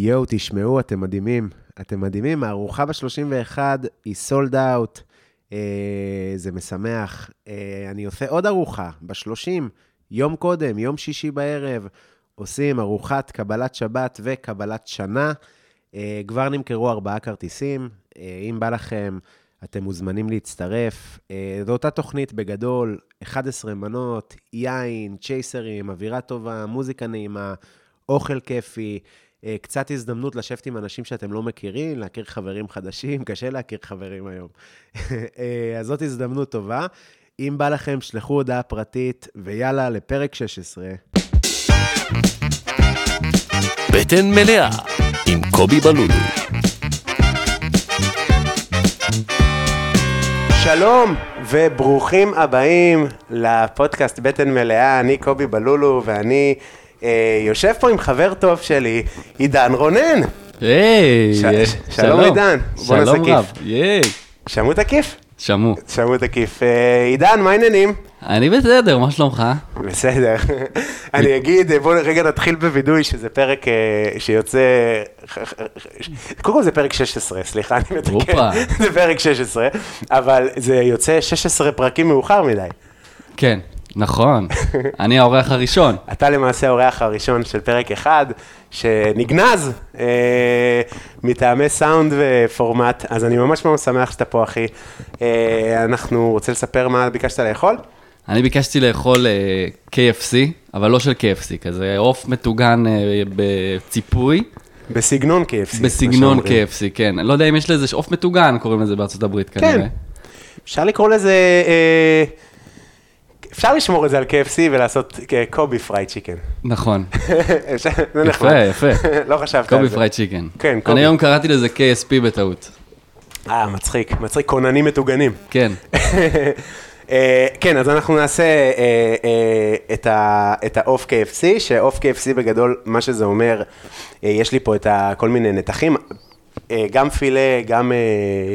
יואו, תשמעו, אתם מדהימים. אתם מדהימים, הארוחה ב-31 היא סולד אאוט. אה, זה משמח. אה, אני עושה עוד ארוחה, ב-30, יום קודם, יום שישי בערב. עושים ארוחת קבלת שבת וקבלת שנה. אה, כבר נמכרו ארבעה כרטיסים. אה, אם בא לכם, אתם מוזמנים להצטרף. אה, זו אותה תוכנית בגדול, 11 מנות, יין, צ'ייסרים, אווירה טובה, מוזיקה נעימה, אוכל כיפי. אה, קצת הזדמנות לשבת עם אנשים שאתם לא מכירים, להכיר חברים חדשים, קשה להכיר חברים היום. אה, אז זאת הזדמנות טובה. אם בא לכם, שלחו הודעה פרטית, ויאללה, לפרק 16. בטן מלאה עם קובי בלולו. שלום וברוכים הבאים לפודקאסט בטן מלאה, אני קובי בלולו ואני אה, יושב פה עם חבר טוב שלי, עידן רונן. היי, ש- אה, ש- שלום, עידן. בוא נעשה שלום כיף. רב, ייי. שמעו את הכיף? שמעו. שמעו את הכיף. אה, עידן, מה העניינים? אני בסדר, מה שלומך? בסדר. אני אגיד, בואו רגע נתחיל בווידוי, שזה פרק אה, שיוצא... קודם כל זה פרק 16, סליחה, אני מתקן. הופה. זה פרק 16, אבל זה יוצא 16 פרקים מאוחר מדי. כן, נכון. אני האורח הראשון. אתה למעשה האורח הראשון של פרק אחד, שנגנז אה, מטעמי סאונד ופורמט, אז אני ממש ממש שמח שאתה פה, אחי. אה, אנחנו רוצים לספר מה ביקשת לאכול? אני ביקשתי לאכול אה, KFC, אבל לא של KFC, כזה עוף מטוגן אה, בציפוי, בסגנון KFC. בסגנון. KFC, כן. אני לא יודע אם יש לזה, עוף מטוגן קוראים לזה בארצות הברית כן. כנראה. אפשר לקרוא לזה, אה, אפשר לשמור את זה על KFC ולעשות קובי fried chicken. נכון. זה נחמד. יפה, יפה. לא חשבת על קובי זה. fried chicken. כן, קובי. אני היום קראתי לזה KSP בטעות. אה, מצחיק, מצחיק, כוננים מטוגנים. כן. אה, כן, אז אנחנו נעשה אה, אה, את ה- את העוף KFC, שעוף KFC בגדול, מה שזה אומר, יש לי פה את כל מיני נתחים, גם פילה, גם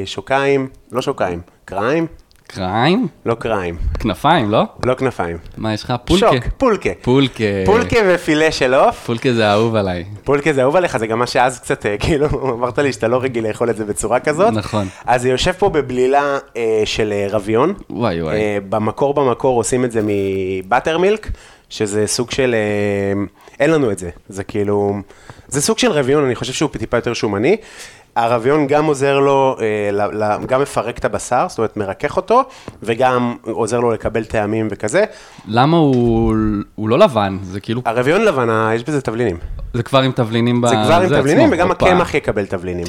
שוקיים, לא שוקיים, קריים? קריים? לא קריים, כנפיים, לא? לא כנפיים. מה, יש לך פולקה? שוק, פולקה. פולקה. פולקה ופילה של עוף. פולקה זה אהוב עליי. פולקה זה אהוב עליך, זה גם מה שאז קצת, אה, כאילו, אמרת לי שאתה לא רגיל לאכול את זה בצורה כזאת. נכון. אז זה יושב פה בבלילה אה, של אה, רביון. וואי, וואי. אה, במקור במקור עושים את זה מבטר מילק, שזה סוג של, אה, אין לנו את זה, זה כאילו, זה סוג של רביון, אני חושב שהוא טיפה יותר שומני. הרביון גם עוזר לו, אה, גם מפרק את הבשר, זאת אומרת מרכך אותו, וגם עוזר לו לקבל טעמים וכזה. למה הוא, הוא לא לבן? זה כאילו, הרביון לבן, יש בזה תבלינים. זה כבר עם תבלינים ב... זה כבר עם. תבלינים, וגם. הקמח יקבל תבלינים.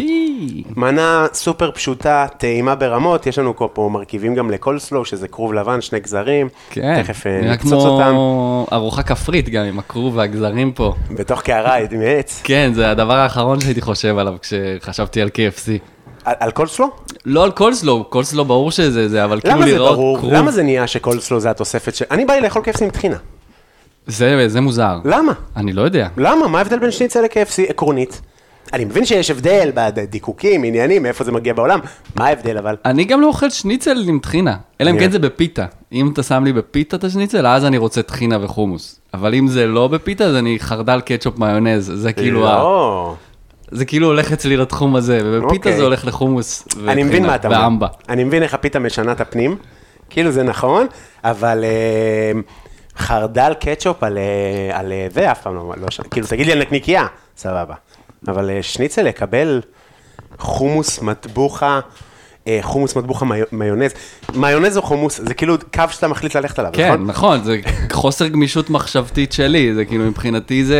מנה סופר פשוטה, טעימה ברמות, יש לנו פה מרכיבים גם לקולסלו, שזה כרוב לבן, שני גזרים. כן, תכף אה, נראה נקצוץ אותם. כמו ארוחה כפרית גם עם הכרוב והגזרים פה. בתוך קערה, מעץ. כן, זה הדבר האחרון שהייתי חושב עליו כשחשבתי על KFC. על על קולסלו? לא על קולסלו, קולסלו ברור שזה זה, אבל כאילו למה זה לראות ברור? כרוב, למה זה נהיה שקולסלו זה התוספת של... אני בא לי לאכול KFC עם טחינה. זה, זה מוזר. למה? אני לא יודע. למה? מה ההבדל בין שניצל ל-KFC עקרונית? אני מבין שיש הבדל בדיקוקים, עניינים, מאיפה זה מגיע בעולם. מה ההבדל אבל? אני גם לא אוכל שניצל עם טחינה, אלא אם כן זה בפיתה. אם אתה שם לי בפיתה את השניצל, אז אני רוצה טחינה וחומוס. אבל אם זה לא בפיתה, אז אני חרדל קטשופ מיונז. זה כאילו, ה... לא. זה כאילו הולך אצלי לתחום הזה, ובפיתה אוקיי. זה הולך לחומוס וטחינה. ואמבה. אני מבין איך הפיתה משנה את הפנים, כאילו זה נכון, אבל אה, חרדל קטשופ על, אה, על אה, זה אף פעם לא, לא ש... כאילו תגיד לי על נקניקייה, סבבה. אבל אה, שניצל לקבל חומוס מטבוחה, חומוס מטבוחה מי- מיונז, מיונז או חומוס, זה כאילו קו שאתה מחליט ללכת עליו, כן, נכון? נכון, זה חוסר גמישות מחשבתית שלי, זה כאילו מבחינתי זה,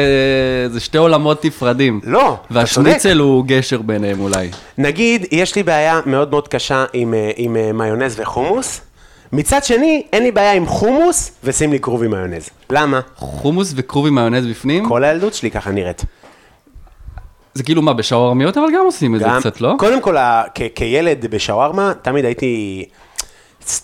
זה שתי עולמות נפרדים. לא, אתה צודק. והשניצל הוא גשר ביניהם אולי. נגיד, יש לי בעיה מאוד מאוד קשה עם, עם מיונז וחומוס, מצד שני, אין לי בעיה עם חומוס ושים לי כרוב עם מיונז. למה? חומוס וכרוב עם מיונז בפנים, כל הילדות שלי ככה נראית. זה כאילו מה, בשווארמיות אבל גם עושים את זה קצת, לא? קודם כל, כילד בשווארמה, תמיד הייתי...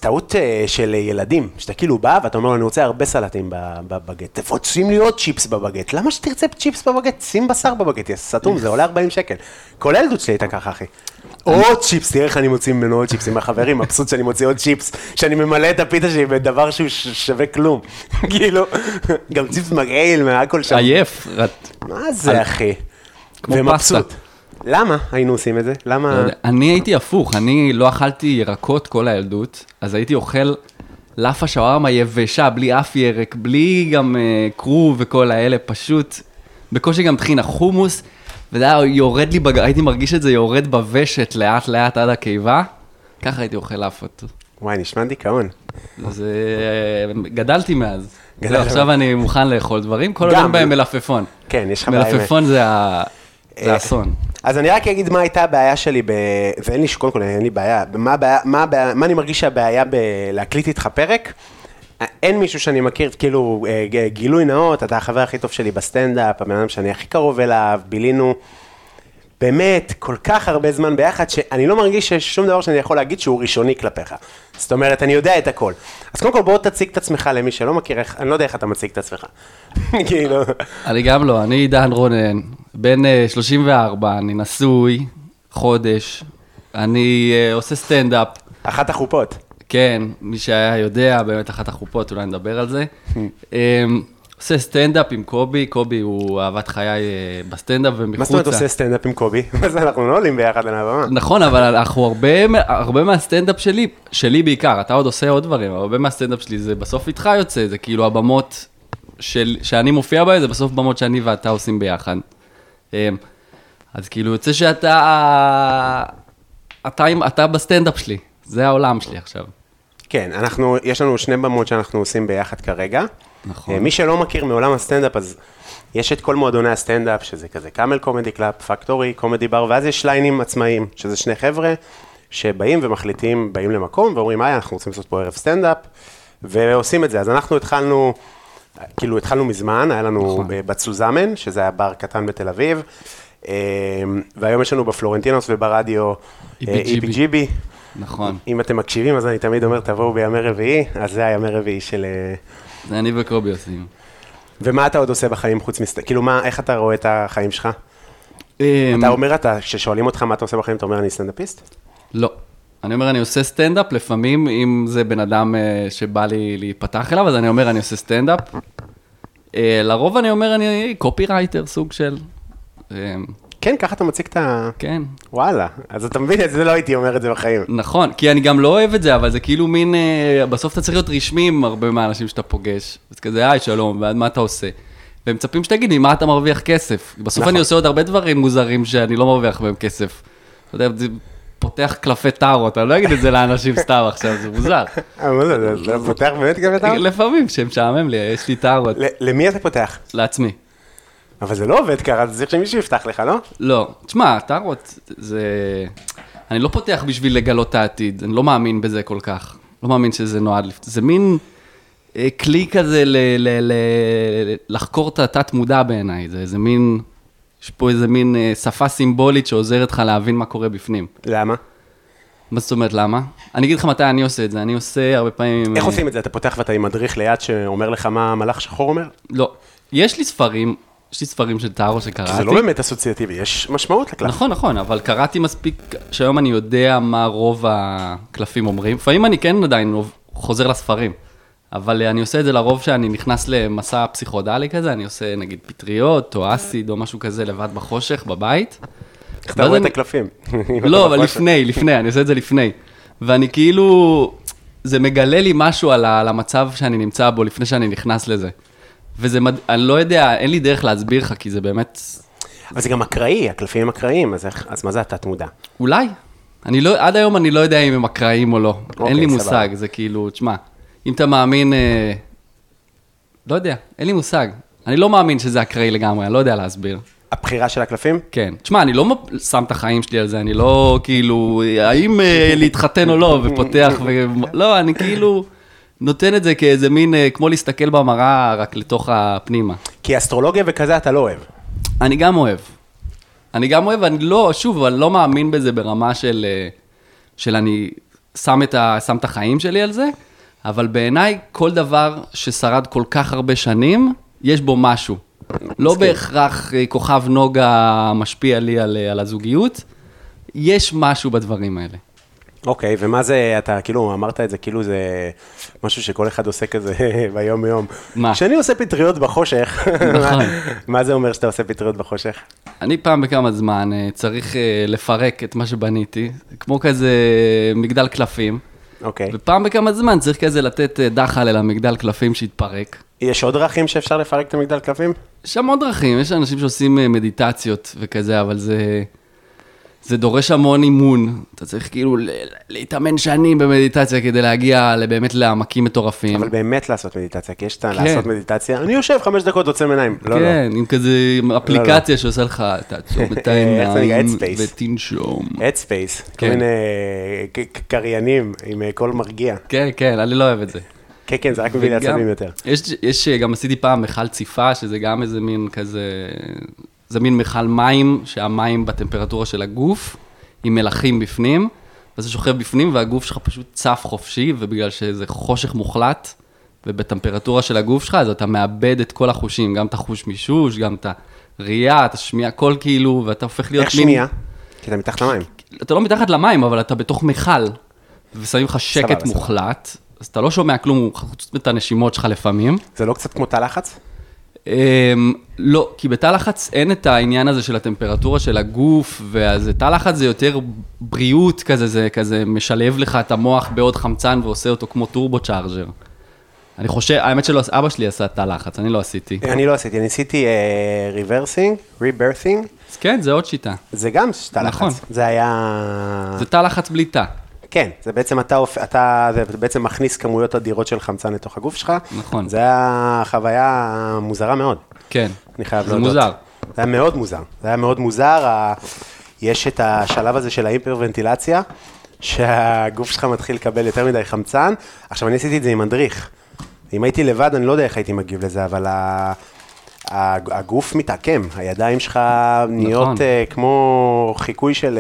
טעות אה, של ילדים, שאתה כאילו בא ואתה אומר אני רוצה הרבה סלטים בבגט, שים לי עוד צ'יפס בבגט, למה שתרצה צ'יפס בבגט? שים בשר בבגט, יא סתום, זה עולה 40 שקל. כל הילדות שלי הייתה ככה, אחי. עוד צ'יפס, תראה איך אני מוציא ממנו עוד צ'יפס עם החברים, מבסוט שאני מוציא עוד צ'יפס, שאני ממלא את הפיתה שלי בדבר שהוא שווה כלום. כאילו, גם צ'יפס מגעיל מהכל שם. עייף. מה זה, אחי? כמו. פסטה. למה היינו עושים את זה? למה... לא אני הייתי הפוך, אני לא אכלתי ירקות כל הילדות, אז הייתי אוכל לאפה שווארמה יבשה, בלי אף ירק, בלי גם uh, כרוב וכל האלה, פשוט בקושי גם טחינה חומוס, וזה היה יורד לי, בג... הייתי מרגיש את זה יורד בוושת לאט לאט עד הקיבה, ככה הייתי אוכל לאפות. וואי, נשמע דיכאון. אז אה, גדלתי מאז. גדלת זהו, עכשיו אני מוכן לאכול דברים, כל. עוד אין בהם מלפפון. כן, יש לך בעיה. מלפפון זה ה- זה אה, אסון. אז אני רק אגיד מה הייתה הבעיה שלי, ב... ואין לי, קודם כל אין לי בעיה, מה, הבעיה, מה, הבעיה, מה אני מרגיש שהבעיה בלהקליט איתך פרק? אין מישהו שאני מכיר, כאילו, אה, גילוי נאות, אתה החבר הכי טוב שלי בסטנדאפ, הבן אדם שאני הכי קרוב אליו, בילינו באמת כל כך הרבה זמן ביחד, שאני לא מרגיש שיש שום דבר שאני יכול להגיד שהוא ראשוני כלפיך. זאת אומרת, אני יודע את הכל. אז קודם כל בוא תציג את עצמך למי שלא מכיר, אני לא יודע איך אתה מציג את עצמך. כאילו, אני גם לא, אני עידן רונן, בן אה, 34, אני נשוי, חודש, אני אה, עושה סטנדאפ, אחת החופות. כן, מי שהיה יודע, באמת אחת החופות, אולי נדבר על זה. אה, עושה סטנדאפ עם קובי, קובי הוא אהבת חיי אה, בסטנדאפ ומחוצה. מה זאת אומרת עושה סטנדאפ עם קובי? מה זה, אנחנו לא עולים ביחד על הבמה. נכון, אבל אנחנו הרבה, הרבה מהסטנדאפ שלי, שלי בעיקר, אתה עוד עושה עוד דברים, הרבה מהסטנדאפ שלי זה בסוף איתך יוצא, זה כאילו הבמות של, שאני מופיע בהן, זה בסוף במות שאני ואתה עושים ביחד. אמ, אז כאילו יוצא שאתה, אתה, עם- אתה בסטנדאפ שלי, זה העולם שלי עכשיו. כן, אנחנו, יש לנו שני במות שאנחנו עושים ביחד כרגע. נכון. אה, מי שלא מכיר מעולם הסטנדאפ, אז יש את כל מועדוני הסטנדאפ, שזה כזה קאמל קומדי קלאב, פקטורי, קומדי בר, ואז יש ליינים עצמאיים, שזה שני חבר'ה שבאים ומחליטים, באים למקום ואומרים, היי, אנחנו רוצים לעשות פה ערב סטנדאפ, ועושים את זה. אז אנחנו התחלנו, כאילו התחלנו מזמן, היה לנו נכון. בצוזמן, שזה היה בר קטן בתל אביב, אה, והיום יש לנו בפלורנטינוס וברדיו EPGB. נכון, אם אתם מקשיבים, אז אני תמיד אומר, תבואו בימי רביעי, אז זה הימי רביעי של... אה, זה אני וקובי עושים. ומה אתה עוד עושה בחיים חוץ מסט... כאילו, מה, איך אתה רואה את החיים שלך? אמ, אתה אומר, אתה, כששואלים אותך מה אתה עושה בחיים, אתה אומר, אני סטנדאפיסט? לא. אני אומר, אני עושה סטנדאפ, לפעמים, אם זה בן אדם אה, שבא לי להיפתח אליו, אז אני אומר, אני עושה סטנדאפ. אה, לרוב אני אומר, אני קופירייטר, סוג של... כן, ככה אתה מציג את ה... כן, וואלה, אז אתה מבין, זה לא הייתי אומר את זה בחיים. נכון, כי אני גם לא אוהב את זה, אבל זה כאילו מין, אה, בסוף אתה צריך להיות רשמי עם הרבה מהאנשים שאתה פוגש. אז כזה, היי, שלום, מה אתה עושה? והם מצפים שתגיד לי, מה אתה מרוויח כסף? בסוף נכון. אני עושה עוד הרבה דברים מוזרים שאני לא מרוויח בהם כסף. אתה יודע, זה פותח קלפי טארות, אני לא אגיד את זה לאנשים סתם עכשיו, זה מוזר. אה, מה זה, זה- פותח באמת את ה... לפעמים, שמשעמם לי, יש לי טארות ל- למי אתה פותח? לעצמי. אבל זה לא עובד ככה, אז צריך שמישהו יפתח לך, לא? לא, תשמע, טארות זה... אני לא פותח בשביל לגלות את העתיד, אני לא מאמין בזה כל כך. לא מאמין שזה נועד, זה מין אה, כלי כזה ל- ל- ל- לחקור את התת-מודע בעיניי, זה איזה מין... יש פה איזה מין אה, שפה סימבולית שעוזרת לך להבין מה קורה בפנים. למה? מה זאת אומרת, למה? אני אגיד לך מתי אני עושה את זה, אני עושה הרבה פעמים... איך אה, עושים את זה? אתה פותח ואתה עם מדריך ליד שאומר לך מה מלאך שחור אומר? לא. יש לי ספרים, יש לי ספרים של טארו שקראתי. כי זה לא באמת אסוציאטיבי, יש משמעות לקלף. נכון, נכון, אבל קראתי מספיק, שהיום אני יודע מה רוב הקלפים אומרים. לפעמים אני כן עדיין חוזר לספרים, אבל אני עושה את זה לרוב שאני נכנס למסע פסיכודלי כזה, אני עושה נגיד פטריות או אסיד או משהו כזה לבד בחושך, בבית. איך אתה רואה את הקלפים? לא, אבל. לפני, לפני, אני עושה את זה לפני. ואני כאילו, זה מגלה לי משהו על המצב שאני נמצא בו לפני שאני נכנס לזה. וזה, מד... אני לא יודע, אין לי דרך להסביר לך, כי זה באמת, אבל זה גם אקראי, הקלפים הם אקראיים, אז איך- אז מה זה התת-מודע? אולי. אני לא, עד היום אני לא יודע אם הם אקראיים או לא. אוקיי, אין לי סבבה. מושג, זה כאילו, תשמע, אם אתה מאמין, אה, לא יודע, אין לי מושג. אני לא מאמין שזה אקראי לגמרי, אני לא יודע להסביר. הבחירה של הקלפים? כן. תשמע, אני לא שם את החיים שלי על זה, אני לא כאילו, האם אה, להתחתן או לא, ופותח ו... לא, אני כאילו נותן את זה כאיזה מין, אה, כמו להסתכל במראה רק לתוך הפנימה. כי אסטרולוגיה וכזה אתה לא אוהב. אני גם אוהב. אני גם אוהב, אני לא, שוב, אני לא מאמין בזה ברמה של, אה, של אני שם את, ה, שם את החיים שלי על זה, אבל בעיניי כל דבר ששרד כל כך הרבה שנים, יש בו משהו. לא בהכרח אה, כוכב נוגה משפיע לי על, על הזוגיות, יש משהו בדברים האלה. אוקיי, ומה זה, אתה כאילו אמרת את זה, כאילו זה משהו שכל אחד עושה כזה ביום-יום. מה? כשאני עושה פטריות בחושך, נכון. מה- זה אומר שאתה עושה פטריות בחושך? אני פעם בכמה זמן אה, צריך אה, לפרק את מה שבניתי, כמו כזה מגדל קלפים, אוקיי. ופעם בכמה זמן צריך כזה לתת אה, דחל אל המגדל קלפים שיתפרק. יש עוד דרכים שאפשר לפרק את המגדל קלפים? יש שם עוד דרכים, יש אנשים שעושים מדיטציות וכזה, אבל זה, זה דורש המון אימון. אתה צריך כאילו להתאמן שנים במדיטציה כדי להגיע באמת לעמקים מטורפים. אבל באמת לעשות מדיטציה, כי יש את כן. לעשות מדיטציה, אני יושב חמש דקות עוצם עיניים. לא, לא. כן, עם כזה עם אפליקציה שעושה לך, תעצום את? העיניים. ותנשום. Headspace, כל כן. מיני קריינים עם אה, קול מרגיע. כן, כן, אני לא אוהב את זה. כן, כן, זה רק מביא לעצבים יותר. יש, יש, גם עשיתי פעם מכל ציפה, שזה גם איזה מין כזה, זה מין מכל מים, שהמים בטמפרטורה של הגוף, עם מלחים בפנים, ואז זה שוכב בפנים, והגוף שלך פשוט צף חופשי, ובגלל שזה חושך מוחלט, ובטמפרטורה של הגוף שלך, אז אתה מאבד את כל החושים, גם את החוש מישוש, גם את הראייה, את השמיעה, הכל כאילו, ואתה הופך להיות איך שמיעה? כי אתה מתחת למים. אתה לא מתחת למים, אבל אתה בתוך מכל, ושמים לך שקט סבבה. מוחלט, אז אתה לא שומע כלום, חוץ מאת הנשימות שלך לפעמים. זה לא קצת כמו תא לחץ? אמ, לא, כי בתא לחץ אין את העניין הזה של הטמפרטורה של הגוף, ואז תא לחץ זה יותר בריאות כזה, זה כזה משלב לך את המוח בעוד חמצן ועושה אותו כמו טורבו צ'ארג'ר. אני חושב, האמת שלא, אבא שלי עשה תא לחץ, אני לא עשיתי. אני לא עשיתי, אני עשיתי rebirthing, rebirthing, אז כן, זה עוד שיטה. זה גם תא לחץ. נכון. זה היה... זה תא לחץ בלי תא. כן, זה בעצם אתה, אתה זה בעצם מכניס כמויות אדירות של חמצן לתוך הגוף שלך. נכון. זה היה חוויה מוזרה מאוד, כן. אני חייב זה להודות. מוזר. זה היה מאוד מוזר. זה היה מאוד מוזר, ה- יש את השלב הזה של ההיפרוונטילציה, שהגוף שלך מתחיל לקבל יותר מדי חמצן. עכשיו, אני עשיתי את זה עם מדריך. אם הייתי לבד, אני לא יודע איך הייתי מגיב לזה, אבל ה... הגוף מתעקם, הידיים שלך נהיות נכון. אה, כמו חיקוי של,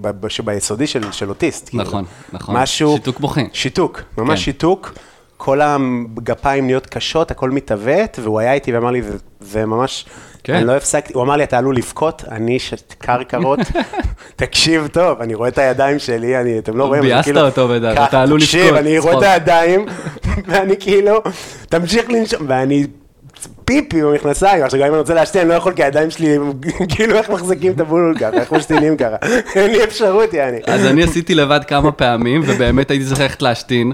ב- שביסודי של, של אוטיסט. כאילו. נכון, נכון. משהו... שיתוק מוחין. שיתוק, ממש כן. שיתוק. כל הגפיים נהיות קשות, הכל מתעוות, והוא היה איתי ואמר לי, "זה- זה ממש, כן. אני לא הפסקתי, הוא אמר לי, אתה עלול לבכות, אני שקרקרות, תקשיב טוב, אני רואה את הידיים שלי, אני, אתם לא רואים, ביאסת כאילו, אותו בדעת, אתה עלול תקשיב, לבכות, אני רואה את. הידיים, ואני כאילו, תמשיך לנשום, ואני... פיפי במכנסיים, עכשיו גם אם אני רוצה להשתין, אני לא יכול, כי הידיים שלי, כאילו איך מחזיקים את הבולבול ככה, איך משתינים ככה, אין לי אפשרות, יעני. אז אני עשיתי לבד כמה פעמים, ובאמת הייתי צריך ללכת להשתין.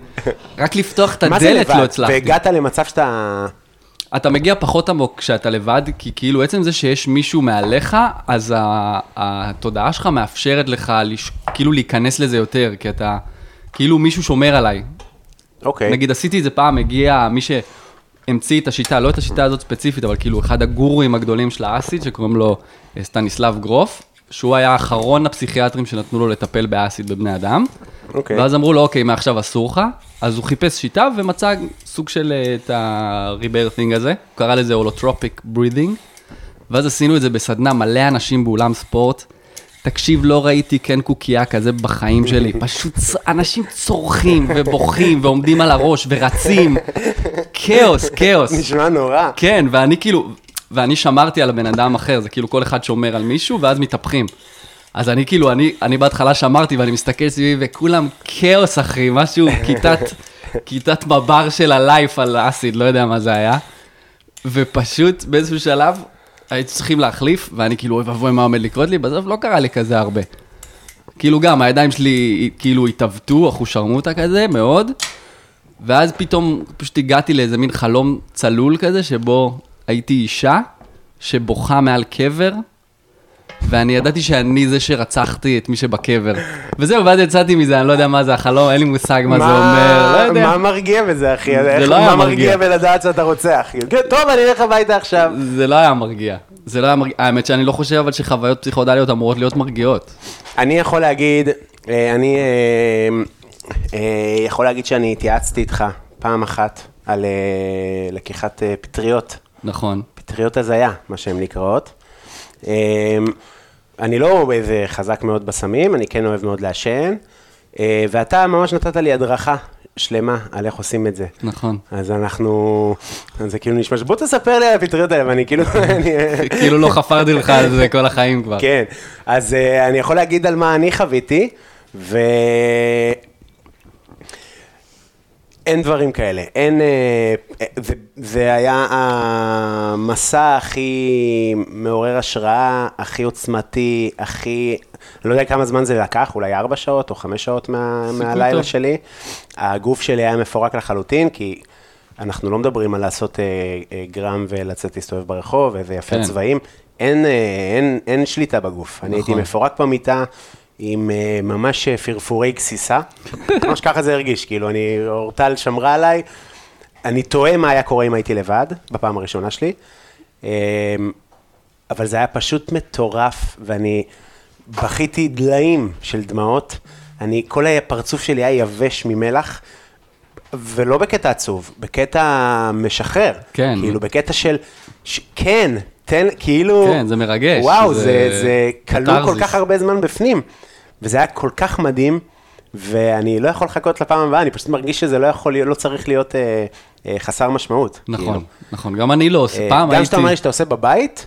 רק לפתוח את הדלת? לא הצלחתי. והגעת למצב שאתה... אתה מגיע פחות עמוק כשאתה לבד, כי כאילו עצם זה שיש מישהו מעליך, אז התודעה שלך מאפשרת לך כאילו להיכנס לזה יותר, כי אתה, כאילו מישהו שומר עליי. אוקיי. נגיד עשיתי את זה פעם, הגיע מי שהמציא את השיטה, לא את השיטה הזאת ספציפית, אבל כאילו אחד הגורואים הגדולים של האסיד, שקוראים לו אה, סטניסלב גרוף, שהוא היה אחרון הפסיכיאטרים שנתנו לו לטפל באסיד בבני אדם. אוקיי. ואז אמרו לו, אוקיי, מעכשיו אסור לך, אז הוא חיפש שיטה ומצא סוג של אה, את ה-rebirthing הזה, הוא קרא לזה הולוטרופיק breathing, ואז עשינו את זה בסדנה, מלא אנשים באולם ספורט. תקשיב, לא ראיתי קן קוקייה כזה בחיים שלי, פשוט אנשים צורכים ובוכים ועומדים על הראש ורצים, כאוס, כאוס. נשמע נורא. כן, ואני כאילו, ואני שמרתי על הבן אדם אחר, זה כאילו כל אחד שומר על מישהו, ואז מתהפכים. אז אני כאילו, אני, אני בהתחלה שמרתי, ואני מסתכל סביבי, וכולם כאוס, אחי, משהו, כיתת, כיתת מב"ר של הלייף על אסיד, לא יודע מה זה היה. ופשוט באיזשהו שלב, הייתי צריכים להחליף, ואני כאילו, אוי ואבוי, מה עומד לקרות לי? בסוף לא קרה לי כזה הרבה. כאילו גם, הידיים שלי כאילו התעוותו, אחושרמוטה כזה, מאוד. ואז פתאום פשוט הגעתי לאיזה מין חלום צלול כזה, שבו הייתי אישה שבוכה מעל קבר, ואני ידעתי שאני זה שרצחתי את מי שבקבר. וזהו, ואז יצאתי מזה, אני לא יודע מה זה החלום, אין לי מושג מה זה אומר, לא יודע. מה מרגיע בזה, אחי? איך- לא היה מה מרגיע. מרגיע בלדעת שאתה רוצח? כן, טוב, אני אלך הביתה עכשיו. זה לא היה מרגיע. זה לא היה מרגיע. האמת שאני לא חושב אבל שחוויות פסיכודליות אמורות להיות מרגיעות. אני יכול להגיד, אה, אני אה, אה, יכול להגיד שאני התייעצתי איתך פעם אחת על לקיחת פטריות. נכון. פטריות הזיה, מה שהן נקראות. אה, אני לא איזה חזק מאוד בסמים, אני כן אוהב מאוד לעשן, אה, ואתה ממש נתת לי הדרכה שלמה על איך עושים את זה. נכון. אז אנחנו, זה כאילו נשמע, בוא תספר לי על הפטריות האלה, ואני כאילו, כאילו לא חפרתי לך על זה כל החיים כבר. כן, אז uh, אני יכול להגיד על מה אני חוויתי, ו... אין דברים כאלה, אין... אה, זה, זה היה המסע הכי מעורר השראה, הכי עוצמתי, הכי... לא יודע כמה זמן זה לקח, אולי ארבע שעות או חמש שעות מה, מהלילה טוב. שלי. הגוף שלי היה מפורק לחלוטין, כי אנחנו לא מדברים על לעשות אה, אה, גרם ולצאת להסתובב ברחוב, איזה יפה כן. צבעים. אין, אה, אין, אין שליטה בגוף. אני הייתי נכון. מפורק במיטה. עם אה, ממש אה, פרפורי גסיסה, ממש ככה זה הרגיש, כאילו, אני, אורטל שמרה עליי, אני תוהה מה היה קורה אם הייתי לבד, בפעם הראשונה שלי, אה, אבל זה היה פשוט מטורף, ואני בכיתי דליים של דמעות, אני, כל הפרצוף שלי היה יבש ממלח, ולא בקטע עצוב, בקטע משחרר. כן. כאילו, בקטע של, ש, כן, תן, כאילו... כן, זה מרגש, וואו, זה זה, זה כלוא כל. כך הרבה זמן בפנים. וזה היה כל כך מדהים, ואני לא יכול לחכות לפעם הבאה, אני פשוט מרגיש שזה לא יכול להיות, לא צריך להיות אה, אה, חסר משמעות. נכון, כאילו. נכון, גם אני לא עושה. אה, פעם גם הייתי... כשאתה אומר שאתה עושה בבית,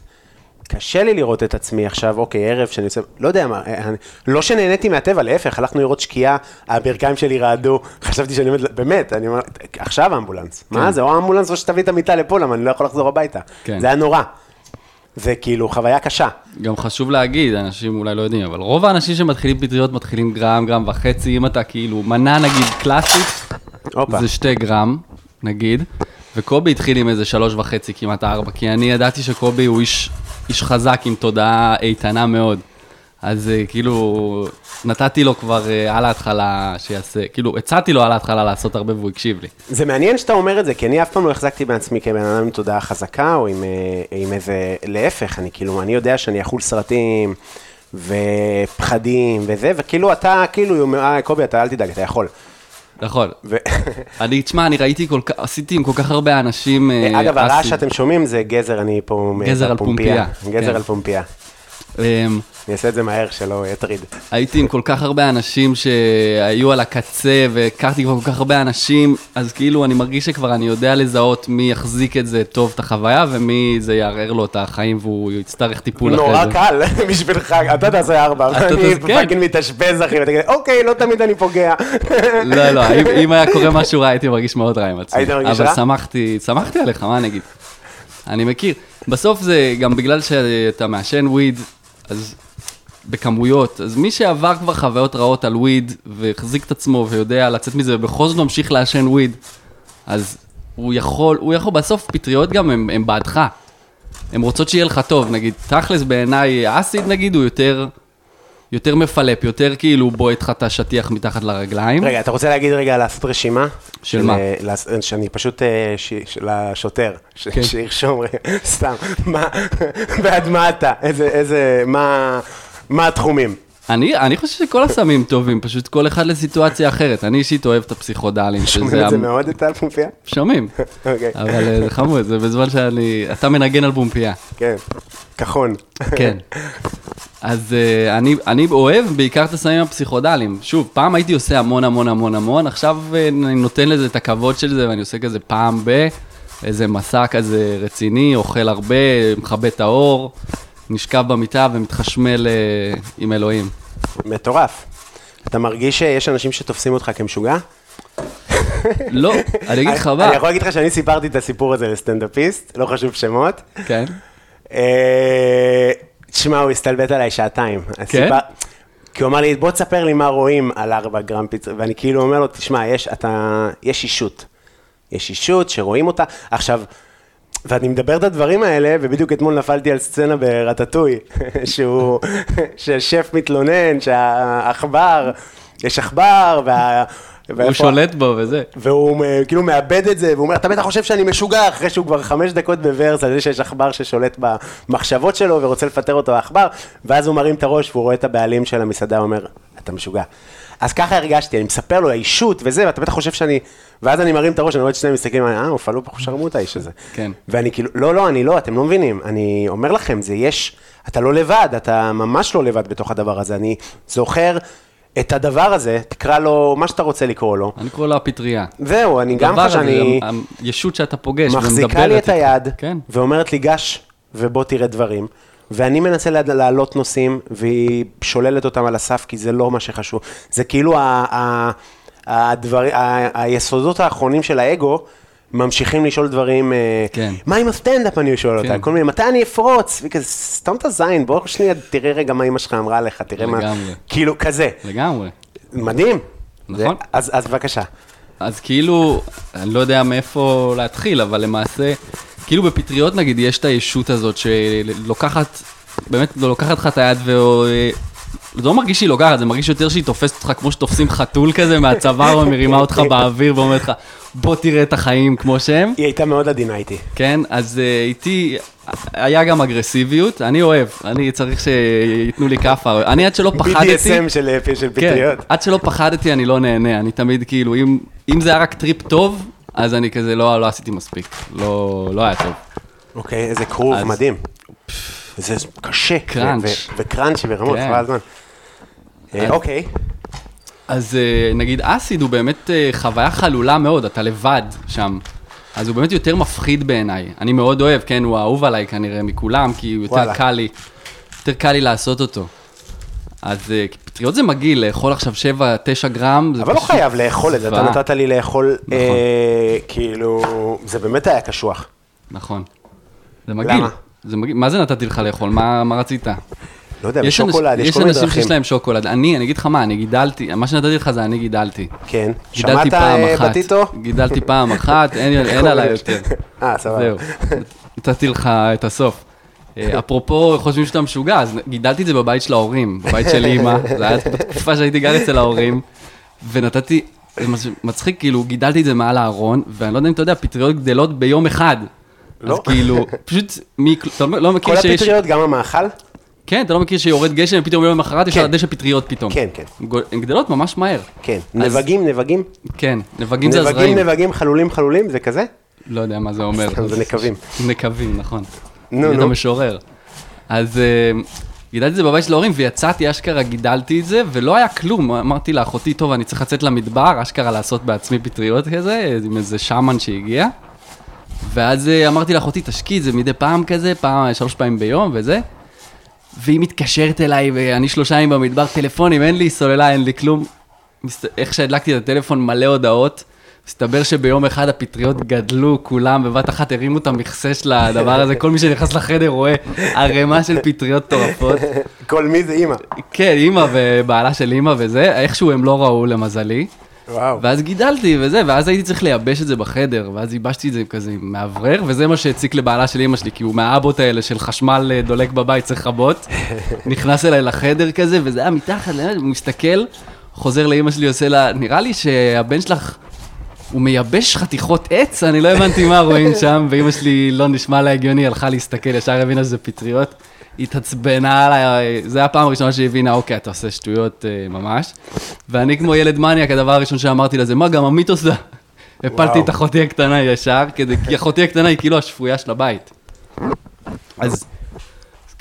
קשה לי לראות את עצמי עכשיו, אוקיי, ערב שאני עושה, לא יודע מה, אה, אני- לא שנהניתי מהטבע, להפך, הלכנו לראות שקיעה, הברכיים שלי רעדו, חשבתי שאני עומד, באמת, אני אומר, עכשיו אמבולנס, מה זה, או אמבולנס או שתביא את המיטה לפה, למה אני לא יכול לחזור הביתה. כן. זה היה נורא. זה כאילו חוויה קשה. גם חשוב להגיד, אנשים אולי לא יודעים, אבל רוב האנשים שמתחילים פטריות מתחילים גרם, גרם וחצי, אם אתה כאילו, מנה נגיד קלאסית, הופה. זה שתי גרם, נגיד, וקובי התחיל עם איזה שלוש וחצי, כמעט ארבע, כי אני ידעתי שקובי הוא איש, איש חזק עם תודעה איתנה מאוד. אז אה, כאילו, נתתי לו כבר אה, על ההתחלה שיעשה, כאילו, הצעתי לו על ההתחלה לעשות הרבה והוא הקשיב לי. זה מעניין שאתה אומר את זה, כי אני אף פעם לא החזקתי בעצמי כבן אדם עם תודעה חזקה, או עם, אה, עם איזה, להפך, אני כאילו, אני יודע שאני אכול סרטים, ופחדים, וזה, וכאילו אתה, כאילו, אה, קובי, אתה אל תדאג, אתה יכול. נכון. ו... אני, תשמע, אני ראיתי כל כך, עשיתי עם כל כך הרבה אנשים... אגב, הרעש. שאתם שומעים זה גזר, אני פה... גזר על. פומפייה, גזר כן. על פומפייה. אני אעשה את זה מהר, שלא יטריד. הייתי עם כל כך הרבה אנשים שהיו על הקצה, והכרתי כבר כל כך הרבה אנשים, אז כאילו אני מרגיש שכבר אני יודע לזהות מי יחזיק את זה טוב, את החוויה, ומי זה יערער לו את החיים והוא יצטרך טיפול אחרי נורא. קל בשבילך, אתה תעשה ארבע, ואני תעשה- כן. fucking מתאשפז, אחי, ואתה כזה, אוקיי, לא תמיד אני פוגע. לא, לא, אם, היה קורה משהו רע, הייתי מרגיש מאוד רע עם עצמי. היית מרגיש אבל רע? שמחתי, שמחתי עליך, מה אני אגיד? אני מכיר. בסוף זה גם בגלל שאתה מעשן וויד, אז בכמויות, אז מי שעבר כבר חוויות רעות על וויד, והחזיק את עצמו ויודע לצאת מזה, ובכל זאת ממשיך לעשן וויד, אז הוא יכול, הוא יכול, בסוף פטריות גם הם, הם בעדך. הן רוצות שיהיה לך טוב, נגיד, תכלס בעיניי, אסיד נגיד הוא יותר, יותר מפלפ, יותר כאילו בועט לך את השטיח מתחת לרגליים. רגע, אתה רוצה להגיד רגע לעשות רשימה? של מה? אה, שאני פשוט, אה, לשוטר, כן. שירשום סתם, מה, בעד מה אתה? איזה, איזה, מה, מה התחומים? אני, אני חושב שכל הסמים טובים, פשוט כל אחד לסיטואציה אחרת. אני אישית אוהב את הפסיכודלים, שומעים. את זה המ- מאוד, את הפומפייה? שומעים, אוקיי, אבל אה, זה חמוד, זה בזמן שאני... אתה מנגן על בומפייה, כן, כחון. כן. אז אה, אני, אני אוהב בעיקר את הסמים הפסיכודליים. שוב, פעם הייתי עושה המון המון המון המון, עכשיו אה, אני נותן לזה את הכבוד של זה, ואני עושה כזה פעם ב... איזה מסע כזה רציני, אוכל הרבה, מכבה את האור, נשכב במיטה ומתחשמל אה, עם אלוהים. מטורף. אתה מרגיש שיש אנשים שתופסים אותך כמשוגע? לא, אני אגיד לך אני מה. יכול להגיד לך שאני סיפרתי את הסיפור הזה לסטנדאפיסט, לא חשוב שמות. כן. אה, תשמע, הוא הסתלבט עליי שעתיים. כן? כי הוא אמר לי, בוא תספר לי מה רואים על 4 גרם פיצה, ואני כאילו אומר לו, תשמע, יש, אתה, יש אישות. יש אישות שרואים אותה. עכשיו, ואני מדבר את הדברים האלה, ובדיוק אתמול נפלתי על סצנה ברטטוי, שהוא, ששף מתלונן, שהעכבר, יש עכבר, וה... הוא שולט בו וזה. והוא אה, כאילו מאבד את זה, והוא אומר, אתה בטח חושב שאני משוגע, אחרי שהוא כבר חמש דקות בוורס על זה שיש עכבר ששולט במחשבות שלו ורוצה לפטר אותו העכבר, ואז הוא מרים את הראש והוא רואה את הבעלים של המסעדה, הוא אומר, אתה משוגע. אז ככה הרגשתי, אני מספר לו, האישות וזה, ואתה בטח חושב שאני... ואז אני מרים את הראש, אני רואה את שניהם מסתכלים, אה, הוא פעלו פה שרמוט האיש הזה. כן. ואני כאילו, לא, לא, אני לא, אתם לא מבינים. אני אומר לכם, זה יש, אתה לא לבד, אתה ממש לא לבד בתוך הדבר הזה. אני זוכר את הדבר הזה, תקרא לו מה שאתה רוצה לקרוא לו. אני קורא לו הפטריה. זהו, אני גם חושב שאני... הישות שאתה פוגש ומדברת מחזיקה לי את. היד, כן. ואומרת לי, גש, ובוא תראה דברים. ואני מנסה לה- להעלות נושאים, והיא שוללת אותם על הסף, כי זה לא מה שחשוב. זה כאילו הדבר, היסודות האחרונים של האגו, ממשיכים לשאול דברים, אה, כן. מה עם הסטנדאפ, אני שואל אותה, כן. כל מיני, מתי אני אפרוץ? והיא כזה, סתום את הזין, בוא שנייה, תראה רגע מה אמא שלך אמרה עליך, תראה מה, לגמרי. כאילו, כזה. לגמרי. מדהים. נכון. זה- אז אז בבקשה. אז כאילו, אני לא יודע מאיפה להתחיל, אבל למעשה, כאילו בפטריות נגיד, יש את הישות הזאת שלוקחת, באמת לא לוקחת לך את היד ו... זה לא מרגיש שהיא לוקחת, זה מרגיש יותר שהיא תופסת אותך כמו שתופסים חתול כזה מהצוואר ומרימה אותך באוויר ואומרת לך, בוא תראה את החיים כמו שהם. היא הייתה מאוד עדינה איתי. כן, אז uh, איתי היה גם אגרסיביות, אני אוהב, אני צריך שייתנו לי כאפה, אני עד שלא פחדתי, BDSM של אה, כן, פטריות. עד שלא פחדתי אני לא נהנה, אני תמיד כאילו, אם, אם זה היה רק trip טוב, אז אני כזה לא, לא עשיתי מספיק, לא, לא היה טוב. אוקיי, איזה קרוב, אז- מדהים. זה קשה. crunch. ו crunch ברמות, כן. הזמן. אה, אז- אוקיי, אז אה, נגיד אסיד הוא באמת אה, חוויה חלולה מאוד, אתה לבד שם. אז הוא באמת יותר מפחיד בעיניי. אני מאוד אוהב, כן, הוא האהוב עליי כנראה מכולם, כי הוא יותר וואלה. קל לי, יותר קל לי לעשות אותו. אז אה, פטריות זה מגעיל, לאכול עכשיו 7-9 גרם, זה אבל לא פשוט חייב לאכול את זה, אתה. נתת לי לאכול, נכון. אה, כאילו, זה באמת היה קשוח. נכון. זה מגעיל. למה? זה מגעיל. מה זה נתתי לך לאכול? מה, מה רצית? לא יודע, יש שוקולד, יש יש כל מיני אנשים דרכים. שיש להם שוקולד. אני, אני אגיד לך מה, אני גידלתי, מה שנתתי לך זה אני גידלתי. כן, גידלתי שמעת פעם אה, אחת. בטיטו? גידלתי פעם אחת, אין, אין עליי יותר. אה, סבבה. זהו, נתתי לך את הסוף. אה, אפרופו, חושבים שאתה משוגע, אז גידלתי את זה בבית של ההורים, בבית של אימא, זה היה בתקופה שהייתי גר אצל ההורים, ונתתי, זה מצחיק, כאילו, גידלתי את זה מעל הארון, ואני לא יודע אם אתה יודע, פטריות גדלות ביום אחד. לא. אז כאילו, פשוט, מי, אתה לא מכיר כל שיש... הפטריות, גם המאכל? כן, אתה לא מכיר שיורד גשם, ופתאום יום למחרת יש כן. על הדשא פטריות פתאום. כן, כן. הן גדלות ממש מהר. כן. נבגים, נבגים? כן, נבגים זה נבגים, הזרעים. נבגים, חלולים, חלולים, זה כזה? לא יודע מה זה אומר. זה נקבים. נקבים, נכון. נו, נו. משורר. אז אה, גידלתי את זה בבית של ההורים, ויצאתי, אשכרה גידלתי את זה, ולא היה כלום. אמרתי לאחותי, טוב, אני צריך לצאת למדבר, אשכרה לעשות בעצמי פטריות כזה, עם איזה שמן שהגיע. ואז אה, אמרתי לאחותי, תשקיעי את זה מדי פעם כזה, פעם, שלוש פעמים ביום וזה. והיא מתקשרת אליי, ואני שלושה ימים במדבר, טלפונים, אין לי סוללה, אין לי כלום. איך שהדלקתי את הטלפון, מלא הודעות. מסתבר שביום אחד הפטריות גדלו כולם, בבת אחת הרימו את המכסה של הדבר הזה, כל מי שנכנס לחדר רואה ערימה של פטריות מטורפות. כל מי זה אימא. כן, אימא ובעלה של אימא וזה, איכשהו הם לא ראו למזלי. וואו. ואז גידלתי וזה, ואז הייתי צריך לייבש את זה בחדר, ואז ייבשתי את זה כזה עם מאוורר, וזה מה שהציק לבעלה של אמא שלי, כי הוא מהאבות האלה של חשמל אה, דולק בבית, צריך לכבות. נכנס אליי לחדר כזה, וזה היה מתחת, הוא מסתכל, חוזר לאמא שלי, עושה לה, נראה לי שהבן שלך, הוא מייבש חתיכות עץ, אני לא הבנתי מה רואים שם, ואמא שלי לא נשמע לה הגיוני, הלכה להסתכל, ישר הבינה שזה פטריות. התעצבנה עליי, זה היה הפעם הראשונה שהיא הבינה, אוקיי, אתה עושה שטויות אה, ממש. ואני כמו ילד מניאק, הדבר הראשון שאמרתי לה זה, מה, גם עמית עושה? הפלתי. את אחותי הקטנה ישר, כדי, כי אחותי הקטנה היא כאילו השפויה של הבית. אז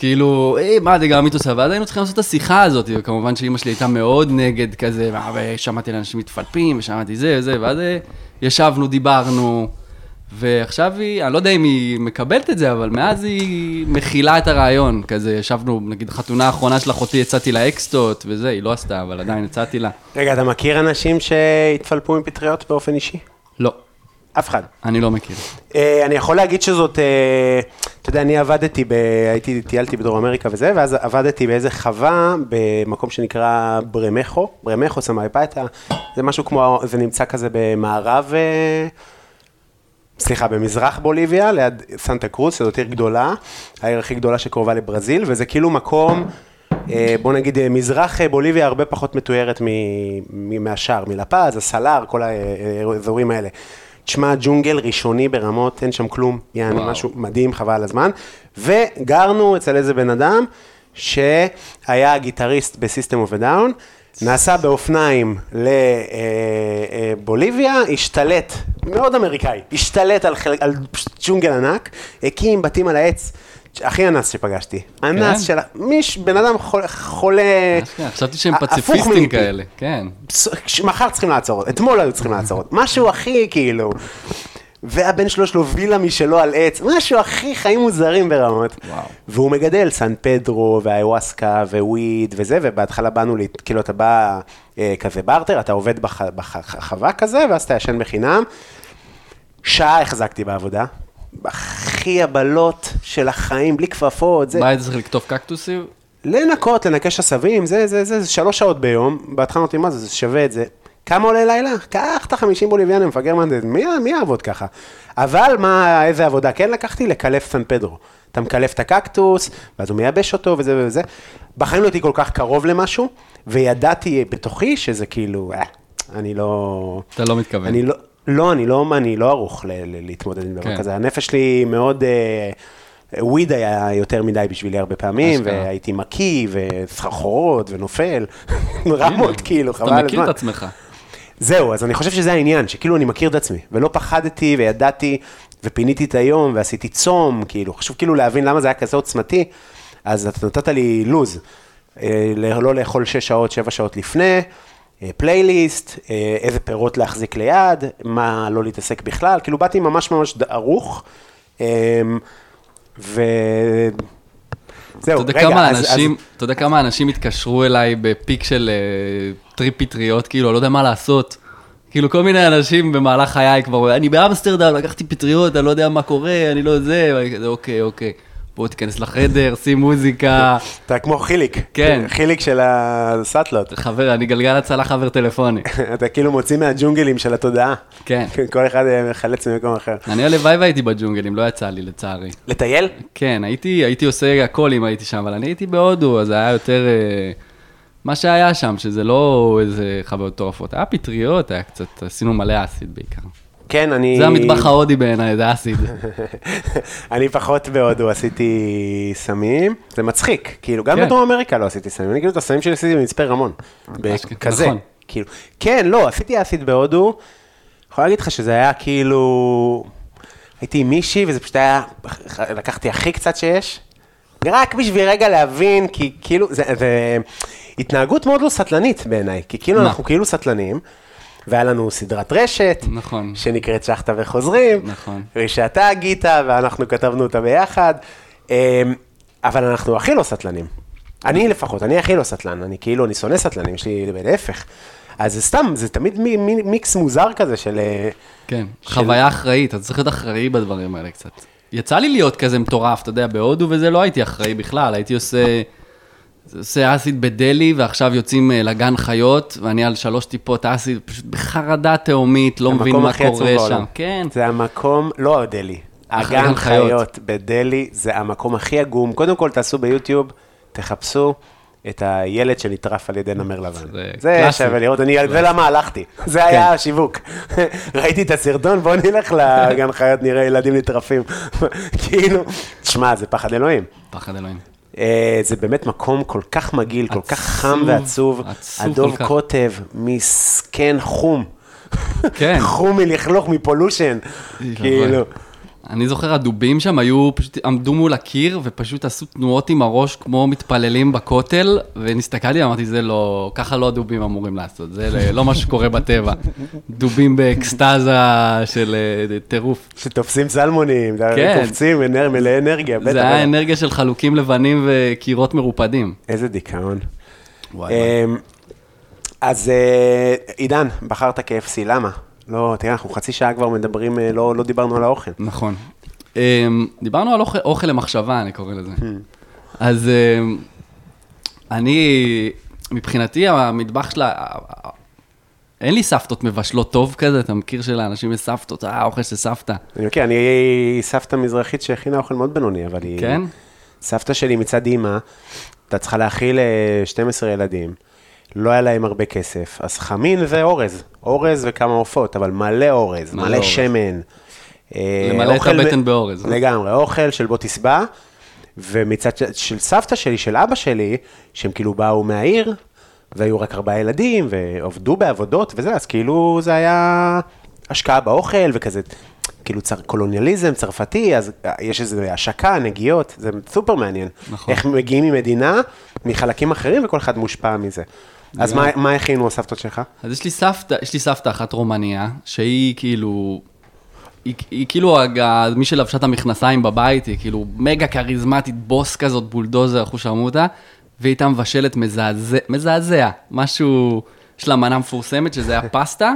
כאילו, אה, מה זה גם עמית עושה? ואז היינו צריכים לעשות את השיחה הזאת, וכמובן שאימא שלי הייתה מאוד נגד כזה, "מה, ושמעתי לאנשים מתפלפים, ושמעתי זה וזה, ואז אה, ישבנו, דיברנו, ועכשיו היא, אני לא יודע אם היא מקבלת את זה, אבל מאז היא מכילה את הרעיון, כזה, ישבנו, נגיד, חתונה האחרונה של אחותי, הצעתי לה אקסטות וזה, היא לא עשתה, אבל עדיין הצעתי לה. רגע, אתה מכיר אנשים שהתפלפו עם פטריות באופן אישי? לא, אף אחד. אני לא מכיר. אה, אני יכול להגיד שזאת, אה, אתה יודע, אני עבדתי, ב, הייתי, טיילתי בדרום אמריקה וזה, ואז עבדתי באיזה חווה במקום שנקרא ברמחו, ברמחו, סמאיפטה, זה משהו כמו, זה נמצא כזה במערב, אה, סליחה, במזרח בוליביה, ליד סנטה קרוס, שזאת עיר גדולה, העיר הכי גדולה שקרובה לברזיל, וזה כאילו מקום, אה, בוא נגיד, אה, מזרח בוליביה הרבה פחות מתוארת מ- מ- מהשאר, מלפז, הסלאר, כל האזורים האלה. תשמע, ג'ונגל ראשוני ברמות, אין שם כלום, יעני. משהו מדהים, חבל על הזמן. וגרנו אצל איזה בן אדם, שהיה גיטריסט בסיסטם אוף דאון, נסע באופניים לבוליביה, השתלט, מאוד אמריקאי, השתלט על, על ג'ונגל ענק, הקים בתים על העץ, הכי אנס שפגשתי. אנס של... מיש, בן אדם חולה, חשבתי שהם פציפיסטים. כאלה, כן. מחר צריכים לעצור אתמול היו צריכים לעצור משהו הכי כאילו. והבן שלו יש לו וילה משלו על עץ, משהו הכי חיים מוזרים ברמות. וואו. והוא מגדל סן פדרו ואיווסקה וויד וזה, ובהתחלה באנו, לי, כאילו אתה בא אה, כזה בארטר, אתה עובד בח- בחווה כזה, ואז אתה ישן בחינם. שעה החזקתי בעבודה, הכי הבלות של החיים, בלי כפפות, זה... מה היית צריך לקטוף קקטוסים? לנקות, לנקש עשבים, זה, זה, זה, זה שלוש שעות ביום. בהתחלה אמרתי, מה זה, זה שווה את זה. כמה עולה לילה? קח את החמישים בוליביאנים, מפגר מנדט, מי, מי יעבוד ככה? אבל מה, איזה עבודה כן לקחתי? לקלף סן פדרו. אתה מקלף את הקקטוס, ואז הוא מייבש אותו וזה וזה. בחיים לא הייתי כל כך קרוב למשהו, וידעתי בתוכי שזה כאילו, אה, אני לא... אתה לא מתכוון. אני לא, לא, אני לא, אני לא ערוך ל, ל, להתמודד עם דבר כן. כזה. הנפש שלי מאוד, אה, וויד היה יותר מדי בשבילי הרבה פעמים. והייתי מקיא, וסחרחורות, ונופל, רמות כאילו, חבל אתה על מכיר את הזמן. עצמך. זהו, אז אני חושב שזה העניין, שכאילו אני מכיר את עצמי, ולא פחדתי וידעתי, ופיניתי את היום, ועשיתי צום, כאילו, חשוב כאילו להבין למה זה היה כזה עוצמתי, אז אתה נתת לי לוז, אה, לא לאכול 6 שעות, 7 שעות לפני, אה, פלייליסט, אה, איזה פירות להחזיק ליד, מה לא להתעסק בכלל, כאילו באתי ממש ממש ערוך, אה, ו... זהו, אתה יודע רגע, כמה אז- אז- אנשים, אתה יודע כמה אנשים התקשרו אליי ב peak של אה, trip פטריות, כאילו, אני לא יודע מה לעשות. כאילו, כל מיני אנשים במהלך חיי כבר, אני באמסטרדם, לקחתי פטריות, אני לא יודע מה קורה, אני לא זה, אוקיי, אוקיי. בוא תיכנס לחדר, שים מוזיקה. אתה כמו חיליק, כן. חיליק של הסאטלות. חבר, אני גלגל הצלה חבר טלפוני. אתה כאילו מוציא מהג'ונגלים של התודעה. כן. כל אחד אה, מחלץ ממקום אחר. אני הלוואי והייתי בג'ונגלים, לא יצא לי, לצערי. לטייל? כן, הייתי, הייתי עושה הכל אם הייתי שם, אבל אני הייתי בהודו, אז זה היה יותר... אה, מה שהיה שם, שזה לא איזה חוויות מטורפות, היה פטריות, היה קצת, עשינו מלא אסיד בעיקר. כן, אני... זה המטבח ההודי בעיניי, זה אסיד. אני פחות בהודו עשיתי סמים, זה מצחיק, כאילו, גם כן. בדרום אמריקה לא עשיתי סמים, אני כאילו את הסמים שלי עשיתי במצפה רמון, אשכרה, כזה, נכון. כאילו, כן, לא, עשיתי אסיד בהודו, יכול להגיד לך שזה היה כאילו, הייתי עם מישהי וזה פשוט היה, לקחתי הכי קצת שיש, רק בשביל רגע להבין, כי כאילו, זה, זה התנהגות מאוד לא סטלנית בעיניי, כי כאילו מה? אנחנו כאילו סטלנים, והיה לנו סדרת רשת, נכון. שנקראת שחטה וחוזרים, נכון. ושאתה הגית ואנחנו כתבנו אותה ביחד, אמ, אבל אנחנו הכי לא סטלנים. אני לפחות, אני הכי לא סטלן, אני כאילו, אני שונא סטלנים, יש לי להפך. אז זה סתם, זה תמיד מי- מי- מיקס מוזר כזה של... אה, כן, של- חוויה אחראית, אתה צריך להיות אחראי בדברים האלה קצת. יצא לי להיות כזה מטורף, אתה יודע, בהודו וזה לא הייתי אחראי בכלל, הייתי עושה... עושה אסיד בדלי, ועכשיו יוצאים אה, לגן חיות, ואני על שלוש טיפות אסיד, פשוט בחרדה תהומית, לא מבין מה קורה. שם. כן, זה המקום, לא דלי, הגן חיות. חיות בדלי, זה המקום הכי עגום. קודם כל תעשו ביוטיוב, תחפשו את הילד שנטרף על ידי נמר לבן. זה. שווה לראות, אני, זה למה הלכתי, זה היה השיווק. ראיתי את הסרטון, בוא נלך לגן חיות, נראה ילדים נטרפים. כאילו, תשמע, זה פחד אלוהים. פחד אלוהים. אה, זה באמת מקום כל כך מגעיל, כל כך חם עצוב, ועצוב. עצוב הדוב. קוטב, מסכן חום. כן. חום מלכלוך, מפולושן. כאילו. אני זוכר, הדובים שם היו, פשוט עמדו מול הקיר ופשוט עשו תנועות עם הראש כמו מתפללים בכותל, ונסתכלתי ואמרתי, זה לא, ככה לא הדובים אמורים לעשות, זה לא מה שקורה בטבע. דובים באקסטזה של אה, טירוף. שתופסים סלמונים, כן. קופצים, אנר- מלאי אנרגיה, בטח. זה היה. אנרגיה של חלוקים לבנים וקירות מרופדים. איזה דיכאון. וואי, אמ, אז אה, עידן, בחרת KFC, למה? לא, תראה, אנחנו חצי שעה כבר מדברים, אה, לא לא דיברנו על האוכל. נכון. אמ, דיברנו על אוכל, אוכל למחשבה, אני קורא לזה. Hmm. אז אמ, אני, מבחינתי, המטבח שלה, אין לי סבתות מבשלות טוב כזה, אתה מכיר שלאנשים יש סבתות, אה, אוכל של סבתא. אני מכיר, אני סבתא מזרחית שהכינה אוכל מאוד בינוני, אבל היא... כן? סבתא שלי מצד אימא, הייתה צריכה להאכיל אה, 12 ילדים, לא היה להם הרבה כסף, אז חמין ואורז, אורז וכמה עופות, אבל מלא אורז, מלא מלא אורז. שמן. אה, למלא את הבטן מ- באורז. לגמרי, אוכל של בוא תשבע, ומצד של סבתא שלי, של אבא שלי, שהם כאילו באו מהעיר, והיו רק ארבעה ילדים, ועבדו בעבודות וזה, אז כאילו זה היה השקעה באוכל וכזה, כאילו צר, קולוניאליזם צרפתי, אז יש איזו השקה, נגיעות, זה סופר מעניין. נכון. איך מגיעים ממדינה, מחלקים אחרים, וכל אחד מושפע מזה. אז מה, מה הכינו הסבתות שלך? אז יש לי סבתא, יש לי סבתא אחת רומניה, שהיא כאילו, היא, היא כאילו מי שלבשה את המכנסיים בבית, היא כאילו מגה כריזמטית, בוס כזאת, בולדוזר, אחו שרמוטה, והיא הייתה מבשלת מזעזע, מזעזע, משהו, יש לה מנה מפורסמת שזה היה פסטה,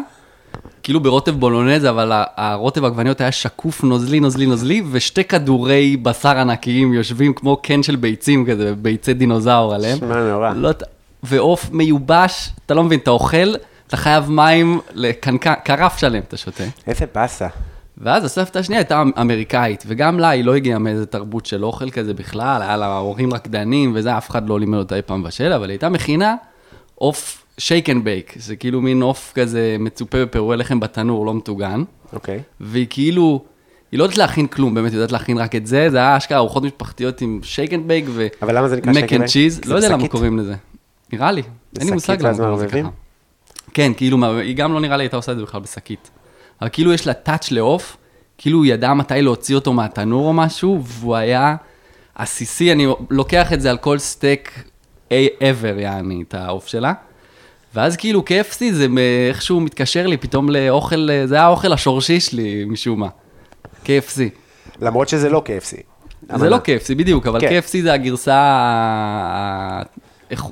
כאילו ברוטב בולונז, אבל הרוטב עגבניות היה שקוף, נוזלי, נוזלי, נוזלי, ושתי כדורי בשר ענקיים יושבים כמו קן של ביצים כזה, ביצי דינוזאור עליהם. שמע, נורא. לא, ועוף מיובש, אתה לא מבין, אתה אוכל, אתה חייב מים לקנקן, קרף שלם אתה שותה. איזה באסה. ואז הסבתא השנייה הייתה אמ- אמריקאית, וגם לה היא לא הגיעה מאיזה תרבות של אוכל כזה בכלל, היה לה הורים רקדנים וזה, אף אחד לא לימד אותה אי פעם מבשל, אבל היא הייתה מכינה עוף shake and bake, זה כאילו מין עוף כזה מצופה בפירורי לחם בתנור, לא מטוגן, אוקיי. והיא כאילו, היא לא יודעת להכין כלום, באמת, היא יודעת להכין רק את זה, זה היה אשכרה ארוחות משפחתיות עם shake and bake ו... אבל למה זה נקרא shake and mac and? cheese, לא יודע למה? קוראים לזה. נראה לי, אין לי מושג למה ואז קוראים לזה מערבבים? ככה. כן, כאילו, היא גם לא נראה לי הייתה עושה את זה בכלל בשקית. אבל כאילו יש לה touch לעוף, כאילו הוא ידע מתי להוציא אותו מהתנור או משהו, והוא היה עסיסי, אני לוקח את זה על כל סטייק ever, יעני, את העוף שלה. ואז כאילו KFC זה איכשהו מתקשר לי פתאום לאוכל, זה היה האוכל השורשי שלי משום מה. KFC. למרות שזה לא KFC. זה לא KFC, בדיוק, אבל כן. KFC זה הגרסה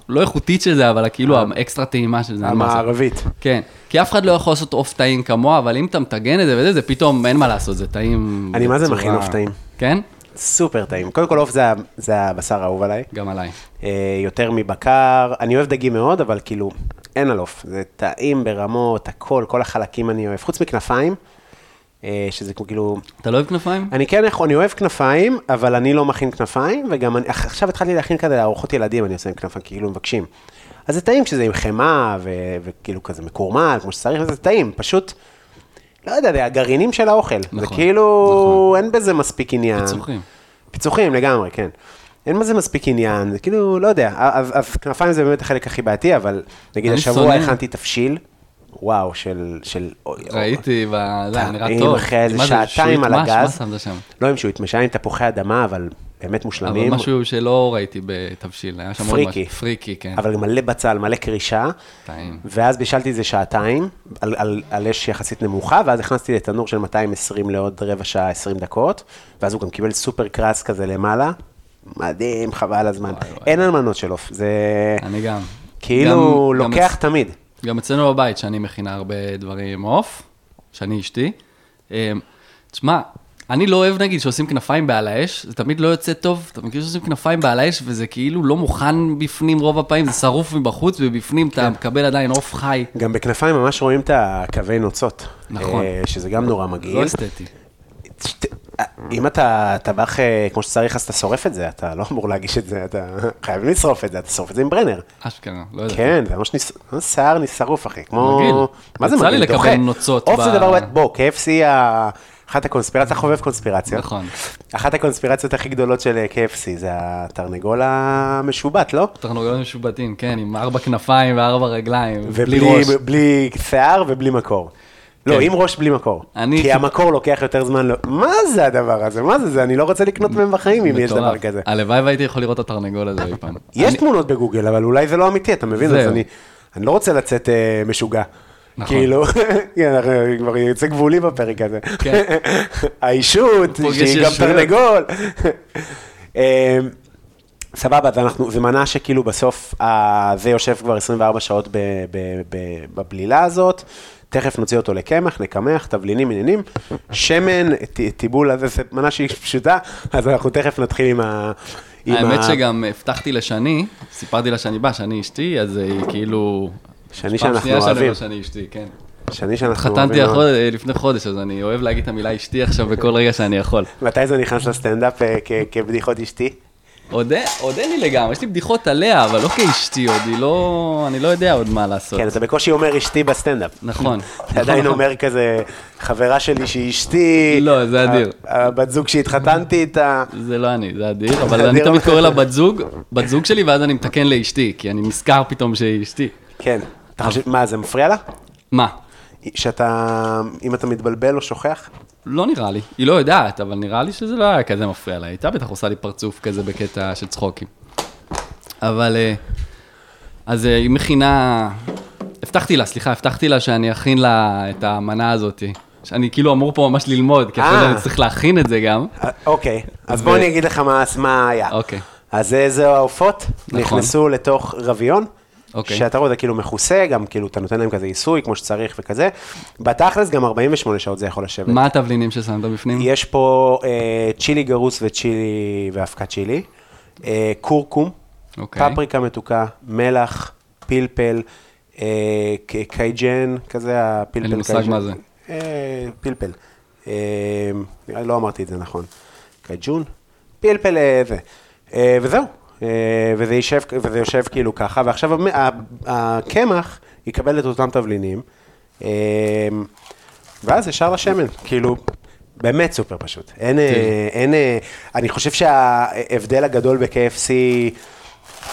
לא איכותית של זה, אבל כאילו האקסטרה טעימה של זה. המערבית. כן, כי אף אחד לא יכול לעשות עוף טעים כמוה, אבל אם אתה מטגן את זה וזה, זה פתאום אין מה לעשות, זה טעים. אני מה זה מכין עוף טעים. כן? סופר טעים. קודם כל עוף זה זה הבשר האהוב עליי. גם עליי. אה, יותר מבקר. אני אוהב דגים מאוד, אבל כאילו, אין על עוף. זה טעים ברמות, הכל, כל החלקים אני אוהב. חוץ מכנפיים, אה, שזה כמו כאילו... אתה לא אוהב כנפיים? אני כן אני אוהב כנפיים, אבל אני לא מכין כנפיים, וגם אני, עכשיו התחלתי להכין כזה ארוחות ילדים, אני עושה עם כנפיים, כאילו מבקשים. אז זה טעים כשזה עם חמאה, ו, וכאילו כזה מקורמל, כמו שצריך, וזה טעים, פשוט, לא יודע, זה הגרעינים של האוכל. זה נכון, כאילו, אין בזה מספיק עניין. פיצוחים. פיצוחים לגמרי, כן. אין בזה מספיק עניין, זה כאילו, לא יודע, אז, אז כנפיים זה באמת החלק הכי בעייתי, אבל נגיד השבוע. הכנתי תבשיל, וואו, של... של. ראיתי, ב- זה נראה טוב. אחרי איזה שעתיים על מש? הגז. מה שמת שם? לא עם שועית, משנה עם תפוחי אדמה, אבל באמת אבל מושלמים. משהו שלא ראיתי בתבשיל, היה שם עוד. משהו. פריקי, כן. אבל מלא בצל, מלא קרישה. טעים. ואז בישלתי את זה שעתיים, על, על, על אש יחסית נמוכה, ואז הכנסתי לתנור של 220 לעוד רבע שעה, 20 דקות, ואז הוא גם קיבל סופר קרס כזה למעלה. מדהים, חבל הזמן. וואי, וואי. אין אלמנות של עוף, זה אני גם. כאילו גם- גם לוקח אצ- תמיד. גם אצלנו בבית, שאני מכינה הרבה דברים עוף, שאני אשתי. אמ, תשמע, אני לא אוהב נגיד שעושים כנפיים בעל האש, זה תמיד לא יוצא טוב, אתה מכיר שעושים כנפיים בעל האש וזה כאילו לא מוכן בפנים רוב הפעמים, זה שרוף מבחוץ ובפנים אתה כן. מקבל עדיין עוף חי. גם בכנפיים ממש רואים את הקווי נוצות. נכון. אה, שזה גם נורא מגעיל. לא אסתטי. אם אתה טבח אה, כמו שצריך, אז אתה שורף את זה, אתה לא אמור להגיש את זה, אתה חייבים לשרוף את זה, אתה שורף את זה עם ברנר. אשכרה, לא יודע. כן, זה ממש ממש שיער נשרוף, אחי, כמו... מגעיל. מה זה יצא לי? לקבל. נוצות עוף זה דבר, בוא, KFC, אחת הקונספירציות, חובב קונספירציות. נכון. אחת הקונספירציות הכי גדולות של אה, KFC זה התרנגול המשובט, לא? תרנגולים משובטים, כן, עם ארבע כנפיים וארבע רגליים, בלי ובלי ראש. בלי שיער ובלי מקור. לא, כן. עם ראש בלי מקור. כי המקור לוקח יותר זמן. לא- מה זה הדבר הזה? מה זה זה? אני לא רוצה לקנות מהם בחיים אם יש דבר. כזה. הלוואי והייתי יכול לראות את התרנגול הזה אי פעם. יש אני- תמונות בגוגל, אבל אולי זה לא אמיתי, אתה מבין? אז. אני, אני לא רוצה לצאת אה, משוגע. נכון. כאילו, כן, כבר יוצא גבולי בפרק הזה. כן. האישות, שהיא גם. תרנגול. אה, סבבה, אז אנחנו, זה מנה שכאילו בסוף זה יושב כבר 24 שעות בבלילה הזאת, תכף נוציא אותו לקמח, נקמח, תבלינים, עניינים, שמן, טיבול הזה, זה מנה שהיא פשוטה, אז אנחנו תכף נתחיל עם ה... האמת ה- שגם הבטחתי לשני, סיפרתי לה שאני בא, שאני אשתי, אז היא כאילו... שני פעם שאנחנו שנייה שאני אוהבים. אומר שאני אשתי, כן. שני שאנחנו התחתנתי אוהבים מאוד. החוד- לפני חודש, אז אני אוהב להגיד את המילה אשתי עכשיו בכל רגע שאני יכול. מתי זה נכנס לסטנדאפ אה, כבדיחות אשתי? עוד עוד אין לי לגמרי, יש לי בדיחות עליה, אבל לא כאשתי עוד, היא לא... אני לא יודע עוד מה לעשות. כן, אתה בקושי אומר אשתי בסטנדאפ. נכון. אתה עדיין. אומר כזה, חברה שלי שהיא אשתי. לא, זה אדיר. הבת זוג שהתחתנתי איתה. זה לא אני, זה אדיר, אבל אני. תמיד קורא לה בת זוג, בת זוג שלי, ואז אני מתקן לאשתי, כי אני נזכר פתאום שהיא אשתי. כן. מה, זה מפריע לה? מה? שאתה, אם אתה מתבלבל או שוכח? לא נראה לי, היא לא יודעת, אבל נראה לי שזה לא היה כזה מפריע לה, הייתה בטח עושה לי פרצוף כזה בקטע של צחוקים. אבל, אה, אז אה, היא מכינה, הבטחתי לה, סליחה, הבטחתי לה שאני אכין לה את המנה הזאת, שאני כאילו אמור פה ממש ללמוד, כי אחרי זה אה. אני צריך להכין את זה גם. אוקיי, אז בוא אני אגיד לך מה, היה. אוקיי. אז זהו העופות, נכון. נכנסו לתוך רביון, אוקיי. שאתה רואה, כאילו מכוסה, גם כאילו אתה נותן להם כזה עיסוי כמו שצריך וכזה. בתכלס גם 48 שעות זה יכול לשבת. מה התבלינים ששמת בפנים? יש פה אה, צ'ילי גרוס וצ'ילי ואבקת צ'ילי, אה, כורכום, אוקיי. פפריקה מתוקה, מלח, פלפל, אה, Cajun, כזה הפלפל אין לי מושג Cajun. מה זה. אה, פלפל. אה, לא אמרתי את זה נכון. Cajun? פלפל אה, זה. אה, וזהו. אה, וזה יושב, וזה יושב כאילו ככה, ועכשיו הקמח יקבל את אותם תבלינים, אה, ואז ישר לשמן, כאילו, באמת סופר פשוט. אין, אה, אין, אה, אני חושב שההבדל הגדול ב-KFC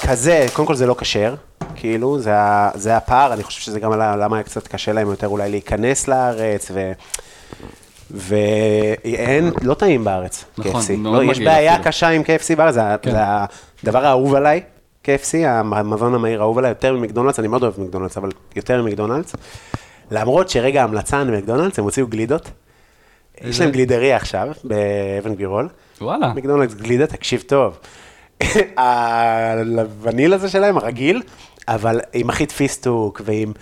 כזה, קודם כל זה לא כשר, כאילו, זה, זה הפער, אני חושב שזה גם למה היה קצת קשה להם יותר אולי להיכנס לארץ, ו... ואין, לא טעים בארץ, נכון, KFC. מאוד לא, יש בעיה אפילו. קשה עם KFC בארץ, זה, כן. זה הדבר האהוב עליי, KFC, המזון המהיר האהוב עליי, יותר ממקדונלדס, אני מאוד אוהב מקדונלדס, אבל יותר ממקדונלדס. למרות שרגע ההמלצה על מקדונלדס, הם הוציאו גלידות. יש איזה? להם גלידריה עכשיו, באבן גבירול. וואלה. מקדונלדס גלידה, תקשיב טוב. הווניל הזה שלהם, הרגיל, אבל עם הכי פיסטוק ועם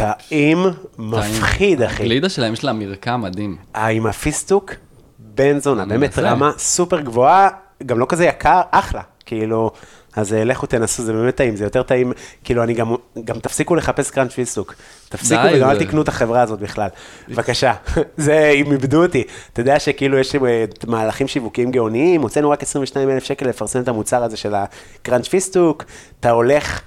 טעים מפחיד, אחי. הגלידה שלהם יש לה מרקם מדהים. אה, עם הפיסטוק, בן זונה, באמת. רמה סופר גבוהה, גם לא כזה יקר, אחלה, כאילו, אז אה, לכו תנסו, זה באמת טעים, זה יותר טעים, כאילו, אני גם, גם תפסיקו לחפש crunch פיסטוק, תפסיקו וגם אל תקנו את החברה הזאת בכלל, בבקשה, זה, הם איבדו אותי, אתה יודע שכאילו יש אה, מהלכים שיווקיים גאוניים, הוצאנו רק 22 אלף שקל לפרסם את המוצר הזה של ה crunch פיסטוק, אתה הולך,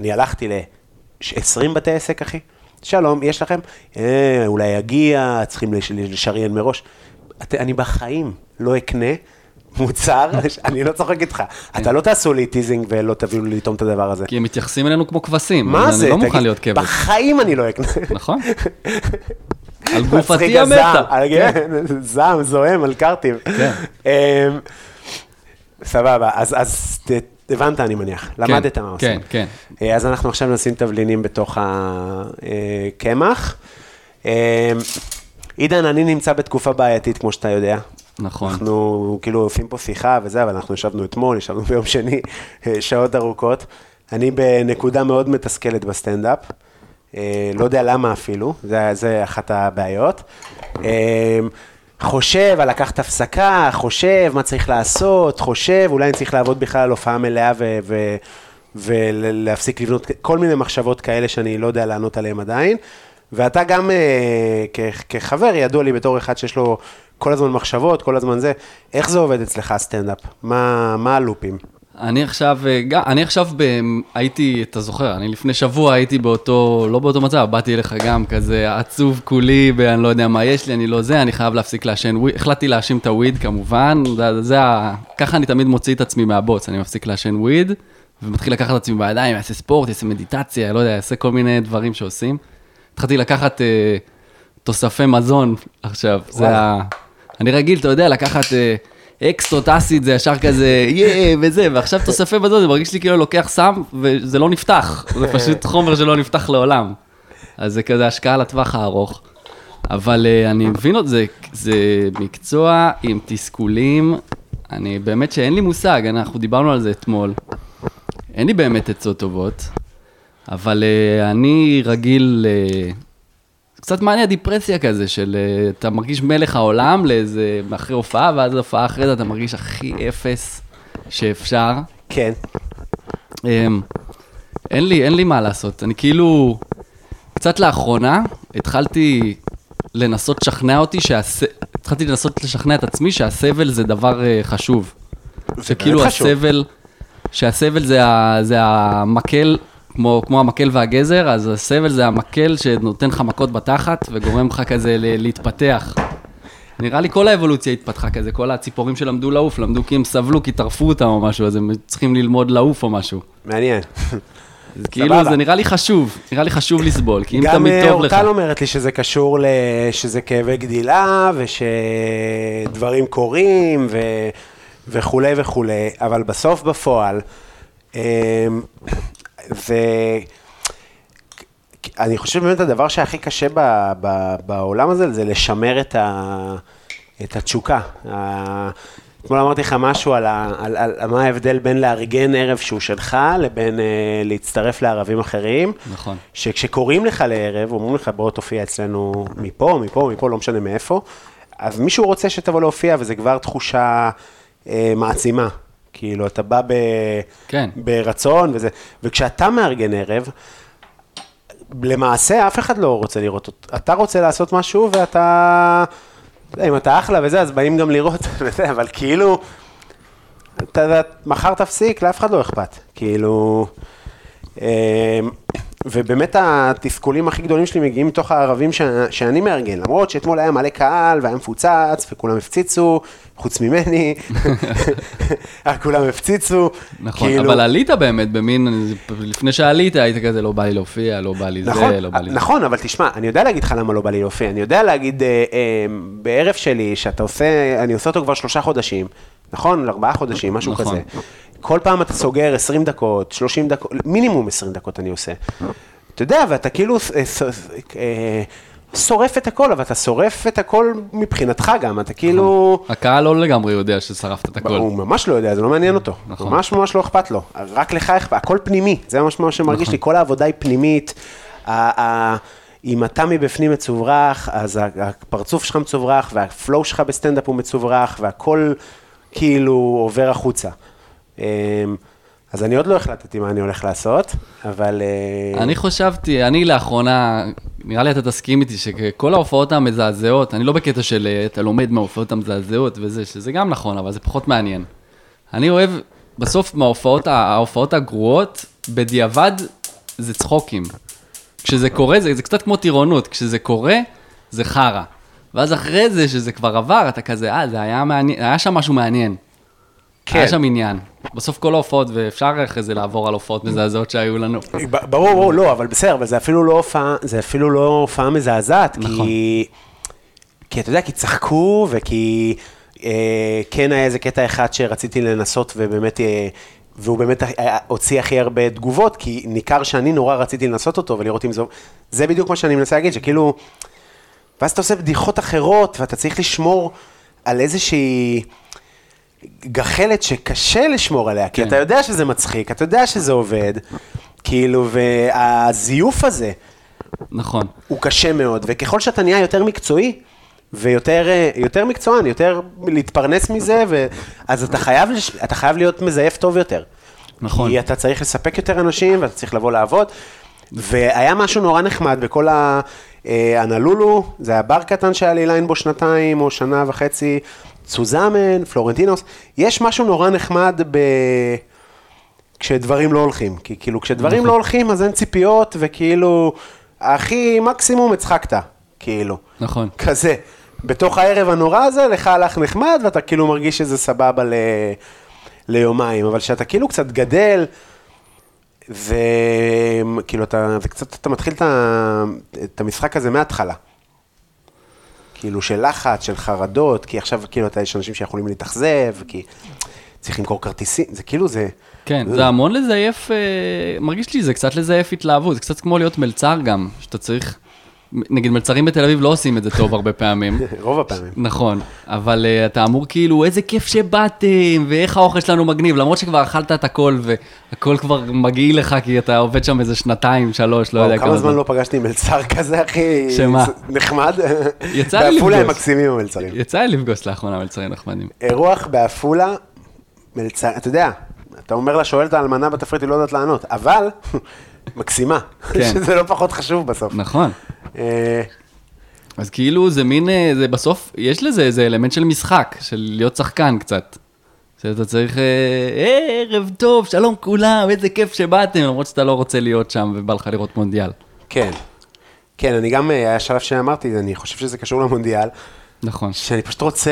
אני הלכתי ל-20 בתי עסק, אחי. שלום, יש לכם? אה, אולי יגיע, צריכים לש- לשריין מראש. את, אני בחיים לא אקנה מוצר, אני לא צוחק איתך. אתה לא תעשו לי teasing ולא תביאו לי לטעום את הדבר הזה. כי הם מתייחסים אלינו כמו כבשים. מה זה? אני לא מוכן להיות כבש. בחיים אני לא אקנה. נכון? על גופתי המתה. על- כן, זעם, זוהם על קרטיב. כן. אמ, סבבה, אז- הבנת, אני מניח. למדת מה עושים. כן, כן. אז אנחנו עכשיו נשים תבלינים בתוך הקמח. אה, עידן, אני נמצא בתקופה בעייתית, כמו שאתה יודע. נכון. אנחנו כאילו עושים פה שיחה וזה, אבל אנחנו ישבנו אתמול, ישבנו ביום שני, אה, שעות ארוכות. אני בנקודה מאוד מתסכלת בסטנדאפ. לא יודע למה אפילו, זה, זה אחת הבעיות. חושב על לקחת הפסקה, חושב מה צריך לעשות, חושב, אולי אני צריך לעבוד בכלל על הופעה מלאה ו- ו- ולהפסיק לבנות כל מיני מחשבות כאלה שאני לא יודע לענות עליהן עדיין. ואתה גם אה, כחבר ידוע לי בתור אחד שיש לו כל הזמן מחשבות, כל הזמן זה. איך זה עובד אצלך הסטנדאפ? מה, מה הלופים? אני עכשיו, אה, אני עכשיו, ב, הייתי, אתה זוכר, אני לפני שבוע הייתי באותו, לא באותו מצב, באתי אליך גם כזה עצוב כולי, ואני לא יודע מה יש לי, אני לא זה, אני חייב להפסיק לעשן וויד, החלטתי להאשים את הוויד כמובן, זה, זה ה... ככה אני תמיד מוציא את עצמי מהבוץ, אני מפסיק לעשן וויד, ומתחיל לקחת את עצמי בידיים, אעשה ספורט, אעשה מדיטציה, לא יודע, אעשה כל מיני דברים שעושים. התחלתי לקחת אה, תוספי מזון עכשיו, זה וואלה. ה... אני רגיל, אתה יודע, לקחת אה, אקסטרות אסיד, זה ישר כזה, יא, וזה, ועכשיו תוספי מזון, זה מרגיש לי כאילו לוקח סם, וזה לא נפתח, זה פשוט חומר שלא נפתח לעולם. אז זה כזה השקעה לטווח הארוך. אבל אה, אני מבין עוד, זה, זה מקצוע עם תסכולים, אני באמת שאין לי מושג, אנחנו דיברנו על זה אתמול. אין לי באמת עצות טובות, אבל אה, אני רגיל, אה, קצת מניה דיפרסיה כזה, של אה, אתה מרגיש מלך העולם לאיזה, אחרי הופעה, ואז הופעה אחרי זה אתה מרגיש הכי אפס שאפשר. כן. אמ, אין לי, אין לי מה לעשות. אני כאילו, קצת לאחרונה התחלתי לנסות לשכנע אותי, שהס... התחלתי לנסות לשכנע את עצמי שהסבל זה דבר אה, חשוב. שכאילו באמת חשוב. הסבל, שהסבל זה, ה... זה המקל, כמו, כמו המקל והגזר, אז הסבל זה המקל שנותן לך מכות בתחת וגורם לך כזה. להתפתח. נראה לי כל האבולוציה התפתחה כזה, כל הציפורים שלמדו לעוף, למדו כי הם סבלו, כי טרפו אותם או משהו, אז הם צריכים ללמוד לעוף או משהו. מעניין. אז כאילו, זה נראה לי חשוב, נראה לי חשוב לסבול, כי אם גם תמיד אה, טוב לך. אורטל אומרת לי שזה קשור ל... שזה כאבי גדילה, ושדברים קורים, ו... וכולי וכולי, אבל בסוף בפועל, אה, זה... אני חושב באמת הדבר שהכי קשה ב, ב, בעולם הזה, זה לשמר את, ה, את התשוקה. אתמול אמרתי לך משהו על, ה, על, על, על מה ההבדל בין לארגן ערב שהוא שלך, לבין אה, להצטרף לערבים אחרים. נכון. שכשקוראים לך לערב, אומרים לך בוא תופיע אצלנו מפה, מפה, מפה, לא משנה מאיפה, אז מישהו רוצה שתבוא להופיע, וזה כבר תחושה אה, מעצימה. כאילו, אתה בא ב, כן. ברצון וזה, וכשאתה מארגן ערב, למעשה אף אחד לא רוצה לראות אותו. אתה רוצה לעשות משהו ואתה, אם אתה אחלה וזה, אז באים גם לראות, אבל כאילו, אתה יודע, מחר תפסיק, לאף אחד לא אכפת. כאילו, אמ, ובאמת התסכולים הכי גדולים שלי מגיעים מתוך הערבים ש... שאני מארגן, למרות שאתמול היה מלא קהל והיה מפוצץ וכולם הפציצו, חוץ ממני, כולם הפציצו. נכון, כאילו- אבל עלית באמת במין, לפני שעלית היית כזה, לא בא לי להופיע, לא בא לי נכון, זה, לא בא לי זה. נכון, אבל תשמע, אני יודע להגיד לך למה לא בא לי להופיע, אני יודע להגיד אה, אה, בערב שלי, שאתה עושה, אני עושה אותו כבר שלושה חודשים, נכון? ארבעה חודשים, משהו נכון. כזה. כל פעם אתה סוגר 20 דקות, 30 דקות, מינימום 20 דקות אני עושה. אתה יודע, ואתה כאילו אה, ש- אה, שורף את הכל, אבל אתה שורף את הכל מבחינתך גם, אתה כאילו... הקהל לא לגמרי יודע ששרפת את הכל. הוא ממש לא יודע, זה לא מעניין אותו. נכון. ממש ממש לא אכפת לו. רק לך אכפת, הכל פנימי, זה ממש מה שמרגיש נכון. לי, כל העבודה היא פנימית. אם אתה מבפנים מצוברח, אז הפרצוף שלך מצוברח, והפלואו שלך בסטנדאפ הוא מצוברח, והכל כאילו עובר החוצה. אמ, אז אני עוד לא החלטתי מה אני הולך לעשות, אבל... אה, אני חשבתי, אני לאחרונה, נראה לי אתה תסכים איתי, שכל ההופעות המזעזעות, אני לא בקטע של אה, אתה לומד מההופעות המזעזעות וזה, שזה גם נכון, אבל זה פחות מעניין. אני אוהב, בסוף מההופעות, ההופעות הגרועות, בדיעבד זה צחוקים. כשזה קורה, זה, זה קצת כמו טירונות, כשזה קורה, זה חרא. ואז אחרי זה, שזה כבר עבר, אתה כזה, אה, זה היה מעניין, היה שם משהו מעניין. כן. היה שם עניין. בסוף כל ההופעות, ואפשר אחרי זה לעבור על הופעות מזעזעות שהיו לנו. ברור, ברור, לא, אבל בסדר, אבל זה אפילו לא הופעה, זה אפילו לא הופעה מזעזעת, נכון. כי... כי אתה יודע, כי צחקו, וכי אה, כן היה איזה קטע אחד שרציתי לנסות, ובאמת, אה, והוא באמת היה- הוציא הכי הרבה תגובות, כי ניכר שאני נורא רציתי לנסות אותו ולראות אם זה... זה בדיוק מה שאני מנסה להגיד, שכאילו... ואז אתה עושה בדיחות אחרות, ואתה צריך לשמור על איזושהי גחלת שקשה לשמור עליה, כי כן. אתה יודע שזה מצחיק, אתה יודע שזה עובד, כאילו, והזיוף הזה נכון. הוא קשה מאוד, וככל שאתה נהיה יותר מקצועי, ויותר אה, יותר מקצוען, יותר להתפרנס מזה, ו... אז אתה חייב. אתה חייב להיות מזייף טוב יותר. נכון. כי אתה צריך לספק יותר אנשים, ואתה צריך לבוא לעבוד. והיה משהו נורא נחמד בכל האנלולו, זה היה בר קטן שהיה לי ליין בו שנתיים או שנה וחצי, צוזמן, פלורנטינוס, יש משהו נורא נחמד ב... כשדברים לא הולכים, כי כאילו כשדברים נכון. לא הולכים אז אין ציפיות, וכאילו, הכי מקסימום הצחקת, כאילו. נכון. כזה. בתוך הערב הנורא הזה, לך הלך נחמד, ואתה כאילו מרגיש שזה סבבה ל... ליומיים, אבל כשאתה כאילו קצת גדל, וכאילו אתה, זה קצת, אתה מתחיל. את המשחק הזה מההתחלה. כאילו של לחץ, של חרדות, כי עכשיו כאילו אתה, יש אנשים שיכולים להתאכזב, כי צריך למכור כרטיסים, זה כאילו זה... כן, זה המון לזייף, אה, מרגיש לי זה קצת לזייף התלהבות, זה קצת כמו להיות מלצר גם, שאתה צריך, נגיד מלצרים בתל אביב לא עושים את זה טוב הרבה פעמים. רוב הפעמים. נכון, אבל uh, אתה אמור כאילו, איזה כיף שבאתם, ואיך האוכל שלנו מגניב, למרות שכבר אכלת את הכל, והכל כבר מגעיל לך, כי אתה עובד שם איזה שנתיים, שלוש, לא יודע כמה זמן לא פגשתי מלצר כזה, אחי. שמה? נחמד. יצא לי בעפולה הם לפגוש. מקסימים המלצרים. יצא לי לפגוש לאחרונה מלצרים נחמדים. אירוח בעפולה, מלצר, אתה יודע, אתה אומר לה, שואלת האלמנה בתפריט, היא לא יודעת לענות, אבל מקסימה, כן. שזה לא פחות חשוב בסוף. נכון. אה, אז כאילו זה מין, אה, זה בסוף, יש לזה איזה אלמנט של משחק, של להיות שחקן קצת. שאתה צריך, אה, "אה, ערב טוב, שלום כולם, איזה כיף שבאתם, למרות שאתה לא רוצה להיות שם ובא לך לראות מונדיאל. כן. כן, אני גם, אה, היה שלב שאמרתי, אני חושב שזה קשור למונדיאל, נכון. שאני פשוט רוצה,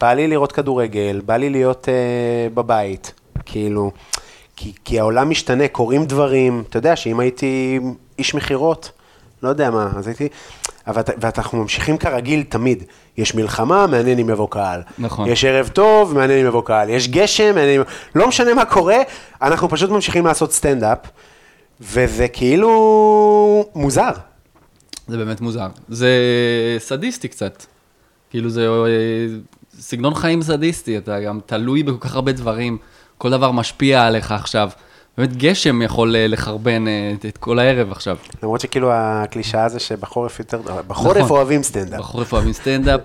בא לי לראות כדורגל, בא לי להיות uh, בבית, כאילו, כי, כי העולם משתנה, קורים דברים, אתה יודע שאם הייתי איש מכירות, לא יודע מה, אז הייתי, אבל, ואנחנו ממשיכים כרגיל תמיד, יש מלחמה, מעניין אם יבוא קהל. נכון. יש ערב טוב, מעניין אם יבוא קהל. יש גשם, מעניין אם... לא משנה מה קורה, אנחנו פשוט ממשיכים לעשות סטנדאפ. וזה כאילו מוזר. זה באמת מוזר. זה סדיסטי קצת. כאילו זה אה, סגנון חיים סדיסטי, אתה גם תלוי בכל כך הרבה דברים, כל דבר משפיע עליך עכשיו. באמת גשם יכול אה, לחרבן אה, את, את כל הערב עכשיו. למרות שכאילו הקלישאה זה שבחורף יותר, בחורף נכון. אוהבים סטנדאפ. בחורף אוהבים סטנדאפ.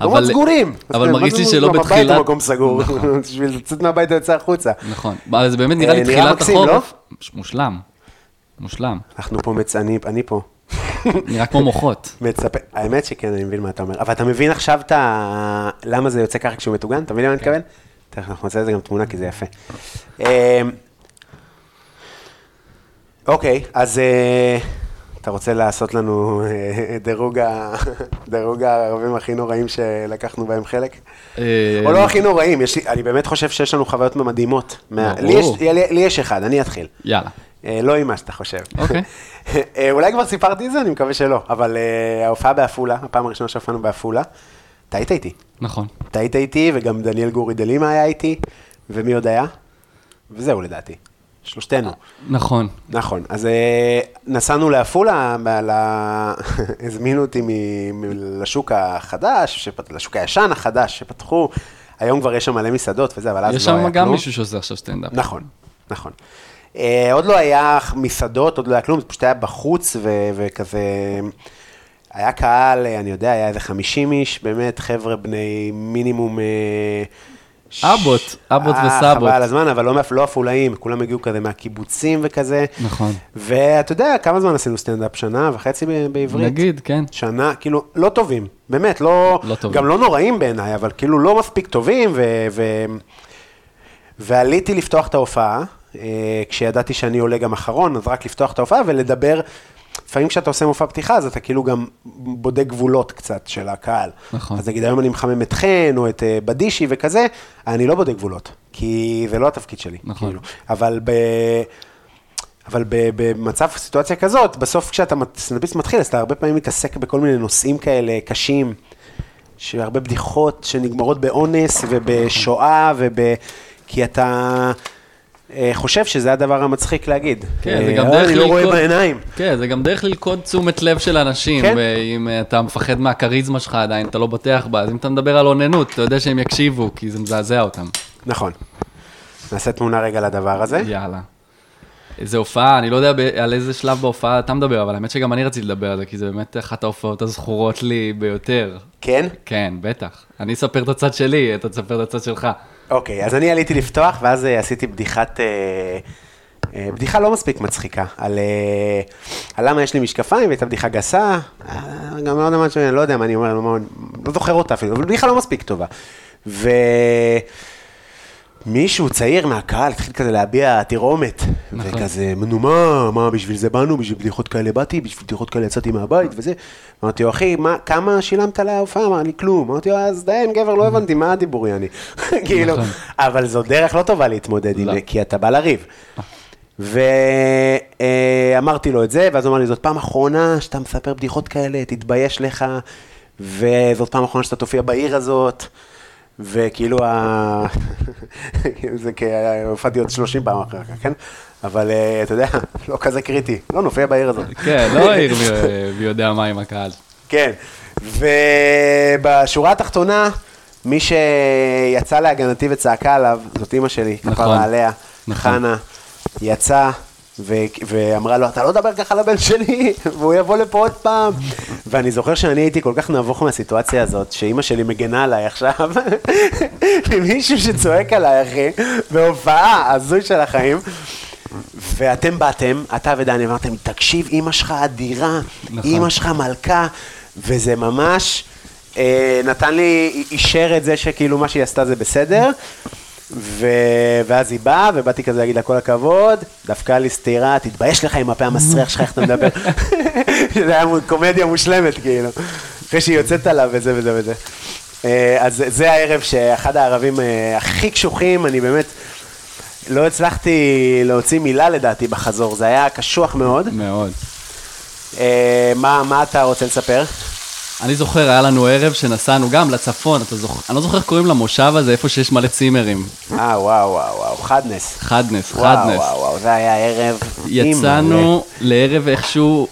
מקומות סגורים. אבל מרגיש לי שלא גם הבית בתחילת... הוא מקום סגור, נכון, בשביל לצאת מהבית ויוצא החוצה. נכון. זה באמת נראה לי אה, נראה תחילת מקסים, לא? החורף. מושלם. מושלם. אנחנו פה מצ... אני, פה. נראה כמו מוחות. מצפה, האמת שכן, אני מבין מה אתה אומר. אבל אתה מבין עכשיו את ה... למה זה יוצא ככה כשהוא מטוגן? אתה מבין למה אני כן. מתכוון? תכף אנחנו נעשה לזה גם תמונה כי זה יפה. אוקיי, אז אה, אתה רוצה לעשות לנו אה, דירוג הערבים הכי נוראים שלקחנו בהם חלק? אה, או לא הכי נוראים, אני באמת חושב שיש לנו חוויות מדהימות. לי יש- אחד, אני אתחיל. יאללה. לא עם מה שאתה חושב. אוקיי. אולי כבר סיפרתי את זה, אני מקווה שלא, אבל ההופעה בעפולה, הפעם הראשונה שהופענו בעפולה, אתה היית איתי. נכון. אתה היית איתי, וגם דניאל גורי דלימה היה איתי, ומי עוד היה? וזהו לדעתי, שלושתנו. נכון. נכון, אז אה, נסענו לעפולה, הזמינו אותי מ- לשוק החדש, שפ- לשוק הישן החדש שפתחו, היום כבר יש שם מלא מסעדות וזה, אבל אז לא יש היה שם גם כלום. מישהו שעושה עכשיו סטנדאפ. נכון, נכון. אה, עוד לא היה מסעדות, עוד לא היה כלום, זה פשוט היה בחוץ ו- וכזה... היה קהל, אה, אני יודע, היה איזה 50 איש, באמת, חבר'ה בני מינימום... אבות, אבות אה, וסבות. חבל הזמן, אבל לא, מאפ- לא עפולאים, כולם הגיעו כזה מהקיבוצים וכזה. נכון. ואתה יודע, כמה זמן עשינו סטנדאפ? שנה וחצי בעברית? נגיד, כן. שנה, כאילו, לא טובים, באמת, לא, לא טובים. גם לא נוראים בעיניי, אבל כאילו לא מספיק טובים, ו, ו, ועליתי לפתוח את ההופעה, אה, כשידעתי שאני עולה גם אחרון, אז רק לפתוח את ההופעה ולדבר. לפעמים כשאתה עושה מופע פתיחה, אז אתה כאילו גם בודק גבולות קצת של הקהל. נכון. אז נגיד, היום אני מחמם את חן, או את אה, בדישי וכזה, אני לא בודק גבולות, כי זה לא התפקיד שלי. נכון. כאילו. אבל ב... אבל במצב, סיטואציה כזאת, בסוף כשאתה סטנדאפיסט מתחיל, אז אתה הרבה פעמים מתעסק בכל מיני נושאים כאלה קשים, שהרבה בדיחות שנגמרות באונס ובשואה וב... כי אתה חושב שזה הדבר המצחיק להגיד. כן, זה אה, גם אה, דרך אני לא רואה ללכוד- בעיניים. כן, זה גם דרך ללכוד תשומת לב של אנשים, כן. אה, אתה מפחד מהכריזמה שלך עדיין, אתה לא בוטח בה, אז אם אתה מדבר על אוננות, אתה יודע שהם יקשיבו, כי זה מזעזע אותם. נכון. נעשה תמונה רגע לדבר הזה. יאללה. איזה הופעה, אני לא יודע על איזה שלב בהופעה אתה מדבר, אבל האמת שגם אני רציתי לדבר על זה, כי זה באמת אחת ההופעות הזכורות לי ביותר. כן? כן, בטח. אני אספר את הצד שלי, אתה תספר את הצד שלך. אוקיי, אז אני עליתי לפתוח, ואז אה, עשיתי בדיחת... אה, אה, בדיחה לא מספיק מצחיקה, על, על למה יש לי משקפיים, והייתה בדיחה גסה, גם לא יודע מה, לא יודע מה אני אומר, לא, זוכר אותה אפילו, אבל בדיחה לא מספיק טובה. ומישהו צעיר מהקהל התחיל כזה להביע תרעומת, נכון. וכזה, נו מה, מה, בשביל זה באנו, בשביל בדיחות כאלה באתי, בשביל בדיחות כאלה יצאתי מהבית וזה. אמרתי לו, אחי, מה, כמה שילמת להופעה? אמר לי, כלום. אמרתי לו, אז די, גבר, לא הבנתי, מה הדיבור, יעני? כאילו, נכון. אבל זו דרך לא טובה להתמודד עם לא. כי אתה בא לריב. ואמרתי לו את זה, ואז הוא אמר לי, זאת פעם אחרונה שאתה מספר בדיחות כאלה, תתבייש לך, וזאת פעם אחרונה שאתה תופיע בעיר הזאת, וכאילו, ה... זה כי הופעתי עוד 30 פעם אחר כך, כן? אבל אה, אתה יודע, לא כזה קריטי, לא נופיע בעיר הזאת. כן, לא העיר מי יודע מה עם הקהל. כן, ובשורה התחתונה, מי שיצא להגנתי וצעקה עליו, זאת אימא שלי, נכון. כפרה עליה, נכון. חנה, יצאה. ו- ואמרה לו, אתה לא תדבר ככה לבן שלי, והוא יבוא לפה עוד פעם. ואני זוכר שאני הייתי כל כך נבוך מהסיטואציה הזאת, שאימא שלי מגנה עליי עכשיו, מישהו שצועק עליי, אחי, בהופעה הזוי של החיים. ואתם באתם, אתה ודני אמרתם, תקשיב, אימא שלך אדירה, נכון. אימא שלך מלכה, וזה ממש אה, נתן לי, אישר את זה שכאילו מה שהיא עשתה זה בסדר. ו... ואז היא באה, ובאתי כזה להגיד לה כל הכבוד, דפקה לי סטירה, תתבייש לך עם הפה המסריח שלך, איך אתה מדבר. זה היה קומדיה מושלמת, כאילו. אחרי שהיא יוצאת עליו וזה וזה וזה. אה, אז זה הערב שאחד הערבים אה, הכי קשוחים, אני באמת לא הצלחתי להוציא מילה לדעתי בחזור, זה היה קשוח מאוד. מאוד. אה, מה, מה אתה רוצה לספר? אני זוכר, היה לנו ערב שנסענו גם לצפון, אתה זוכר, אני לא זוכר איך קוראים למושב הזה, איפה שיש מלא צימרים. אה, וואו, וואו, וואו, חדנס. חדנס, וואו, חדנס. וואו, וואו, זה היה ערב. יצאנו לערב איכשהו,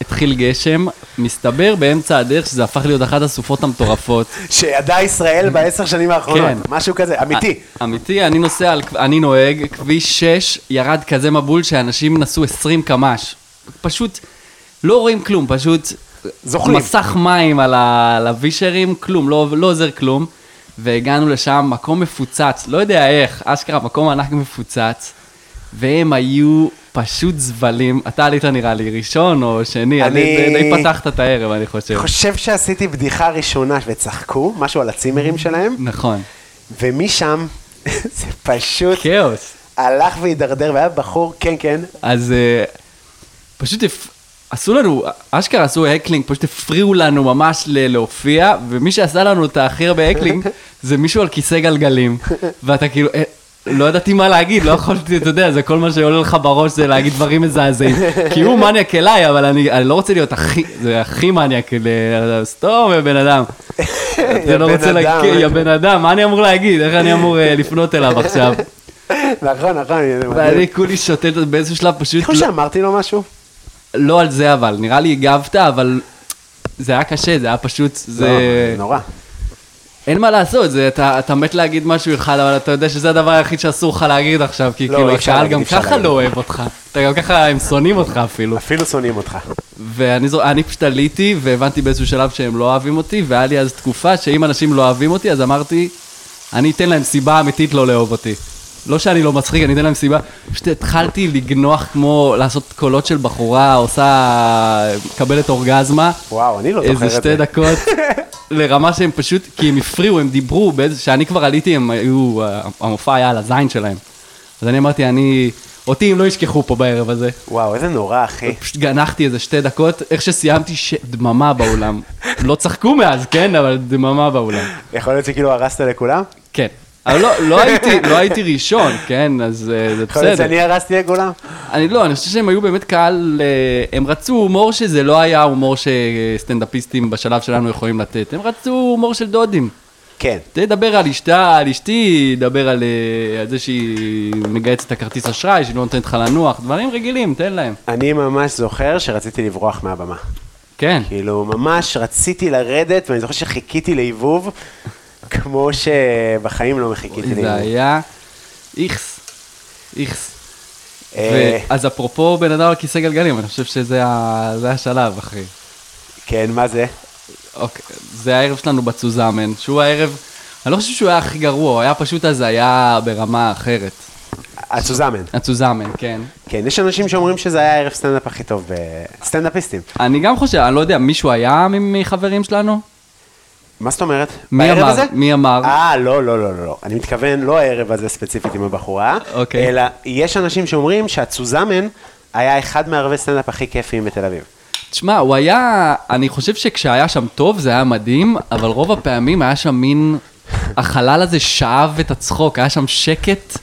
התחיל גשם, מסתבר באמצע הדרך שזה הפך להיות אחת הסופות המטורפות. שידע ישראל בעשר שנים האחרונות, כן. משהו כזה, אמיתי. אמיתי, אני נוסע, על, אני נוהג, כביש 6, ירד כזה מבול שאנשים נסעו 20 קמ"ש. פשוט לא רואים כלום, פשוט... זוכלים. מסך מים על, הווישרים, כלום, לא, לא עוזר כלום. והגענו לשם, מקום מפוצץ, לא יודע איך, אשכרה, מקום ענק מפוצץ. והם היו פשוט זבלים. אתה עלית נראה לי ראשון או שני, אני... די, די פתחת את הערב, אני חושב. אני חושב שעשיתי בדיחה ראשונה וצחקו, משהו על הצימרים שלהם, נכון. ומשם זה פשוט כאוס. הלך והידרדר, והיה בחור, כן, כן, אז אה, פשוט. עשו לנו, אשכרה עשו heckling, פשוט הפריעו לנו ממש להופיע, ומי שעשה לנו את הכי הרבה heckling, זה מישהו על כיסא גלגלים, ואתה כאילו, אה, לא ידעתי מה להגיד, לא יכולתי, אתה יודע, זה כל מה שעולה לך בראש זה להגיד דברים מזעזעים. כי הוא מניאק אליי, אבל אני, אני לא רוצה להיות הכי, זה הכי מניאק, ל- סתום, יא בן אדם. אתה לא בן אדם. יא בן אדם, מה אני אמור להגיד? איך אני אמור אה, לפנות אליו עכשיו? נכון, נכון. ואני כולי שותת באיזשהו שלב פשוט... חושב לא- שאמרתי לו משהו? לא על זה אבל, נראה לי הגבת, אבל זה היה קשה, זה היה פשוט, זה... לא, נורא. אין מה לעשות, זה, אתה, אתה מת להגיד משהו אחד, אבל אתה יודע שזה הדבר היחיד שאסור לך להגיד עכשיו, כי לא, כאילו הקהל גם ככה להגיד. לא אוהב אותך. אתה גם ככה, הם שונאים אותך אפילו. אפילו שונאים אותך. ואני פשוט עליתי, והבנתי באיזשהו שלב שהם לא אוהבים אותי, והיה לי אז תקופה שאם אנשים לא אוהבים אותי, אז אמרתי, אני אתן להם סיבה אמיתית לא לאהוב אותי. לא שאני לא מצחיק, אני אתן להם סיבה. פשוט התחלתי לגנוח כמו לעשות קולות של בחורה, עושה, מקבלת אורגזמה. וואו, אני לא זוכר איזה את שתי זה. דקות, לרמה שהם פשוט, כי הם הפריעו, הם דיברו, באיזה, שאני כבר עליתי, הם היו, המופע היה על הזין שלהם. אז אני אמרתי, אני, אותי הם לא ישכחו פה בערב הזה. וואו, איזה נורא, אחי. פשוט גנחתי איזה שתי דקות, איך שסיימתי, ש... דממה באולם. לא צחקו מאז, כן, אבל דממה באולם. יכול להיות שכאילו הרסת לכולם? כן. אבל לא, לא, הייתי, לא הייתי ראשון, כן, אז אה, זה בסדר. שאני הרסתי לכולם? אני לא, אני חושב שהם היו באמת קהל, אה, הם רצו הומור שזה לא היה הומור שסטנדאפיסטים בשלב שלנו יכולים לתת, הם רצו הומור של דודים. כן. תדבר על אשתה, על אשתי, דבר על, אה, על זה שהיא מגייסת את הכרטיס אשראי, שהיא לא נותנת לך לנוח, דברים רגילים, תן להם. אני ממש זוכר שרציתי לברוח מהבמה. כן. כאילו, ממש רציתי לרדת, ואני זוכר שחיכיתי להיבוב, כמו שבחיים לא חיכיתי זה להיבוב. היה איכס, איכס. אה, אז אפרופו בן אדם על כיסא גלגלים, אני חושב שזה זה השלב, אחי. כן, מה זה? אוקיי, זה הערב שלנו בצוזמן, שהוא הערב, אני לא חושב שהוא היה הכי גרוע, הוא היה פשוט הזיה ברמה אחרת. הצוזמן. הצוזמן, כן. כן, יש אנשים שאומרים שזה היה הערב סטנדאפ הכי טוב ב... סטנדאפיסטים. אני גם חושב, אני לא יודע, מישהו היה מחברים שלנו? מה זאת אומרת? מי אמר? הזה? מי אמר? אה, לא, לא, לא, לא, לא. אני מתכוון לא הערב הזה ספציפית עם הבחורה, אוקיי. אלא יש אנשים שאומרים שהצוזמן היה אחד מערבי סטנדאפ הכי כיפיים בתל אביב. תשמע, הוא היה, אני חושב שכשהיה שם טוב זה היה מדהים, אבל רוב הפעמים היה שם מין, החלל הזה שאב את הצחוק, היה שם שקט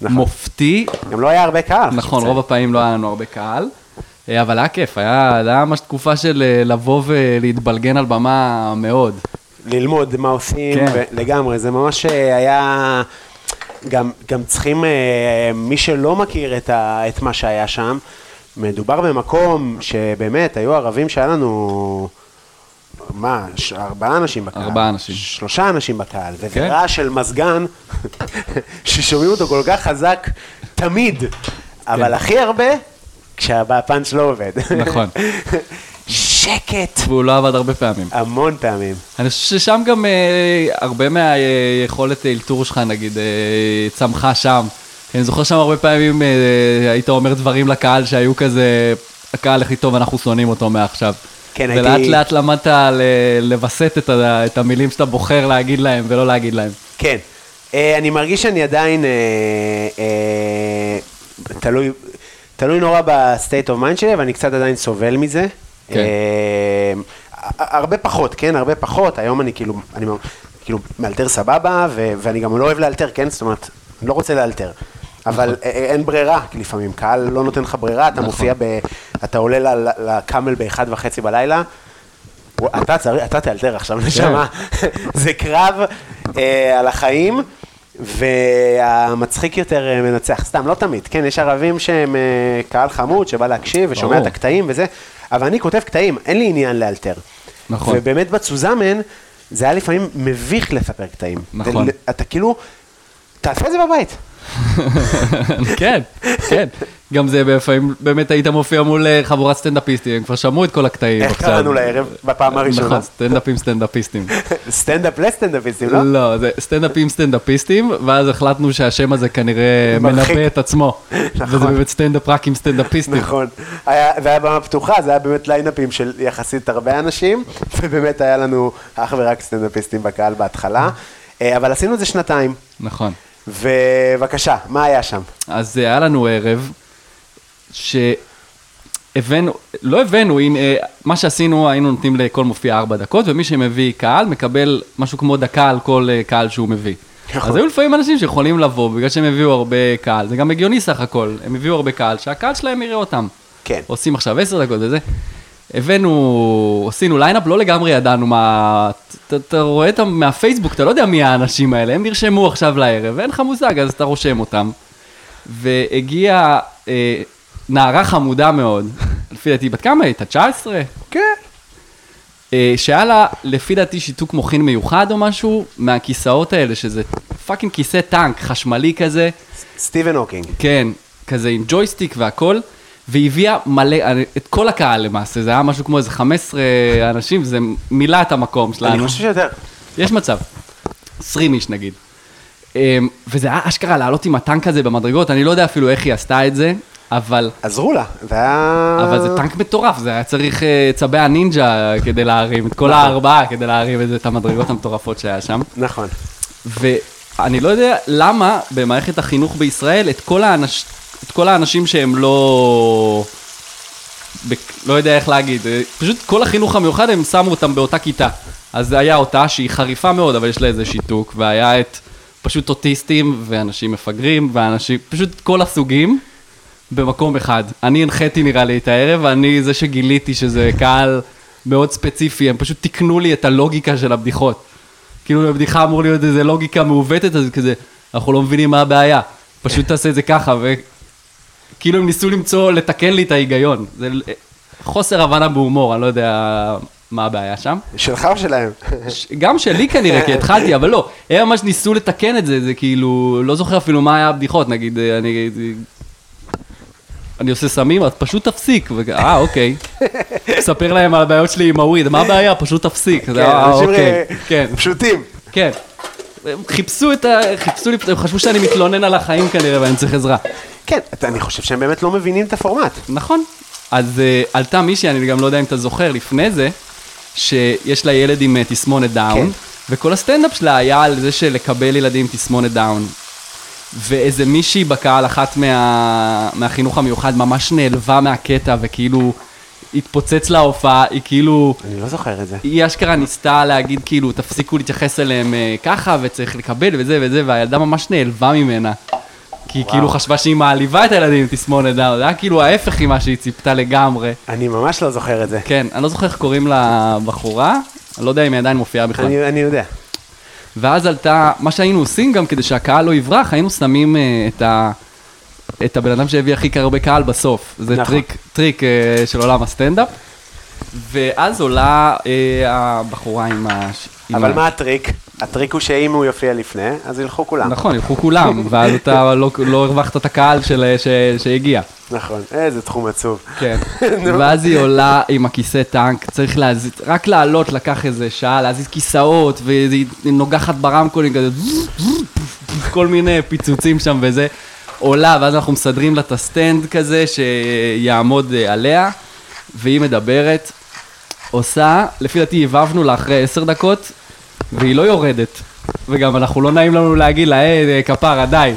נכון. מופתי. גם לא היה הרבה קהל. נכון. רוב הפעמים לא היה לנו הרבה קהל, אה, אבל היה כיף, היה היה ממש תקופה של אה, לבוא ולהתבלגן על במה מאוד. ללמוד מה עושים, כן. כן. לגמרי, זה ממש אה, היה... גם, גם צריכים, אה, מי שלא מכיר את, ה, את מה שהיה שם, מדובר במקום שבאמת, היו ערבים שהיה לנו, מה, ש, ארבעה אנשים בקהל. ארבעה אנשים. שלושה אנשים בקהל, וזה כן. רעש של מזגן, ששומעים אותו כל כך חזק, תמיד, אבל הכי הרבה, כשהפאנץ' לא עובד. נכון. שקט, והוא לא עבד הרבה פעמים. המון פעמים. אני חושב ששם גם אה, הרבה מהיכולת אלתור שלך, נגיד, אה, צמחה שם. אני זוכר שם הרבה פעמים אה, היית אומר דברים לקהל שהיו כזה, הקהל הכי טוב, אנחנו שונאים אותו מעכשיו. כן, ולאט הייתי- לאט למדת ל- לווסת את, ה- את המילים שאתה בוחר להגיד להם ולא להגיד להם. כן. אה, אני מרגיש שאני עדיין אה, אה, תלוי, תלוי נורא ב state of mind שלי, אבל אני קצת עדיין סובל מזה. כן. אה, הרבה פחות, כן? הרבה פחות. היום אני כאילו, אני כאילו מאלתר סבבה, ו- ואני גם לא אוהב לאלתר, כן? זאת אומרת, אני לא רוצה לאלתר. אבל אה, אין ברירה, כי לפעמים קהל לא נותן לך ברירה, אתה נכון. מופיע ב... אתה עולה ל- ל- לקאמל באחד וחצי בלילה, אתה צריך, אתה תאלתר עכשיו, נשמה. זה קרב אה, על החיים, והמצחיק יותר מנצח. סתם, לא תמיד, כן, יש ערבים שהם קהל חמוד, שבא להקשיב ושומע. את הקטעים וזה, אבל אני כותב קטעים, אין לי עניין לאלתר. נכון. ובאמת בצוזמן, זה היה לפעמים מביך לספר קטעים. נכון. אתה כאילו, תעשה את זה בבית. כן, כן. גם זה לפעמים, באמת היית מופיע מול אה, חבורת סטנדאפיסטים, הם כבר שמעו את כל הקטעים איך. קראנו לערב בפעם הראשונה? נכון, סטנדאפים סטנדאפיסטים. סטנדאפ לסטנדאפיסטים, לא? לא, זה סטנדאפים סטנדאפיסטים, ואז החלטנו שהשם הזה כנראה. מנבא את עצמו. נכון. וזה באמת סטנדאפ רק עם סטנדאפיסטים. נכון. זה היה במה פתוחה, זה היה באמת ליינאפים של יחסית הרבה אנשים, ובאמת היה לנו אך ורק סטנדאפיסטים בקהל בהתחלה. אה, אבל עשינו את זה שנתיים, נכון. ובבקשה, מה היה שם? אז אה, היה לנו ערב, שהבאנו, לא הבאנו, הנה, אה, מה שעשינו, היינו נותנים לכל מופיע ארבע דקות, ומי שמביא קהל מקבל משהו כמו דקה על כל אה, קהל שהוא מביא. נכון. אז היו לפעמים אנשים שיכולים לבוא, בגלל שהם הביאו הרבה קהל, זה גם הגיוני סך הכל, הם הביאו הרבה קהל, שהקהל שלהם יראה אותם. כן. עושים עכשיו עשר דקות וזה. הבאנו, עשינו ליינאפ, לא לגמרי ידענו מה... אתה- אתה רואה אותם מהפייסבוק, אתה לא יודע מי האנשים האלה, הם נרשמו עכשיו לערב, ואין לך מושג, אז אתה רושם אותם. והגיעה אה, נערה חמודה מאוד, לפי דעתי, בת כמה היית? 19? כן. אה, שהיה לה, לפי דעתי, שיתוק מוחין מיוחד או משהו, מהכיסאות האלה, שזה fucking כיסא טנק, חשמלי כזה. סטיבן הוקינג. כן, כזה עם ג'ויסטיק והכל, והיא הביאה מלא, את כל הקהל למעשה, זה היה משהו כמו איזה 15 אנשים, זה מילא את המקום אני שלנו. חושב שיותר. יש מצב, 20 איש נגיד. אמ, וזה היה אשכרה לעלות עם הטנק הזה במדרגות, אני לא יודע אפילו איך היא עשתה את זה, אבל, עזרו לה, זה היה... אבל זה טנק מטורף, זה היה צריך אה, צבי הנינג'ה כדי להרים, את כל הארבעה כדי להרים את המדרגות המטורפות שהיה שם. נכון. ואני לא יודע למה במערכת החינוך בישראל, את כל, האנש... את כל האנשים שהם לא... בק... לא יודע איך להגיד, אה, פשוט כל החינוך המיוחד הם שמו אותם באותה כיתה. אז זה היה אותה שהיא חריפה מאוד, אבל יש לה איזה שיתוק, והיה את פשוט אוטיסטים ואנשים מפגרים, ואנשים, פשוט כל הסוגים במקום אחד. אני הנחיתי נראה לי את הערב, ואני זה שגיליתי שזה קהל מאוד ספציפי, הם פשוט תיקנו לי את הלוגיקה של הבדיחות. כאילו בבדיחה אמור להיות איזה לוגיקה מעוותת, אז כזה, אנחנו לא מבינים מה הבעיה. פשוט תעשה את זה ככה, וכאילו הם ניסו למצוא, לתקן לי את ההיגיון. זה חוסר הבנה בהומור, אני לא יודע מה הבעיה שם. שלך או שלהם? גם שלי כנראה, כי התחלתי, אבל לא, הם ממש ניסו לתקן את זה, זה כאילו, לא זוכר אפילו מה היה הבדיחות, נגיד, אני... אני עושה סמים, אז פשוט תפסיק, אה, אוקיי. מספר להם על הבעיות שלי עם הוויד, מה הבעיה? פשוט תפסיק. כן, אה, אנשים אוקיי, אה, כן. פשוטים. כן. הם חיפשו את ה... חיפשו לי, הם חשבו שאני מתלונן על החיים כנראה ואני צריך עזרה. כן, אני חושב שהם באמת לא מבינים את הפורמט. נכון. אז אה, עלתה מישהי, אני גם לא יודע אם אתה זוכר, לפני זה, שיש לה ילד עם תסמונת דאון, כן. וכל הסטנדאפ שלה היה על זה של לקבל ילדים עם תסמונת דאון. ואיזה מישהי בקהל, אחת מה, מהחינוך המיוחד, ממש נעלבה מהקטע, וכאילו התפוצץ לה ההופעה, היא כאילו... אני לא זוכר את זה. היא אשכרה ניסתה להגיד כאילו תפסיקו להתייחס אליהם אה, ככה וצריך לקבל וזה וזה והילדה ממש נעלבה ממנה. כי היא כאילו חשבה שהיא מעליבה את הילדים עם תסמונת דאון, זה היה כאילו ההפך ממה שהיא ציפתה לגמרי. אני ממש לא זוכר את זה. כן, אני לא זוכר איך קוראים לבחורה, אני לא יודע אם היא עדיין מופיעה בכלל. אני אני יודע. ואז עלתה, מה שהיינו עושים גם כדי שהקהל לא יברח, היינו שמים אה, את, ה, את הבן אדם שהביא הכי הרבה קהל בסוף. זה נכון. טריק, טריק אה, של עולם הסטנדאפ. ואז עולה אה, הבחורה עם ה... עם אבל ה- מה הטריק? הטריק הוא שאם הוא יופיע לפני, אז ילכו כולם. נכון, ילכו כולם, ואז אתה לא, לא הרווחת את הקהל של, ש, שהגיע. נכון. איזה תחום עצוב. כן. ואז היא עולה עם הכיסא טנק, צריך להזיז, רק לעלות לקח איזה שעה, להזיז כיסאות, והיא נוגחת ברמקולים כזה, כל מיני פיצוצים שם וזה. עולה, ואז אנחנו מסדרים לה את הסטנד כזה, שיעמוד אה, עליה, והיא מדברת, עושה, לפי דעתי הבבנו לה אחרי עשר דקות, והיא לא יורדת. וגם אנחנו לא נעים לנו להגיד לה, היי, כפרה, די.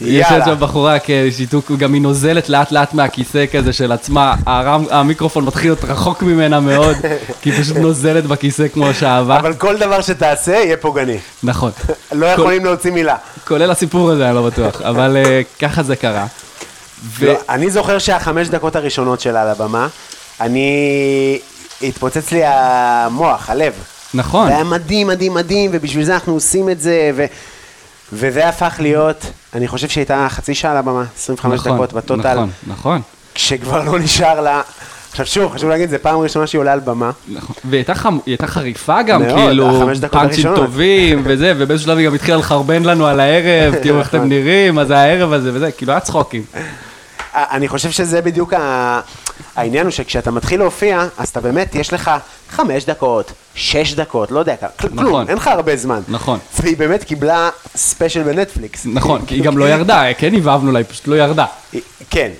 יש. שם בחורה כשיתוק, גם היא נוזלת לאט לאט מהכיסא כזה של עצמה, הרם, המיקרופון מתחיל להיות רחוק ממנה מאוד, כי היא פשוט נוזלת בכיסא כמו שעבה. אבל כל דבר שתעשה יהיה פוגעני. נכון. לא יכולים להוציא מילה. כולל הסיפור הזה, אני לא בטוח, אבל אה, ככה זה קרה. ו... לא, אני זוכר שהחמש דקות הראשונות שלה על הבמה, אני התפוצץ לי המוח, הלב. נכון. זה היה מדהים, מדהים, מדהים, ובשביל זה אנחנו עושים את זה, ו... וזה הפך להיות, אני חושב שהייתה חצי שעה על הבמה, 25 נכון, דקות בטוטל, נכון, נכון. כשכבר לא נשאר לה... עכשיו שוב, חשוב להגיד, זו פעם ראשונה שהיא עולה על במה. נכון. והיא הייתה, חריפה גם, מאוד, כאילו, פאנצ'ים. טובים וזה, ובאיזשהו שלב היא גם התחילה לחרבן לנו על הערב, תראו איך אתם נראים, מה זה הערב הזה וזה, כאילו היה צחוקים. אני חושב שזה בדיוק ה... העניין הוא שכשאתה מתחיל להופיע, אז אתה באמת, יש לך חמש דקות, שש דקות, לא יודע, כלום, נכון. אין לך הרבה זמן. נכון. והיא באמת קיבלה ספיישל בנטפליקס. נכון, כי היא גם לא ירדה, כן הבהבנו לה, היא פשוט לא ירדה. כן,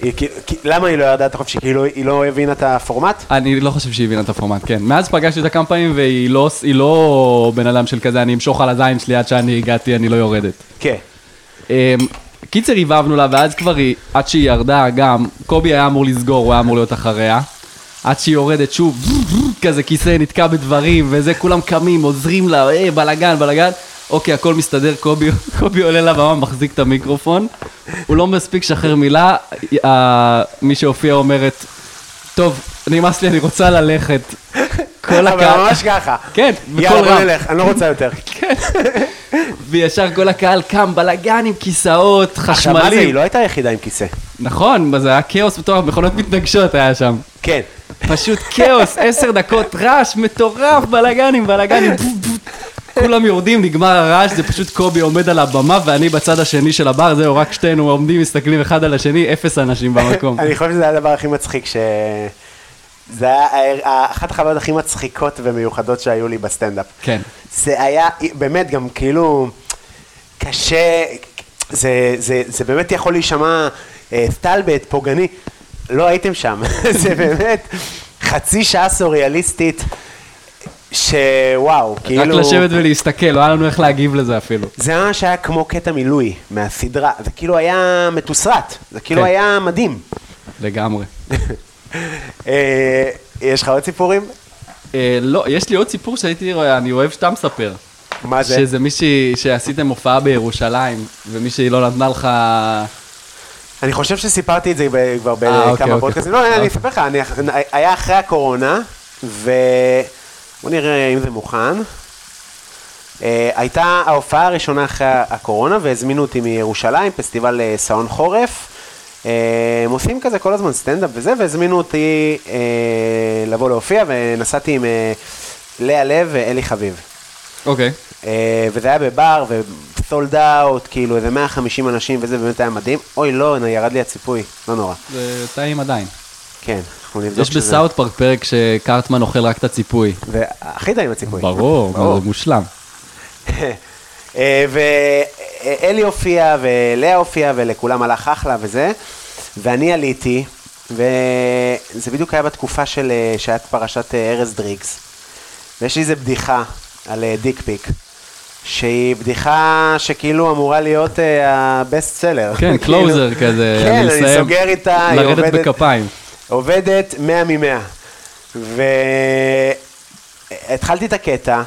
למה היא לא ירדה? אתה חושב שהיא לא- היא לא הבינה את הפורמט? אני לא חושב שהיא הבינה את הפורמט, כן. מאז פגשתי אותה כמה פעמים והיא לא, לא בן אדם של כזה, אני אמשוך על הזין שלי עד שאני הגעתי, אני לא יורדת. כן. קיצר הבהבנו לה, ואז כבר היא, עד שהיא ירדה גם, קובי היה אמור לסגור, הוא היה אמור להיות אחריה. עד שהיא יורדת שוב, כזה כיסא נתקע בדברים, וזה, כולם קמים, עוזרים לה, אה, בלאגן, בלאגן. אוקיי, הכל מסתדר, קובי, קובי עולה לבמה, מחזיק את המיקרופון. הוא לא מספיק לשחרר מילה, מי שהופיעה אומרת, טוב, נמאס לי, אני רוצה ללכת. כל אבל הקהל, ממש ככה. כן, בקול יאללה, בוא רם. נלך, אני לא רוצה יותר. וישר כל הקהל קם, בלאגן עם כיסאות, עכשיו, מה זה, היא. לא הייתה היחידה עם כיסא. נכון, זה היה כאוס מטורף, מכונות מתנגשות היה שם. כן. פשוט כאוס, עשר דקות רעש מטורף, בלאגנים, בלאגנים. כולם יורדים, נגמר הרעש, זה פשוט קובי עומד על הבמה ואני בצד השני של הבר, זהו, רק שתינו עומדים, מסתכלים אחד על השני, אפס אנשים במקום. אני חושב שזה הדבר הכי מצחיק ש... זה היה אחת החוויות הכי מצחיקות ומיוחדות שהיו לי בסטנדאפ. כן. זה היה באמת גם כאילו קשה, זה, זה, זה באמת יכול להישמע אה, סטלבט, פוגעני, לא הייתם שם, זה באמת חצי שעה סוריאליסטית, שוואו, רק כאילו... לשבת ולהסתכל, לא היה לנו איך להגיב לזה אפילו. זה ממש היה כמו קטע מילוי מהסדרה, זה כאילו היה מתוסרט, זה כאילו כן. היה מדהים. לגמרי. אה, יש לך עוד סיפורים? אה, לא, יש לי עוד סיפור שהייתי רואה, אני אוהב שאתה מספר. מה זה? שזה מישהי שעשיתם הופעה בירושלים, ומישהי לא נתנה לך... אני חושב שסיפרתי את זה כבר אה, אוקיי, בכמה אוקיי. פודקאסטים. לא, אני אוקיי. אספר לך, היה אחרי הקורונה, ובוא נראה אם זה מוכן. אה, הייתה ההופעה הראשונה אחרי הקורונה, והזמינו אותי מירושלים, פסטיבל אה, שעון חורף. אה, הם עושים כזה כל הזמן סטנדאפ וזה, והזמינו אותי אה, לבוא להופיע, ונסעתי עם אה, לאה לב ואלי חביב. אוקיי. וזה היה בבר, ו sold out, כאילו איזה 150 אנשים וזה, באמת היה מדהים. אוי, לא, ירד לי הציפוי, לא נורא. זה טעים עדיין. כן, אנחנו נבדוק יש ב South Park פרק שקרטמן אוכל רק את הציפוי. והכי טעים הציפוי. ברור, זה מושלם. אה, ואלי הופיע, ולאה הופיעה, ולכולם הלך אחלה וזה, ואני עליתי, וזה בדיוק היה בתקופה של, אה, שהיה פרשת אה, ארז דריקס, ויש לי איזה בדיחה על dick pic. שהיא בדיחה שכאילו אמורה להיות ה best seller. כן, closer כזה, כן, אני. סוגר איתה, היא לרדת עובדת- בכפיים. עובדת 100 מ-100. והתחלתי את הקטע,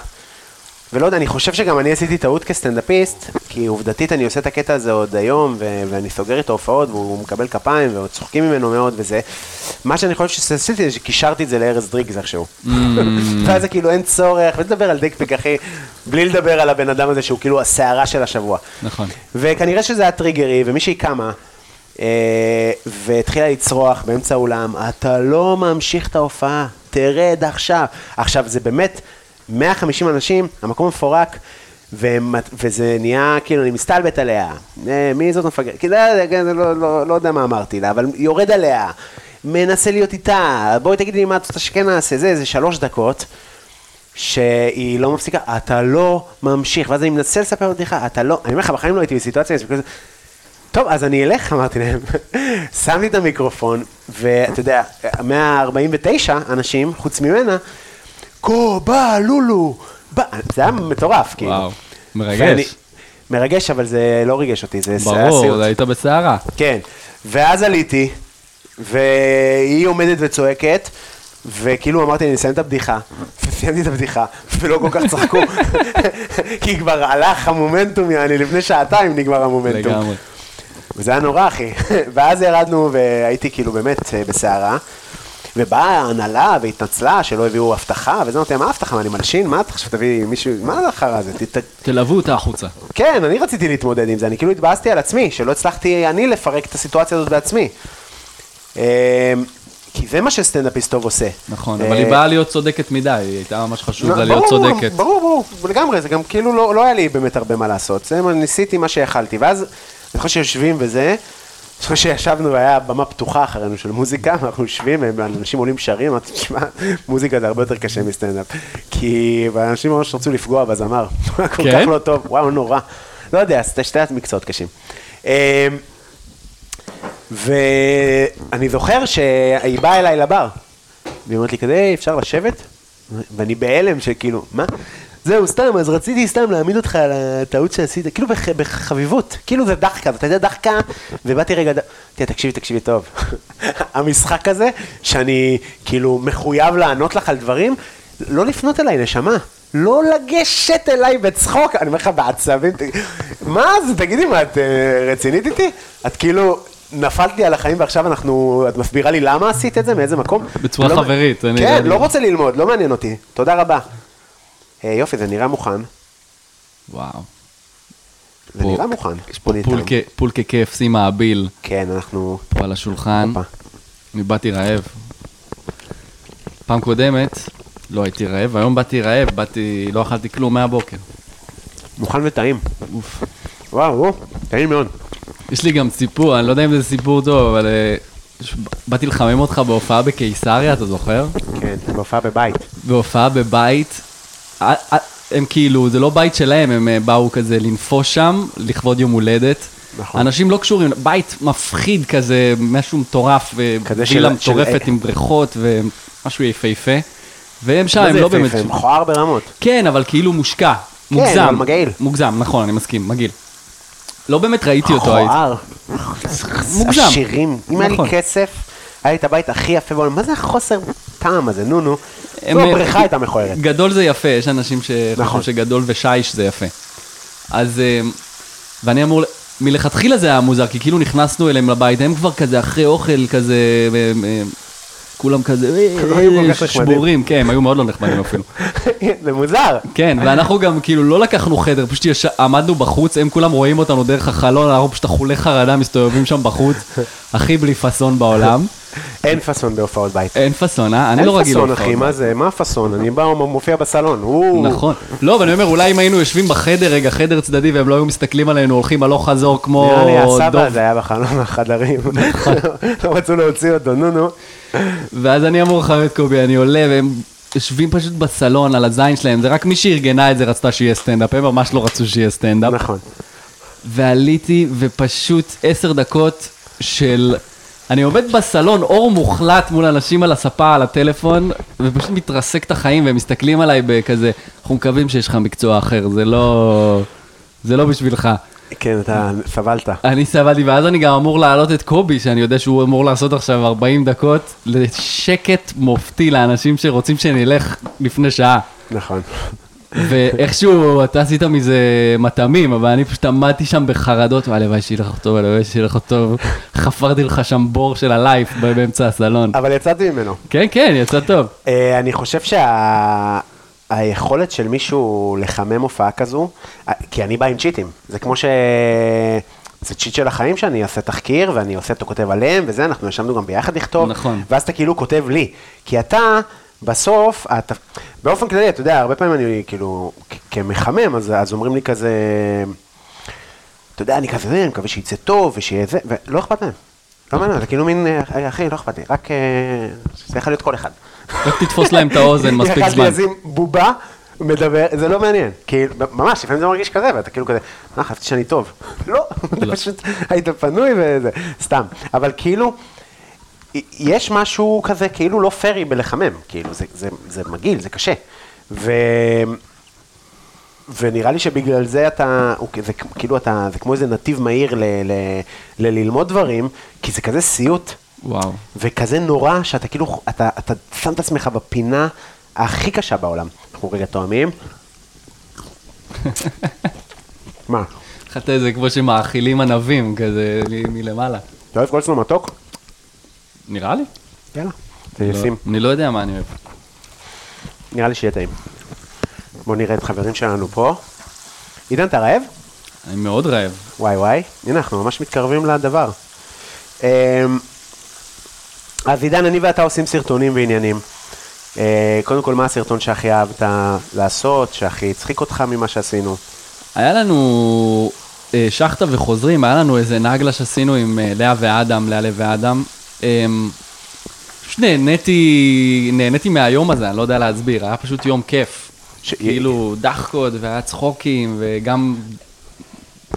ולא יודע, אני חושב שגם אני עשיתי טעות כסטנדאפיסט, כי עובדתית אני עושה את הקטע הזה עוד היום, ו- ואני סוגר איתו הופעות, והוא מקבל כפיים, ועוד צוחקים ממנו מאוד וזה. מה שאני חושב שעשיתי זה שקישרתי את זה לארז דריגס איכשהו. ואז זה כאילו אין צורך, ותדבר על דקפיק, אחי, בלי לדבר על הבן אדם הזה שהוא כאילו הסערה של השבוע. נכון. וכנראה שזה היה טריגרי, ומישהי קמה, אה, והתחילה לצרוח באמצע האולם, אתה לא ממשיך את ההופעה, תרד עכשיו. עכשיו, זה באמת 150 אנשים, המקום מפורק, וזה נהיה, כאילו, אני מסתלבט עליה. אה, מי זאת מפגרת? כאילו, לא, לא, לא, לא יודע מה אמרתי לה, אבל יורד עליה, מנסה להיות איתה, בואי תגידי לי מה את רוצה שכן נעשה, זה, זה שלוש דקות. שהיא לא מפסיקה, אתה לא ממשיך, ואז אני מנסה לספר בדיחה, אתה לא, אני אומר לך, בחיים לא הייתי בסיטואציה כזאת, טוב, אז אני אלך, אמרתי להם. שמתי את המיקרופון, ואתה יודע, 149 אנשים, חוץ ממנה, קו, בא, לולו, בא, זה היה מטורף, כאילו. וואו, מרגש. ואני- מרגש, אבל זה לא ריגש אותי, זה היה ברור, סיוט. היית בסערה. כן, ואז עליתי, והיא עומדת וצועקת, וכאילו אמרתי, אני אסיים את הבדיחה, וסיימתי את הבדיחה, ולא כל כך צחקו, כי כבר הלך המומנטום, יעני, לפני שעתיים נגמר המומנטום. לגמרי. וזה היה נורא, אחי. ואז ירדנו, והייתי כאילו באמת אה, בסערה. ובאה ההנהלה והתנצלה שלא הביאו אבטחה, וזה אמרתי, מה אבטחה? מה, אני מלשין? מה אתה חושב, תביא מישהו, מה זה החרא הזה? תלוו אותה החוצה. כן, אני רציתי להתמודד עם זה, אני כאילו התבאסתי על עצמי, שלא הצלחתי אני לפרק את הסיטואציה הזאת בעצמי. אה, כי זה מה שסטנדאפיסט טוב עושה. נכון, אה, אבל היא באה להיות צודקת מדי, היא הייתה ממש חשוב לה לא, להיות ברור, צודקת. ברור, ברור, לגמרי, זה גם כאילו לא, לא היה לי באמת הרבה מה לעשות. זה, ניסיתי מה שיכלתי, ואז אני חושב שיושבים וזה, חושב שישבנו והיה במה פתוחה אחרינו של מוזיקה, ואנחנו יושבים, אנשים עולים שרים, אמרתי, תשמע, מוזיקה זה הרבה יותר קשה מסטנדאפ. כי אנשים ממש רצו לפגוע בזמר, כל כך כן? לא טוב, וואו, נורא. לא יודע, שתי שתי מקצועות קשים. אמ, ואני זוכר שהיא באה אליי לבר, והיא אומרת לי כזה, "היי, אפשר לשבת? ואני בהלם שכאילו, מה? זהו, סתם, אז רציתי סתם להעמיד אותך על הטעות שעשית, כאילו בח, בחביבות, כאילו זה דחקה, אתה יודע, דחקה, ובאתי רגע, תראה, תקשיבי, תקשיבי טוב. המשחק הזה, שאני כאילו מחויב לענות לך על דברים, לא לפנות אליי, נשמה. לא לגשת אליי בצחוק, אני אומר לך בעצבים, מה זה, תגידי, מה, את אה, רצינית איתי? את כאילו, נפלת לי על החיים ועכשיו אנחנו, את מסבירה לי למה עשית את זה, מאיזה מקום? בצורה לא- חברית, כן, אני- לא רוצה ללמוד, לא מעניין אותי, תודה רבה. אה, יופי, זה נראה מוכן, וואו. זה נראה מוכן. יש פה. פולקה- KFC מעביל כן, אנחנו... פה על השולחן. אני באתי רעב. פעם קודמת לא הייתי רעב, היום באתי רעב, באתי, לא אכלתי כלום מהבוקר. מוכן וטעים. אוף. וואו, וואו, טעים מאוד. יש לי גם סיפור, אני לא יודע אם זה סיפור טוב, אבל אה, באתי לחמם אותך בהופעה בקיסריה, אתה זוכר? כן, בהופעה בבית. בהופעה בבית, הם כאילו, זה לא בית שלהם, הם אה, באו כזה לנפוש שם, לכבוד יום הולדת. נכון. אנשים לא קשורים, בית מפחיד כזה, משהו מטורף, וילה מטורפת עם בריכות ומשהו יפהפה. והם שם, מה הם זה לא באמת... יפהפה? מכוער ברמות. כן, אבל כאילו מושקע, מוגזם. אבל מגעיל. מוגזם, נכון, אני מסכים, מגעיל. לא באמת ראיתי אותו, הייתי. מכוער. מוגזם. עשירים. אם היה לי נכון. כסף, היה לי את הבית הכי יפה בעולם. מה זה החוסר טעם הזה? נו, נו. זו הבריכה הייתה מכוערת. גדול זה יפה, יש אנשים נכון. שחושבים שגדול ושיש זה יפה. אז, אה, ואני אמור, מלכתחילה זה היה מוזר, כי כאילו נכנסנו אליהם לבית, הם כבר כזה אחרי אוכל כזה, אה, אה, כולם כזה, אה, לא אה. שבורים, כן, הם היו מאוד לא נחמדים אפילו. זה מוזר. כן, ואנחנו גם כאילו לא לקחנו חדר, פשוט יש, עמדנו בחוץ, הם כולם רואים אותנו דרך החלון, אנחנו פשוט אכולי חרדה מסתובבים שם בחוץ, הכי בלי פאסון בעולם. אין פאסון בהופעות בית. אין פאסון, אה? אני אין לא רגיל פאסון, להופעות אחי, מה זה? מה הפאסון? אני בא, מופיע בסלון. נכון. לא, אבל אני אומר, אולי אם היינו יושבים בחדר, רגע, חדר צדדי, והם לא היו מסתכלים עלינו, הולכים הלוך חזור כמו נראה לי הסבא. הזה היה בחלון החדרים. נכון. לא רצו להוציא אותו, נו נו. ואז אני אמור לך את קובי, אני עולה, והם יושבים פשוט בסלון על הזין שלהם, זה רק מי שארגנה את זה רצתה שיהיה סטנדאפ, הם ממש לא רצו שיהיה סטנדאפ. נכון. ועליתי, ופשוט עשר דקות של... אני עומד בסלון, אור מוחלט מול אנשים על הספה, על הטלפון, ופשוט מתרסק את החיים, והם מסתכלים עליי בכזה, אנחנו מקווים שיש לך מקצוע אחר, זה לא... זה לא בשבילך. כן, אתה סבלת. אני סבלתי, ואז אני גם אמור להעלות את קובי, שאני יודע שהוא אמור לעשות עכשיו 40 דקות, לשקט מופתי לאנשים שרוצים שנלך לפני שעה. נכון. ואיכשהו אתה עשית מזה מטעמים, אבל אני פשוט עמדתי שם בחרדות, והלוואי שילך טוב, הלוואי שילך טוב. חפרתי לך שם בור של הלייף באמצע הסלון. אבל יצאתי ממנו. כן, כן, יצא טוב. אה, אני חושב שהיכולת של מישהו לחמם הופעה כזו, אה, כי אני בא עם צ'יטים, זה כמו ש... זה צ'יט של החיים שאני אעשה תחקיר ואני עושה אותו כותב עליהם וזה, אנחנו ישבנו גם ביחד לכתוב, נכון. ואז אתה כאילו כותב לי, כי אתה בסוף, אתה, באופן כללי, אתה יודע, הרבה פעמים אני כאילו, כמחמם, אז, אז אומרים לי כזה, אתה יודע, אני כזה, אני מקווה שיצא טוב ושיהיה זה, ולא אכפת להם. לא מעניין, זה כאילו מין, אה, אחי, לא אכפת לי, רק, אה, זה יכול להיות כל אחד. רק תתפוס להם את האוזן מספיק זמן. לשים בובה, מדבר, זה לא מעניין. כאילו, ממש, לפעמים זה מרגיש כזה, ואתה כאילו כזה, אה, חשבתי שאני טוב. לא, לא. פשוט היית פנוי וזה, סתם. אבל כאילו, יש משהו כזה כאילו לא פרי בלחמם, כאילו, זה, זה, זה מגעיל, זה קשה. ו... ונראה לי שבגלל זה אתה, זה כאילו אתה, זה כמו איזה נתיב מהיר ל, ל, ל, ללמוד דברים, כי זה כזה סיוט. וואו. וכזה נורא, שאתה כאילו, אתה, אתה שם את עצמך בפינה הכי קשה בעולם. אנחנו רגע תואמים. מה? את זה כמו שמאכילים ענבים, כזה מלמעלה. אתה אוהב קולסלו מתוק? נראה לי. יאללה. אני לא- אשים, אני לא יודע מה אני אוהב. נראה לי שיהיה טעים. בואו נראה את חברים שלנו פה. עידן, אתה רעב? אני מאוד רעב. וואי וואי, הנה אנחנו ממש מתקרבים לדבר. אמ, אז עידן, אני ואתה עושים סרטונים ועניינים. אה, קודם כל, מה הסרטון שהכי אהבת לעשות, שהכי הצחיק אותך ממה שעשינו? היה לנו אה, שחטה וחוזרים, היה לנו איזה נגלה שעשינו עם אה, לאה ואדם, לאה ואדם. אה, פשוט נהניתי, נהניתי מהיום הזה, אני לא יודע להסביר, היה פשוט יום כיף. ש- כאילו דחקות והיה צחוקים, וגם,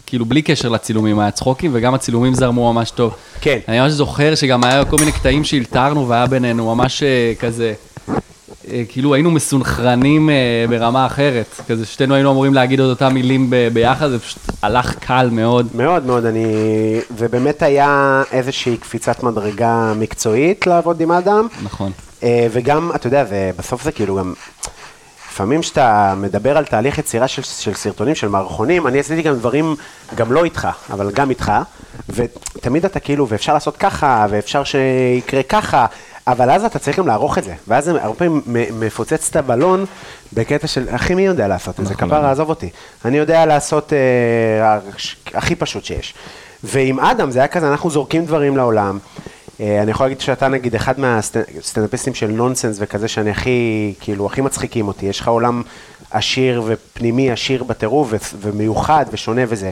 כאילו בלי קשר לצילומים היה צחוקים, וגם הצילומים זרמו ממש טוב. כן. אני ממש זוכר שגם היה כל מיני קטעים שהלתרנו והיה בינינו ממש אה, כזה, כאילו היינו מסונכרנים אה, ברמה אחרת. כזה שתינו היינו אמורים להגיד את אותם מילים ב- ביחד, זה פשוט הלך קל מאוד. מאוד מאוד, אני... ובאמת היה איזושהי קפיצת מדרגה מקצועית לעבוד עם אדם. נכון. אה, וגם, אתה יודע, ובסוף זה כאילו גם... לפעמים כשאתה מדבר על תהליך יצירה של, של סרטונים, של מערכונים, אני עשיתי גם דברים, גם לא איתך, אבל גם איתך, ותמיד אתה כאילו, ואפשר לעשות ככה, ואפשר שיקרה ככה, אבל אז אתה צריך גם לערוך את זה, ואז זה הרבה פעמים מפוצץ את הבלון בקטע של, אחי, מי יודע לעשות את זה? נכון. כפרה, עזוב אותי. אני יודע לעשות אה, הכי פשוט שיש. ועם אדם זה היה כזה, אנחנו זורקים דברים לעולם. אה, אני יכול להגיד שאתה נגיד אחד מהסטנדאפיסטים של נונסנס וכזה שאני הכי, כאילו, הכי מצחיקים אותי. יש לך עולם עשיר ופנימי עשיר בטירוף ומיוחד ושונה וזה.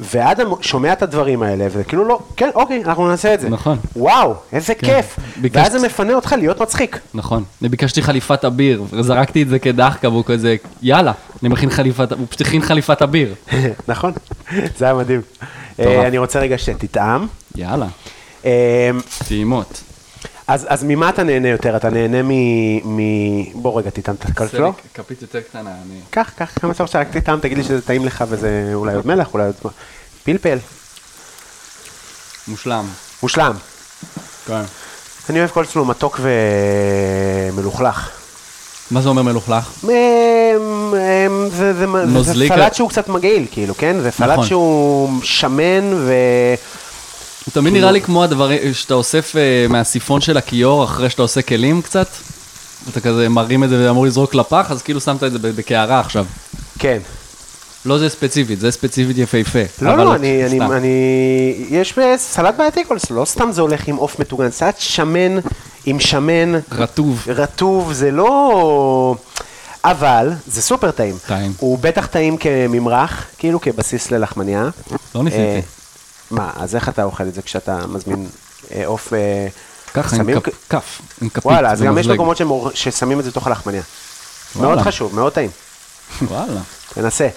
ואדם שומע את הדברים האלה, וזה כאילו לא, כן, אוקיי, אנחנו נעשה את זה. נכון. וואו, איזה כן. כיף. ביקשת- ואז זה מפנה אותך להיות מצחיק. נכון. אני ביקשתי חליפת אביר, וזרקתי את זה כדחקה, והוא כזה, יאללה, אני מכין חליפת, הוא פשוט הכין חליפת אביר. נכון, זה היה מדהים. אה, אני רוצה רגע שתטעם. יאללה, אה, טעימות. אז, אז ממה אתה נהנה יותר? אתה נהנה מ... מ... בוא רגע, תטעם את הקלפלו. כפית יותר קטנה, אני... קח, קח כמה שאתה רוצה, רק תטעם, תגיד לי שזה טעים לך וזה אולי עוד מלח, אולי עוד... פלפל, מושלם. מושלם. כן. אני אוהב כל אצלו מתוק ומלוכלך. מה זה אומר מלוכלך? אמ, אמ, זה, זה, זה סלט שהוא קצת מגעיל, כאילו, כן? זה סלט נכון. שהוא שמן ו... הוא תמיד נראה לי כמו הדברים שאתה אוסף אה, מהסיפון של הכיור אחרי שאתה עושה כלים קצת. אתה כזה מרים את זה ואמור לזרוק לפח, אז כאילו שמת את זה בקערה עכשיו. כן. לא זה ספציפית, זה ספציפית יפהפה. לא, אבל לא, אני, אני. אני, יש סלט בעייתי כל זה, לא סתם זה הולך עם עוף מטוגן, סלט שמן, עם שמן, רטוב. רטוב, זה לא... אבל, זה סופר טעים. טעים. הוא בטח טעים כממרח, כאילו כבסיס ללחמניה. לא ניסיתי. אה, מה, אז איך אתה אוכל את זה כשאתה מזמין אה, עוף... אה, ככה, עם כף, עם כפית. וואלה, אז גם יש. מקומות ששמים את זה תוך הלחמניה. מאוד חשוב, מאוד טעים. וואלה, תנסה.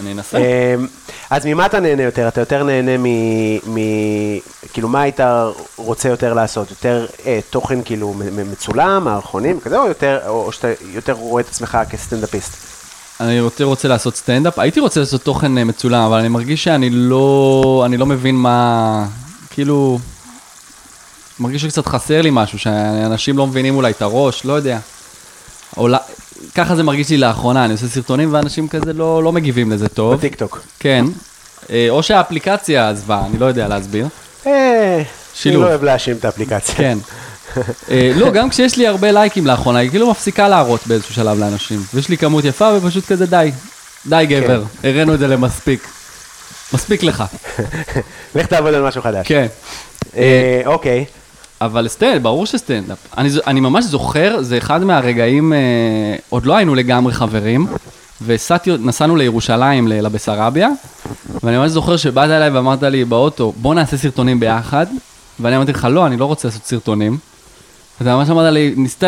אני אנסה. אמ, אז ממה אתה נהנה יותר? אתה יותר נהנה מ... מ... כאילו, מה היית רוצה יותר לעשות? יותר אה, תוכן כאילו מצולם, מערכונים כזה, או יותר, או שאתה יותר רואה את עצמך כסטנדאפיסט? אני יותר רוצה לעשות סטנדאפ, הייתי רוצה לעשות תוכן אה, מצולם, אבל אני מרגיש שאני לא, אני לא מבין מה, כאילו, מרגיש שקצת חסר לי משהו, שאנשים לא מבינים אולי את הראש, לא יודע. אולי, ככה זה מרגיש לי לאחרונה, אני עושה סרטונים ואנשים כזה לא, לא מגיבים לזה טוב. בטיקטוק. כן. אה, או שהאפליקציה עזבה, אני לא יודע להסביר. אה, אני שילוב. לא אוהב להאשים את האפליקציה. כן. אה, לא, גם כשיש לי הרבה לייקים לאחרונה, היא כאילו מפסיקה להראות באיזשהו שלב לאנשים. ויש לי כמות יפה ופשוט כזה די. די גבר, הראינו את זה למספיק. מספיק לך. לך תעבוד על משהו חדש. כן. אה, אוקיי. אבל סטנדאפ, ברור שסטנדאפ. אני, אני ממש זוכר, זה אחד מהרגעים, אה, עוד לא היינו לגמרי חברים, ונסענו לירושלים, לבסרביה, ואני ממש זוכר שבאת אליי ואמרת לי באוטו, בוא נעשה סרטונים ביחד, ואני אמרתי לך, לא, אני לא רוצה לעשות סרטונים. אתה ממש אמרת לי, ניסית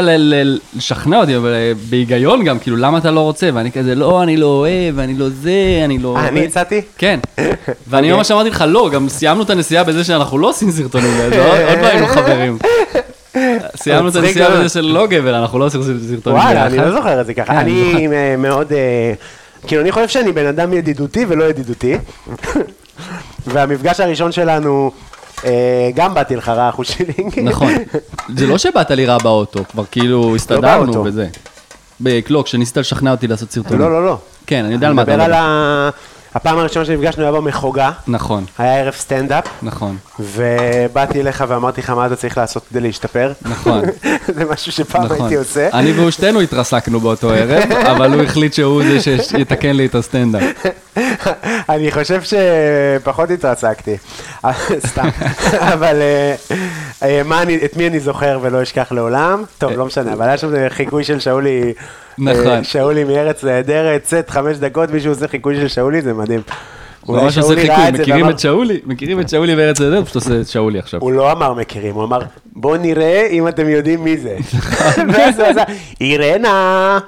לשכנע אותי, אבל אה, בהיגיון גם, כאילו, למה אתה לא רוצה? ואני כזה, לא, אני לא אוהב, אני לא זה, אני לא... אה, אני זה." הצעתי? כן. ואני אוקיי. ממש אמרתי לך, לא, גם סיימנו את הנסיעה בזה שאנחנו לא עושים סרטונים, עוד עוד לא היינו חברים. סיימנו את הנסיעה. בזה של לא גבר, אנחנו לא עושים סרטונים וואלה, אני. לא זוכר את זה ככה. כן, אני אה, מאוד... כאילו, אני חושב שאני בן אדם ידידותי ולא ידידותי. והמפגש הראשון שלנו, גם באתי לך רע, אחוז שלי. נכון. זה לא שבאת לי רע באוטו, כבר כאילו הסתדרנו באוטו. וזה. לא, כשניסית לשכנע אותי לעשות סרטונים. לא, לא, לא. כן, אני יודע על מה אתה מדבר על מדבר. ה... הפעם הראשונה שנפגשנו היה במחוגה, נכון, היה ערב סטנדאפ, נכון, ובאתי אליך ואמרתי לך מה אתה צריך לעשות כדי להשתפר. נכון. זה משהו שפעם נכון. הייתי עושה. אני והוא שתינו התרסקנו באותו ערב, אבל הוא החליט שהוא זה שיתקן לי את הסטנדאפ. אני חושב שפחות התרסקתי, סתם, אבל אה, אה, מה אני- את מי אני זוכר ולא אשכח לעולם? טוב, לא משנה, אבל היה שם חיקוי של שאולי, נכון. אה, שאולי מארץ נהדרת, צאת חמש דקות, מישהו עושה חיקוי של שאולי, זה מדהים. הוא ממש עושה חיקוי, מכירים את שאולי? מכירים את שאולי בארץ נהדרת? פשוט עושה את שאולי עכשיו. הוא לא אמר מכירים, הוא אמר, בוא נראה אם אתם יודעים מי זה. ואז הוא עשה, אירנה,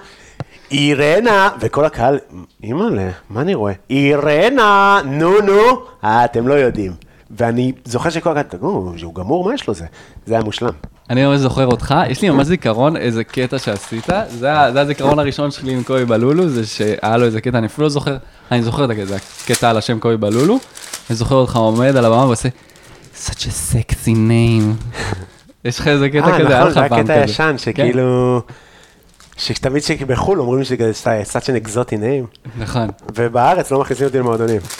אירנה, וכל הקהל, אימא'לה, מה אני רואה? אירנה, נו נו, אה, אתם לא יודעים. ואני זוכר שכל הקהל, תראו, הוא גמור, מה יש לו זה? זה היה מושלם. אני ממש זוכר אותך, יש לי ממש זיכרון איזה קטע שעשית, זה הזיכרון הראשון שלי עם קובי בלולו, זה שהיה לו איזה קטע, אני אפילו לא זוכר, אני זוכר את הקטע, זה הקטע על השם קובי בלולו, אני זוכר אותך עומד על הבמה ועושה, such a sexy name. יש לך איזה קטע אה, כזה, היה נכון, לך זה היה פעם קטע כזה. ישן, כן, שכאילו, שתמיד שבחו"ל אומרים שזה an exotic name. נכון. ובארץ לא מכניסים אותי למועדונים.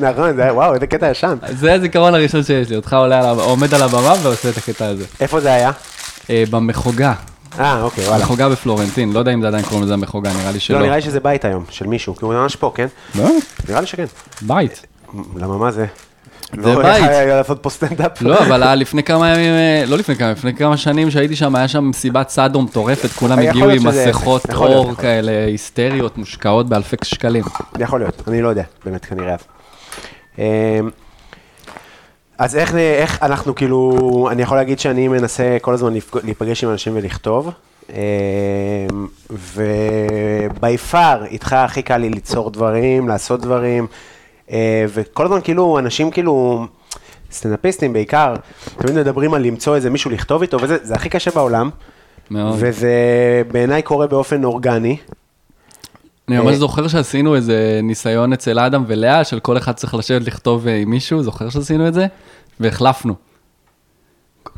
נכון, זה היה, וואו, איזה קטע ישן. זה הזיכרון הראשון שיש לי, אותך עומד על הבמה ועושה את הקטע הזה. איפה זה היה? אה, במחוגה, אה, אוקיי, וואלה. מחוגה בפלורנטין, לא יודע אם זה עדיין קוראים לזה המחוגה, נראה לי שלא. לא, נראה לי שזה בית היום, של מישהו, כי הוא ממש פה, כן? לא? נראה לי שכן. בית. למה, מה זה? זה לא, בית. איך היה לעשות פה סטנדאפ? לא, אבל היה לפני כמה ימים, אה, לא לפני כמה, לפני כמה שנים שהייתי שם, היה שם מסיבת סאדו מטורפת, כולם יכול הגיעו עם מסכות אור כאלה היסטריות, מושקעות באלפי שקלים. יכול להיות, אני לא יודע, באמת, כנראה. אמ, אז איך, איך אנחנו כאילו, אני יכול להגיד שאני מנסה כל הזמן להיפגש עם אנשים ולכתוב, ובי פאר, איתך הכי קל לי ליצור דברים, לעשות דברים, אה, וכל הזמן כאילו, אנשים כאילו, סטנדאפיסטים בעיקר, תמיד מדברים על למצוא איזה מישהו לכתוב איתו, וזה זה הכי קשה בעולם, מאוד. וזה בעיניי קורה באופן אורגני. אני ממש אה, זוכר שעשינו איזה ניסיון אצל אדם ולאה, של כל אחד צריך לשבת לכתוב אה, עם מישהו, זוכר שעשינו את זה? והחלפנו.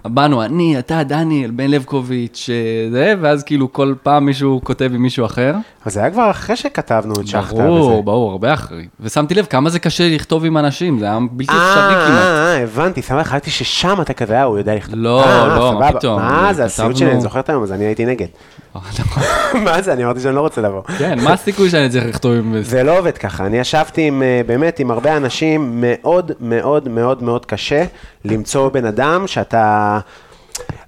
באנו, אני, אתה, דניאל, בן לבקוביץ', אה, זה, ואז כאילו כל פעם מישהו כותב עם מישהו אחר. אז זה היה כבר אחרי שכתבנו את שחטה וזה. ברור, ברור, הרבה אחרי. ושמתי לב כמה זה קשה לכתוב עם אנשים, זה היה בלתי אפשרי אה, כמעט. אה, אה, הבנתי, סבבה, חשבתי ששם אתה כזה, אה, הוא יודע לכתוב. לא, לא, מה. פתאום, מה זה, הסיוט שלי, אני זוכר את היום, אז אני הייתי נגד. מה זה, אני אמרתי שאני לא רוצה לבוא. כן, מה הסיכוי שאני צריך לכתוב עם... זה לא עובד ככה, אני ישבתי עם, באמת עם הרבה אנשים, מאוד מאוד מאוד מאוד קשה למצוא בן אדם שאתה...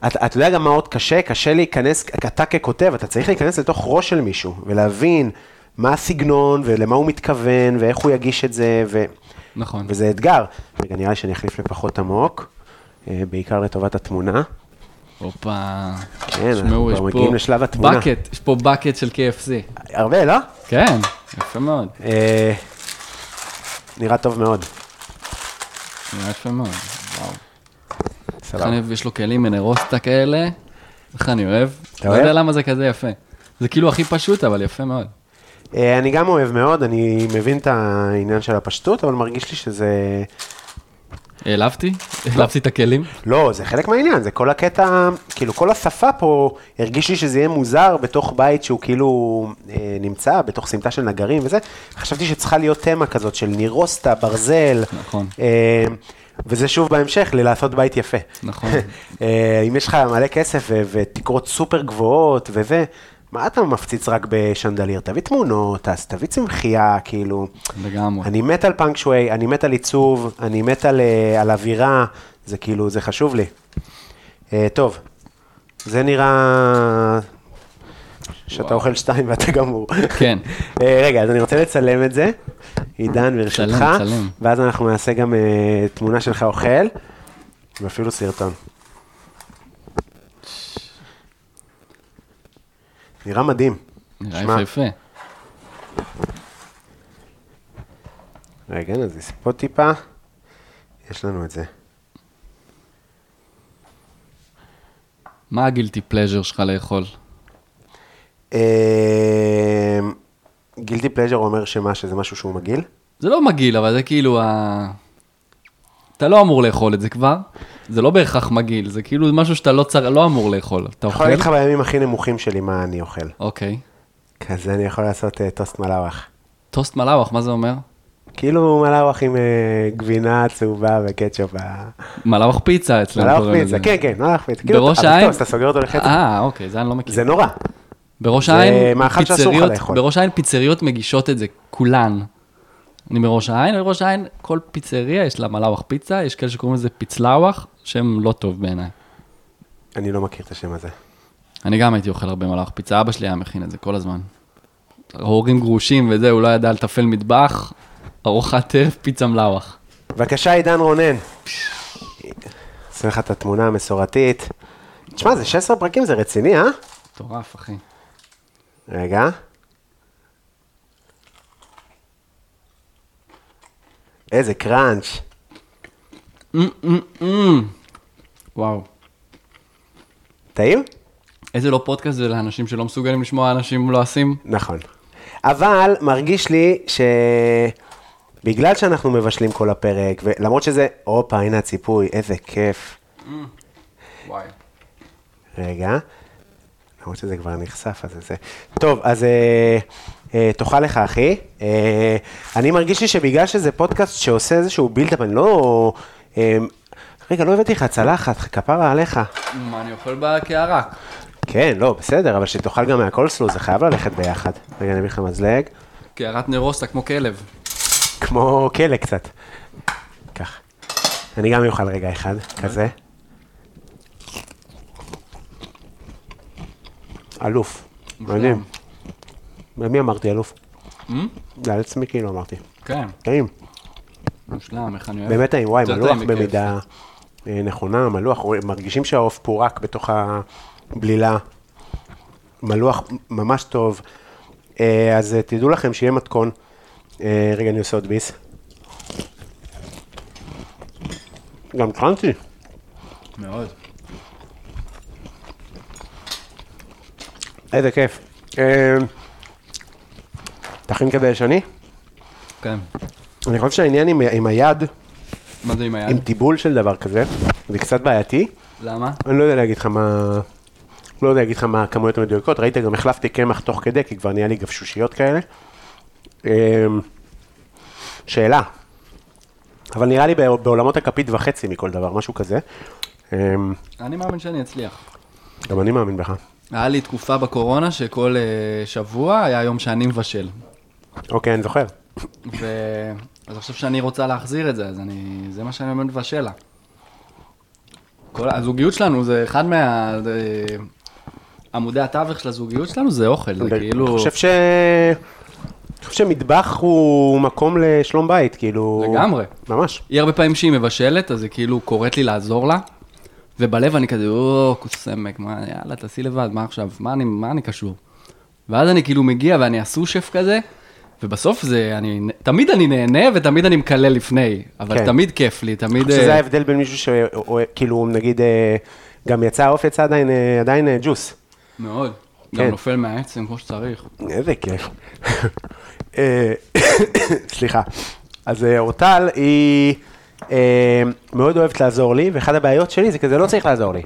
אתה, אתה יודע גם מה עוד קשה? קשה להיכנס, אתה ככותב, אתה צריך להיכנס לתוך ראש של מישהו ולהבין מה הסגנון ולמה הוא מתכוון ואיך הוא יגיש את זה, ו... נכון. וזה אתגר. רגע, נראה לי שאני אחליף לפחות עמוק, אה, בעיקר לטובת התמונה. הופה. כן, תשמעו, יש פה מגיעים לשלב התמונה. בקט, יש פה בקט של KFC. הרבה, לא? כן, יפה מאוד. אה, נראה טוב מאוד. נראה יפה מאוד. וואו. אוהב, יש לו כלים מנרוסטה כאלה. איך אני אוהב. אתה לא יודע? למה זה כזה יפה. זה כאילו הכי פשוט, אבל יפה מאוד. אה, אני גם אוהב מאוד, אני מבין את העניין של הפשטות, אבל מרגיש לי שזה... העלבתי? העלבתי את הכלים? לא, זה חלק מהעניין, זה כל הקטע, כאילו כל השפה פה, הרגיש לי שזה יהיה מוזר בתוך בית שהוא כאילו אה, נמצא, בתוך סמטה של נגרים וזה. חשבתי שצריכה להיות תמה כזאת של נירוסטה, ברזל. נכון. אה, וזה שוב בהמשך, ללעשות בית יפה. נכון. אה, אם יש לך מלא כסף ו- ותקרות סופר גבוהות וזה, מה אתה מפציץ רק בשנדליר? תביא תמונות, אז תביא צמחייה, כאילו. לגמרי. אני מת על פאנק שווי, אני מת על עיצוב, אני מת על, אה, על אווירה, זה כאילו, זה חשוב לי. אה, טוב, זה נראה שאתה אוכל שתיים ואתה גמור. כן. אה, רגע, אז אני רוצה לצלם את זה, עידן ברשותך. ואז אנחנו נעשה גם אה, תמונה שלך אוכל, ואפילו סרטון. נראה מדהים. נראה יפה. רגע, נזיז פה טיפה. יש לנו את זה. מה הגילטי פלז'ר שלך לאכול? גילטי פלז'ר אומר שמה, שזה משהו שהוא מגעיל? זה לא מגעיל, אבל זה כאילו ה... אתה לא אמור לאכול את זה כבר. זה לא בהכרח מגעיל, זה כאילו משהו שאתה לא, צר... לא אמור לאכול. אתה אני יכול אוכל? להגיד לך בימים הכי נמוכים שלי מה אני אוכל. אוקיי. כזה אני יכול לעשות אה, טוסט מלאווח. טוסט מלאווח, מה זה אומר? כאילו מלאווח עם אה, גבינה צהובה וקטשופ. מלאווח פיצה אצלנו מלאווח פיצה. כן, כן, מלאווח פיצה. כאילו, בראש אבל העין? טוסט, אתה סוגר אותו לחצי. אה, אוקיי, זה אני לא מכיר. זה נורא. בראש העין, פיצריות. בראש העין פיצריות מגישות את זה, כולן. אני מראש העין, בראש העין כל פיצריה יש לה מלאווח פיצה, יש כאלה שקוראים לזה פיצלאווח, שם לא טוב בעיניי. אני לא מכיר את השם הזה. אני גם הייתי אוכל הרבה מלאווח פיצה, אבא שלי היה מכין את זה כל הזמן. הורים גרושים וזה, הוא לא ידע לתפעל מטבח, ארוחת ערב פיצה מלאווח. בבקשה, עידן רונן. עושה לך את התמונה המסורתית. תשמע, זה 16 פרקים, זה רציני, אה? מטורף, אחי. רגע. איזה קראנץ'. וואו. טעים? איזה לא פודקאסט זה לאנשים שלא מסוגלים לשמוע אנשים לועסים? נכון. אבל מרגיש לי שבגלל שאנחנו מבשלים כל הפרק, ולמרות שזה, הופה, הנה הציפוי, איזה כיף. וואי. רגע. למרות שזה כבר נחשף, אז זה... טוב, אז אה, אה, תאכל לך, אחי. אה, אני מרגיש לי שבגלל שזה פודקאסט שעושה איזשהו בילדאפ, אני לא... אה, רגע, לא הבאתי לך צלחת, כפרה עליך. מה, אני אוכל בקערה? כן, לא, בסדר, אבל שתאכל גם מהקולסלו, זה חייב ללכת ביחד. רגע, אני אביא לך מזלג. קערת נרוסטה כמו כלב. כמו כלא קצת. כך. אני גם אוכל רגע אחד, כזה. אלוף. מדהים. למי אמרתי אלוף? זה על עצמי כאילו אמרתי. כן, טעים, מושלם, איך אני אוהב. באמת טעים, וואי, מלוח. במידה אה, נכונה, מלוח, מרגישים שהעוף פורק בתוך הבלילה. מלוח ממש טוב. אה, אז אה, תדעו לכם שיהיה מתכון. רגע, אני עושה עוד ביס. גם קרנצ'י. מאוד. איזה כיף. אה, תכין כדי שאני? כן. אני חושב שהעניין עם, עם היד, מה זה עם עם היד? טיבול של דבר כזה, זה קצת בעייתי. למה? אני לא יודע להגיד לך מה... לא יודע להגיד לך מה הכמויות המדויקות, ראית, גם החלפתי קמח תוך כדי, כי כבר נהיה לי גבשושיות כאלה. אמ, שאלה, אבל נראה לי בע- בעולמות הכפית וחצי מכל דבר, משהו כזה. אמ, אני מאמין שאני אצליח. גם אני מאמין בך. היה לי תקופה בקורונה שכל אה, שבוע היה יום שאני מבשל. אוקיי, אני זוכר. ו... אז עכשיו שאני רוצה להחזיר את זה, אז אני... זה מה שאני אומר מבשל לה. כל הזוגיות שלנו זה אחד מה... זה... עמודי התווך של הזוגיות שלנו זה אוכל, זה אני כאילו... חושב ש... אני חושב שמטבח הוא מקום לשלום בית, כאילו... לגמרי. ממש. היא הרבה פעמים שהיא מבשלת, אז היא כאילו קוראת לי לעזור לה, ובלב אני כזה, או, כוס סמק, מה, יאללה, תעשי לבד, מה עכשיו, מה אני, מה אני קשור? ואז אני כאילו מגיע ואני הסו-שף כזה, ובסוף זה, אני, תמיד אני נהנה ותמיד אני מקלל לפני, אבל כן. תמיד כיף לי, אני תמיד... חושב שזה אה, ההבדל בין מישהו שכאילו, נגיד, אה, גם יצא העוף, יצא עדיין, אה, עדיין ג'וס. מאוד. כן. גם נופל מהעצם כמו שצריך. איזה כיף. סליחה. אז אורטל היא מאוד אוהבת לעזור לי, ואחת הבעיות שלי זה כזה, לא צריך לעזור לי.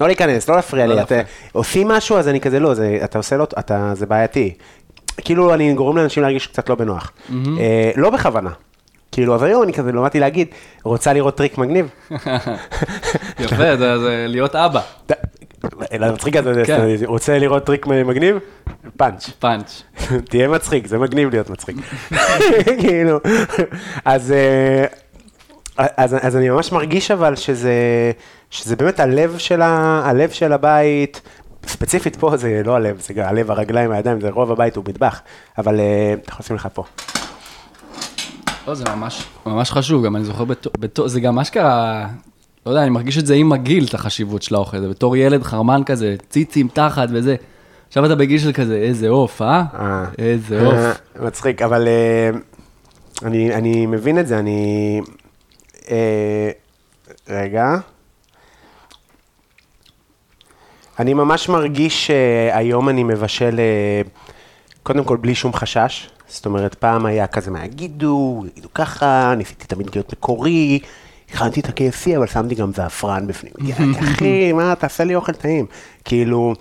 לא להיכנס, לא להפריע לא לי. אתה- להפריע. עושים משהו, אז אני כזה, לא, אתה עושה אתה- זה בעייתי. כאילו, אני גורם לאנשים להרגיש קצת לא בנוח. אה, לא בכוונה. כאילו, אבל היום אני כזה למדתי להגיד, רוצה לראות טריק מגניב? יפה, זה זה להיות אבא, אלא מצחיק הזה, כן. רוצה לראות טריק מגניב? פאנץ'. פאנץ'. תהיה מצחיק, זה מגניב להיות מצחיק. כאילו, אז, אה, אז, אז אני ממש מרגיש אבל שזה, שזה באמת הלב של, ה, הלב של הבית, ספציפית פה זה לא הלב, זה הלב, הרגליים, הידיים, זה רוב הבית הוא מטבח, אבל אה, אתה יכול לשים לך פה. לא, זה ממש, ממש חשוב, גם אני זוכר, בתור, בתור, זה גם אשכרה, לא יודע, אני מרגיש את זה עם הגיל, את החשיבות של האוכל, זה בתור ילד חרמן כזה, ציצים, תחת וזה. עכשיו אתה בגיל של כזה, איזה עוף, אה? אה. איזה עוף. אה, מצחיק, אבל אה, אני, אני מבין את זה, אני... אה, רגע. אני ממש מרגיש שהיום אני מבשל, אה, קודם כל בלי שום חשש. זאת אומרת, פעם היה כזה, מה יגידו, יגידו ככה, ניסיתי תמיד להיות מקורי, הכנתי את ה-KFC, אבל שמתי גם זעפרן בפנים. אחי, מה, תעשה לי אוכל טעים. כאילו,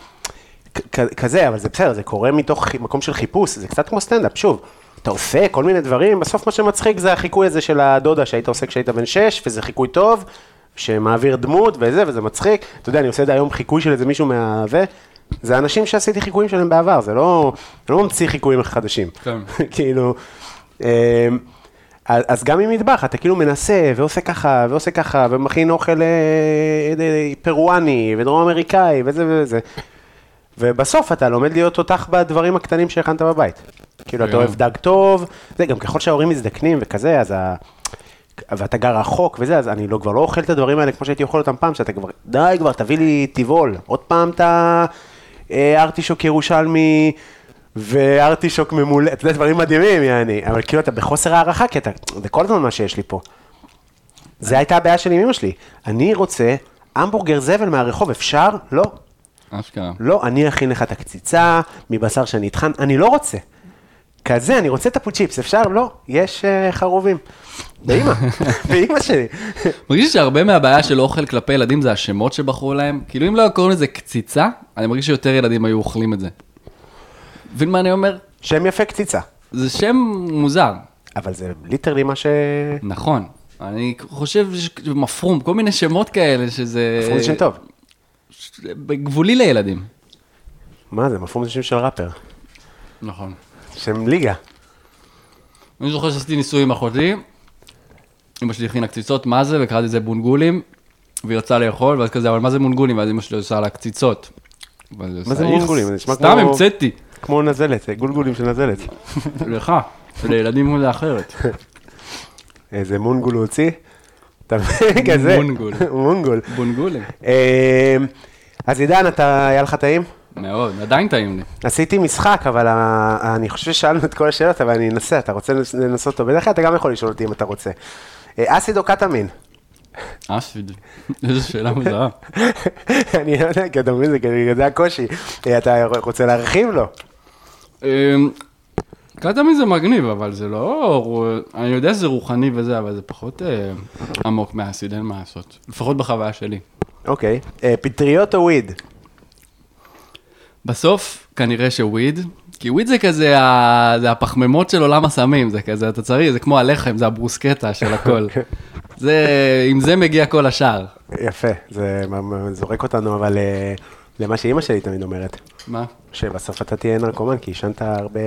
כזה, אבל זה בסדר, זה קורה מתוך מקום של חיפוש, זה קצת כמו סטנדאפ, שוב. אתה עושה כל מיני דברים, בסוף מה שמצחיק זה החיקוי הזה של הדודה שהיית עושה כשהיית בן 6, וזה חיקוי טוב, שמעביר דמות וזה, וזה מצחיק. אתה יודע, אני עושה את היום חיקוי של איזה מישהו מה... זה, זה אנשים שעשיתי חיקויים שלהם בעבר, זה לא, אני לא ממציא חיקויים חדשים. כן. כאילו, אה, אז גם עם מטבח, אתה כאילו מנסה, ועושה ככה, ועושה ככה, ומכין אוכל אה, אה, פרואני, ודרום אמריקאי, וזה וזה. ובסוף אתה לומד להיות תותח בדברים הקטנים שהכנת בבית. כאילו, אתה. אוהב דג טוב, זה גם ככל שההורים מזדקנים וכזה, אז ה... ואתה גר רחוק וזה, אז אני לא, כבר לא אוכל את הדברים האלה כמו שהייתי אוכל אותם פעם, שאתה כבר, די כבר, תביא לי טבעול. עוד פעם אתה אה, ארטישוק ירושלמי וארטישוק ממולא, אתה יודע, דברים מדהימים, יעני, אבל כאילו אתה בחוסר הערכה, כי אתה, זה כל הזמן מה שיש לי פה. זה הייתה הבעיה שלי עם אמא שלי. אני רוצה המבורגר זבל מהרחוב, אפשר? לא. אשכרה. לא, אני אכין לך את הקציצה מבשר שאני אטחן, אני לא רוצה. כזה, אני רוצה טפו צ'יפס, אפשר? לא, יש uh, חרובים. באמא, באמא שלי. מרגיש שהרבה מהבעיה של אוכל כלפי ילדים זה השמות שבחרו להם. כאילו אם לא היו קוראים לזה קציצה, אני מרגיש שיותר ילדים היו אוכלים את זה. מבין מה אני אומר? שם יפה קציצה. זה שם מוזר. אבל זה ליטרלי מה ש... נכון. אני חושב שמפרום, כל מיני שמות כאלה שזה... מפרום זה שם טוב. גבולי לילדים. מה זה, מפרום זה שם של ראפר. נכון. שם ליגה. אני זוכר שעשיתי ניסוי עם אחותי, אמא שלי הכינה קציצות, מה זה, וקראתי לזה בונגולים, והיא רצתה לאכול, ואז כזה, אבל מה זה מונגולים? ואז אמא שלי עושה לה קציצות. מה זה? מונגולים? זה נשמע סתם כמו- המצאתי. כמו נזלת, גולגולים של נזלת. לך, שלילדים זה אחרת. איזה מונגול הוא הוציא. אתה מבין? כזה. מונגול. מונגול. בונגולים. אה, אז עידן, היה לך טעים? מאוד, עדיין טעים לי. עשיתי משחק, אבל אני חושב ששאלנו את כל השאלות, אבל אני אנסה, אתה רוצה לנס- לנסות אותו? בדרך כלל אתה גם יכול לשאול אותי אם אתה רוצה. אה, אסיד או קטמין? אסיד. איזו שאלה מוזרה. אני לא יודע, כי אתה מבין, זה הקושי. אה, אתה רוצה להרחיב לו? אמ, קטמי זה מגניב, אבל זה לא... אני יודע שזה רוחני וזה, אבל זה פחות אה, עמוק מהאסיד, אין מה לעשות. לפחות בחוויה שלי. אוקיי. פטריות או וויד? בסוף, כנראה שוויד, כי וויד זה כזה, ה- זה הפחמימות של עולם הסמים, זה כזה, אתה צריך, זה כמו הלחם, זה הברוסקטה של הכל. זה, עם זה מגיע כל השאר. יפה, זה זורק אותנו, אבל אה, למה שאימא שלי תמיד אומרת, מה? שבסוף אתה תהיה נרקומן, כי עישנת הרבה...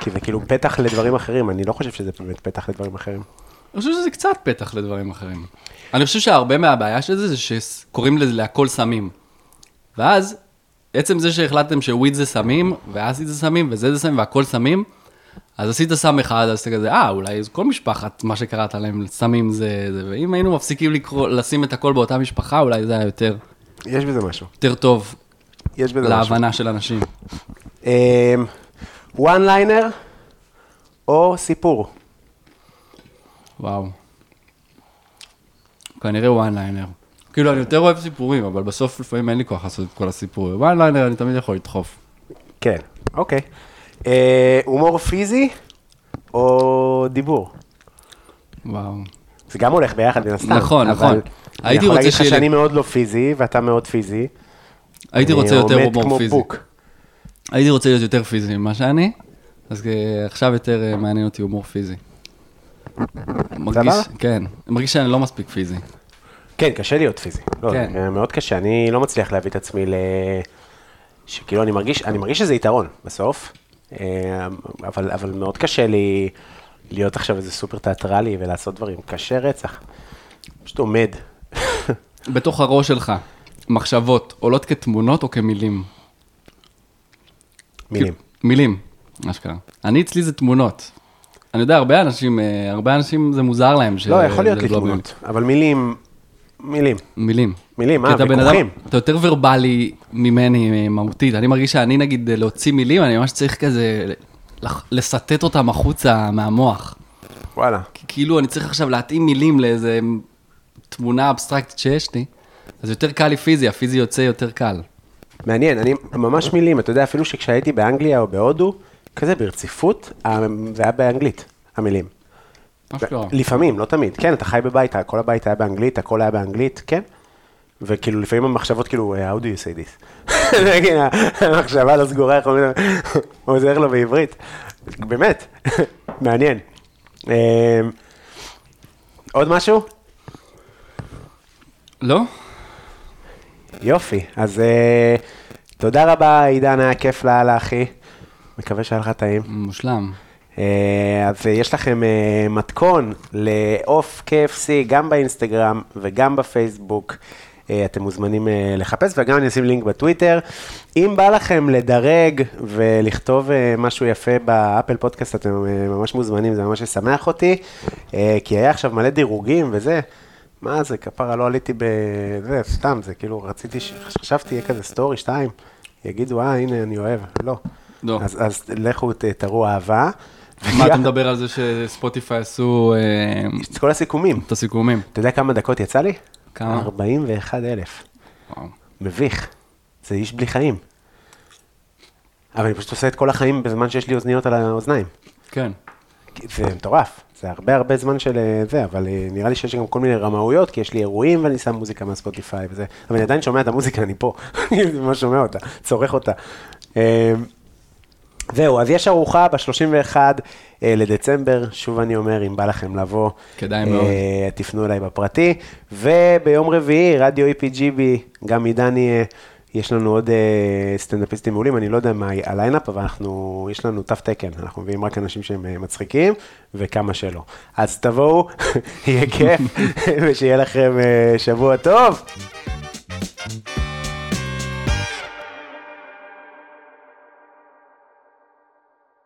כי זה כאילו פתח לדברים אחרים, אני לא חושב שזה באמת פתח לדברים אחרים. אני חושב שזה קצת פתח לדברים אחרים. אני חושב שהרבה מהבעיה של זה, זה שקוראים לזה להכל סמים. ואז, עצם זה שהחלטתם שוויד זה סמים, ואסיד זה סמים, וזה זה סמים, והכל סמים, אז עשית סם אחד, אז אתה כזה, אה, אולי כל משפחת, מה שקראת להם, סמים זה, זה, ואם היינו מפסיקים לקרוא, לשים את הכל באותה משפחה, אולי זה היה יותר, יש בזה משהו. יותר טוב יש בזה משהו. להבנה של אנשים. one liner או סיפור? וואו. כנראה one liner. כאילו, אני יותר אוהב סיפורים, אבל בסוף לפעמים אין לי כוח לעשות את כל הסיפורים. one liner אני תמיד יכול לדחוף. כן, אוקיי. אה, הומור פיזי או דיבור? וואו. זה גם הולך ביחד מן הסתם. נכון, נכון. אני הייתי יכול רוצה להגיד לך שיהיה לי- שאני מאוד לא פיזי, ואתה מאוד פיזי. הייתי אני רוצה יותר הומור פיזי. הייתי רוצה להיות יותר פיזי ממה שאני, אז אה, עכשיו יותר אה, מעניין אותי הומור פיזי. מרגיש? כן, מרגיש שאני לא מספיק פיזי. כן, קשה להיות פיזי. לא, כן. זה מאוד קשה, אני לא מצליח להביא את עצמי ל... שכאילו, אני מרגיש, אני מרגיש שזה יתרון בסוף, אה, אבל, אבל מאוד קשה לי להיות עכשיו איזה סופר תיאטרלי ולעשות דברים. קשה רצח. פשוט עומד. בתוך הראש שלך, מחשבות עולות כתמונות או כמילים? מילים. מילים, אשכרה. אני אצלי זה תמונות. אני יודע, הרבה אנשים, אה, הרבה אנשים זה מוזר להם. ש- לא, יכול להיות לי לא תמונות, אבל מילים, מילים. מילים. מילים, אה, ויכוחים. אתה יותר ורבלי ממני אה, מהותית. אני מרגיש שאני נגיד אה, להוציא מילים, אני ממש צריך כזה לסטט אותם החוצה מהמוח. וואלה. כי כאילו אני צריך עכשיו להתאים מילים לאיזה תמונה אבסטרקטית שיש לי, אז יותר קל לי פיזי, הפיזי יוצא יותר קל. מעניין, אני ממש מילים, אתה יודע, אפילו שכשהייתי באנגליה או בהודו, כזה ברציפות, זה היה באנגלית, המילים. אשכרה. לפעמים, לא תמיד. כן, אתה חי בבית, כל הבית היה באנגלית, הכל היה באנגלית, כן. וכאילו, לפעמים המחשבות כאילו, how do you say this? המחשבה לא סגורה, איך אומרים, עוזר לו בעברית. באמת, מעניין. אה, עוד משהו? לא? יופי, אז אה, תודה רבה, עידן, היה כיף לאללה, אחי. מקווה שהיה לך טעים. מושלם. אה, אז אה, יש לכם אה, מתכון לעוף KFC גם באינסטגרם וגם בפייסבוק. אתם מוזמנים לחפש, וגם אני אשים לינק בטוויטר. אם בא לכם לדרג ולכתוב משהו יפה באפל פודקאסט, אתם ממש מוזמנים, זה ממש ישמח אותי, כי היה עכשיו מלא דירוגים וזה. מה זה, כפרה, לא עליתי בזה, סתם, זה כאילו, רציתי, חשבתי, יהיה כזה סטורי, שתיים, יגידו, אה, הנה, אני אוהב, לא. לא. אז, אז לכו, תראו אהבה. מה, אתה מדבר על זה שספוטיפיי עשו אה, את כל הסיכומים. את הסיכומים? אתה יודע כמה דקות יצא לי? כמה? 41 אלף. וואו. מביך. זה איש בלי חיים. אבל אני פשוט עושה את כל החיים בזמן שיש לי אוזניות על האוזניים. כן. זה מטורף. זה הרבה הרבה זמן של אה, זה, אבל אה, נראה לי שיש גם כל מיני רמאויות, כי יש לי אירועים ואני שם מוזיקה מהספוטיפיי וזה, אבל אני עדיין שומע את המוזיקה, אני פה, אני ממש שומע אותה, צורך אותה. אה, זהו, אז יש ארוחה ב-31 לדצמבר, שוב אני אומר, אם בא לכם לבוא, כדאי מאוד. אה, תפנו אליי בפרטי, וביום רביעי, רדיו EPGB, גם עידן יהיה, יש לנו עוד אה, סטנדאפיסטים מעולים, אני לא יודע מה הליינאפ, אבל אנחנו, יש לנו תו תקן, אנחנו מביאים רק אנשים שהם אה, מצחיקים, וכמה שלא. אז תבואו, יהיה כיף, ושיהיה לכם אה, שבוע טוב.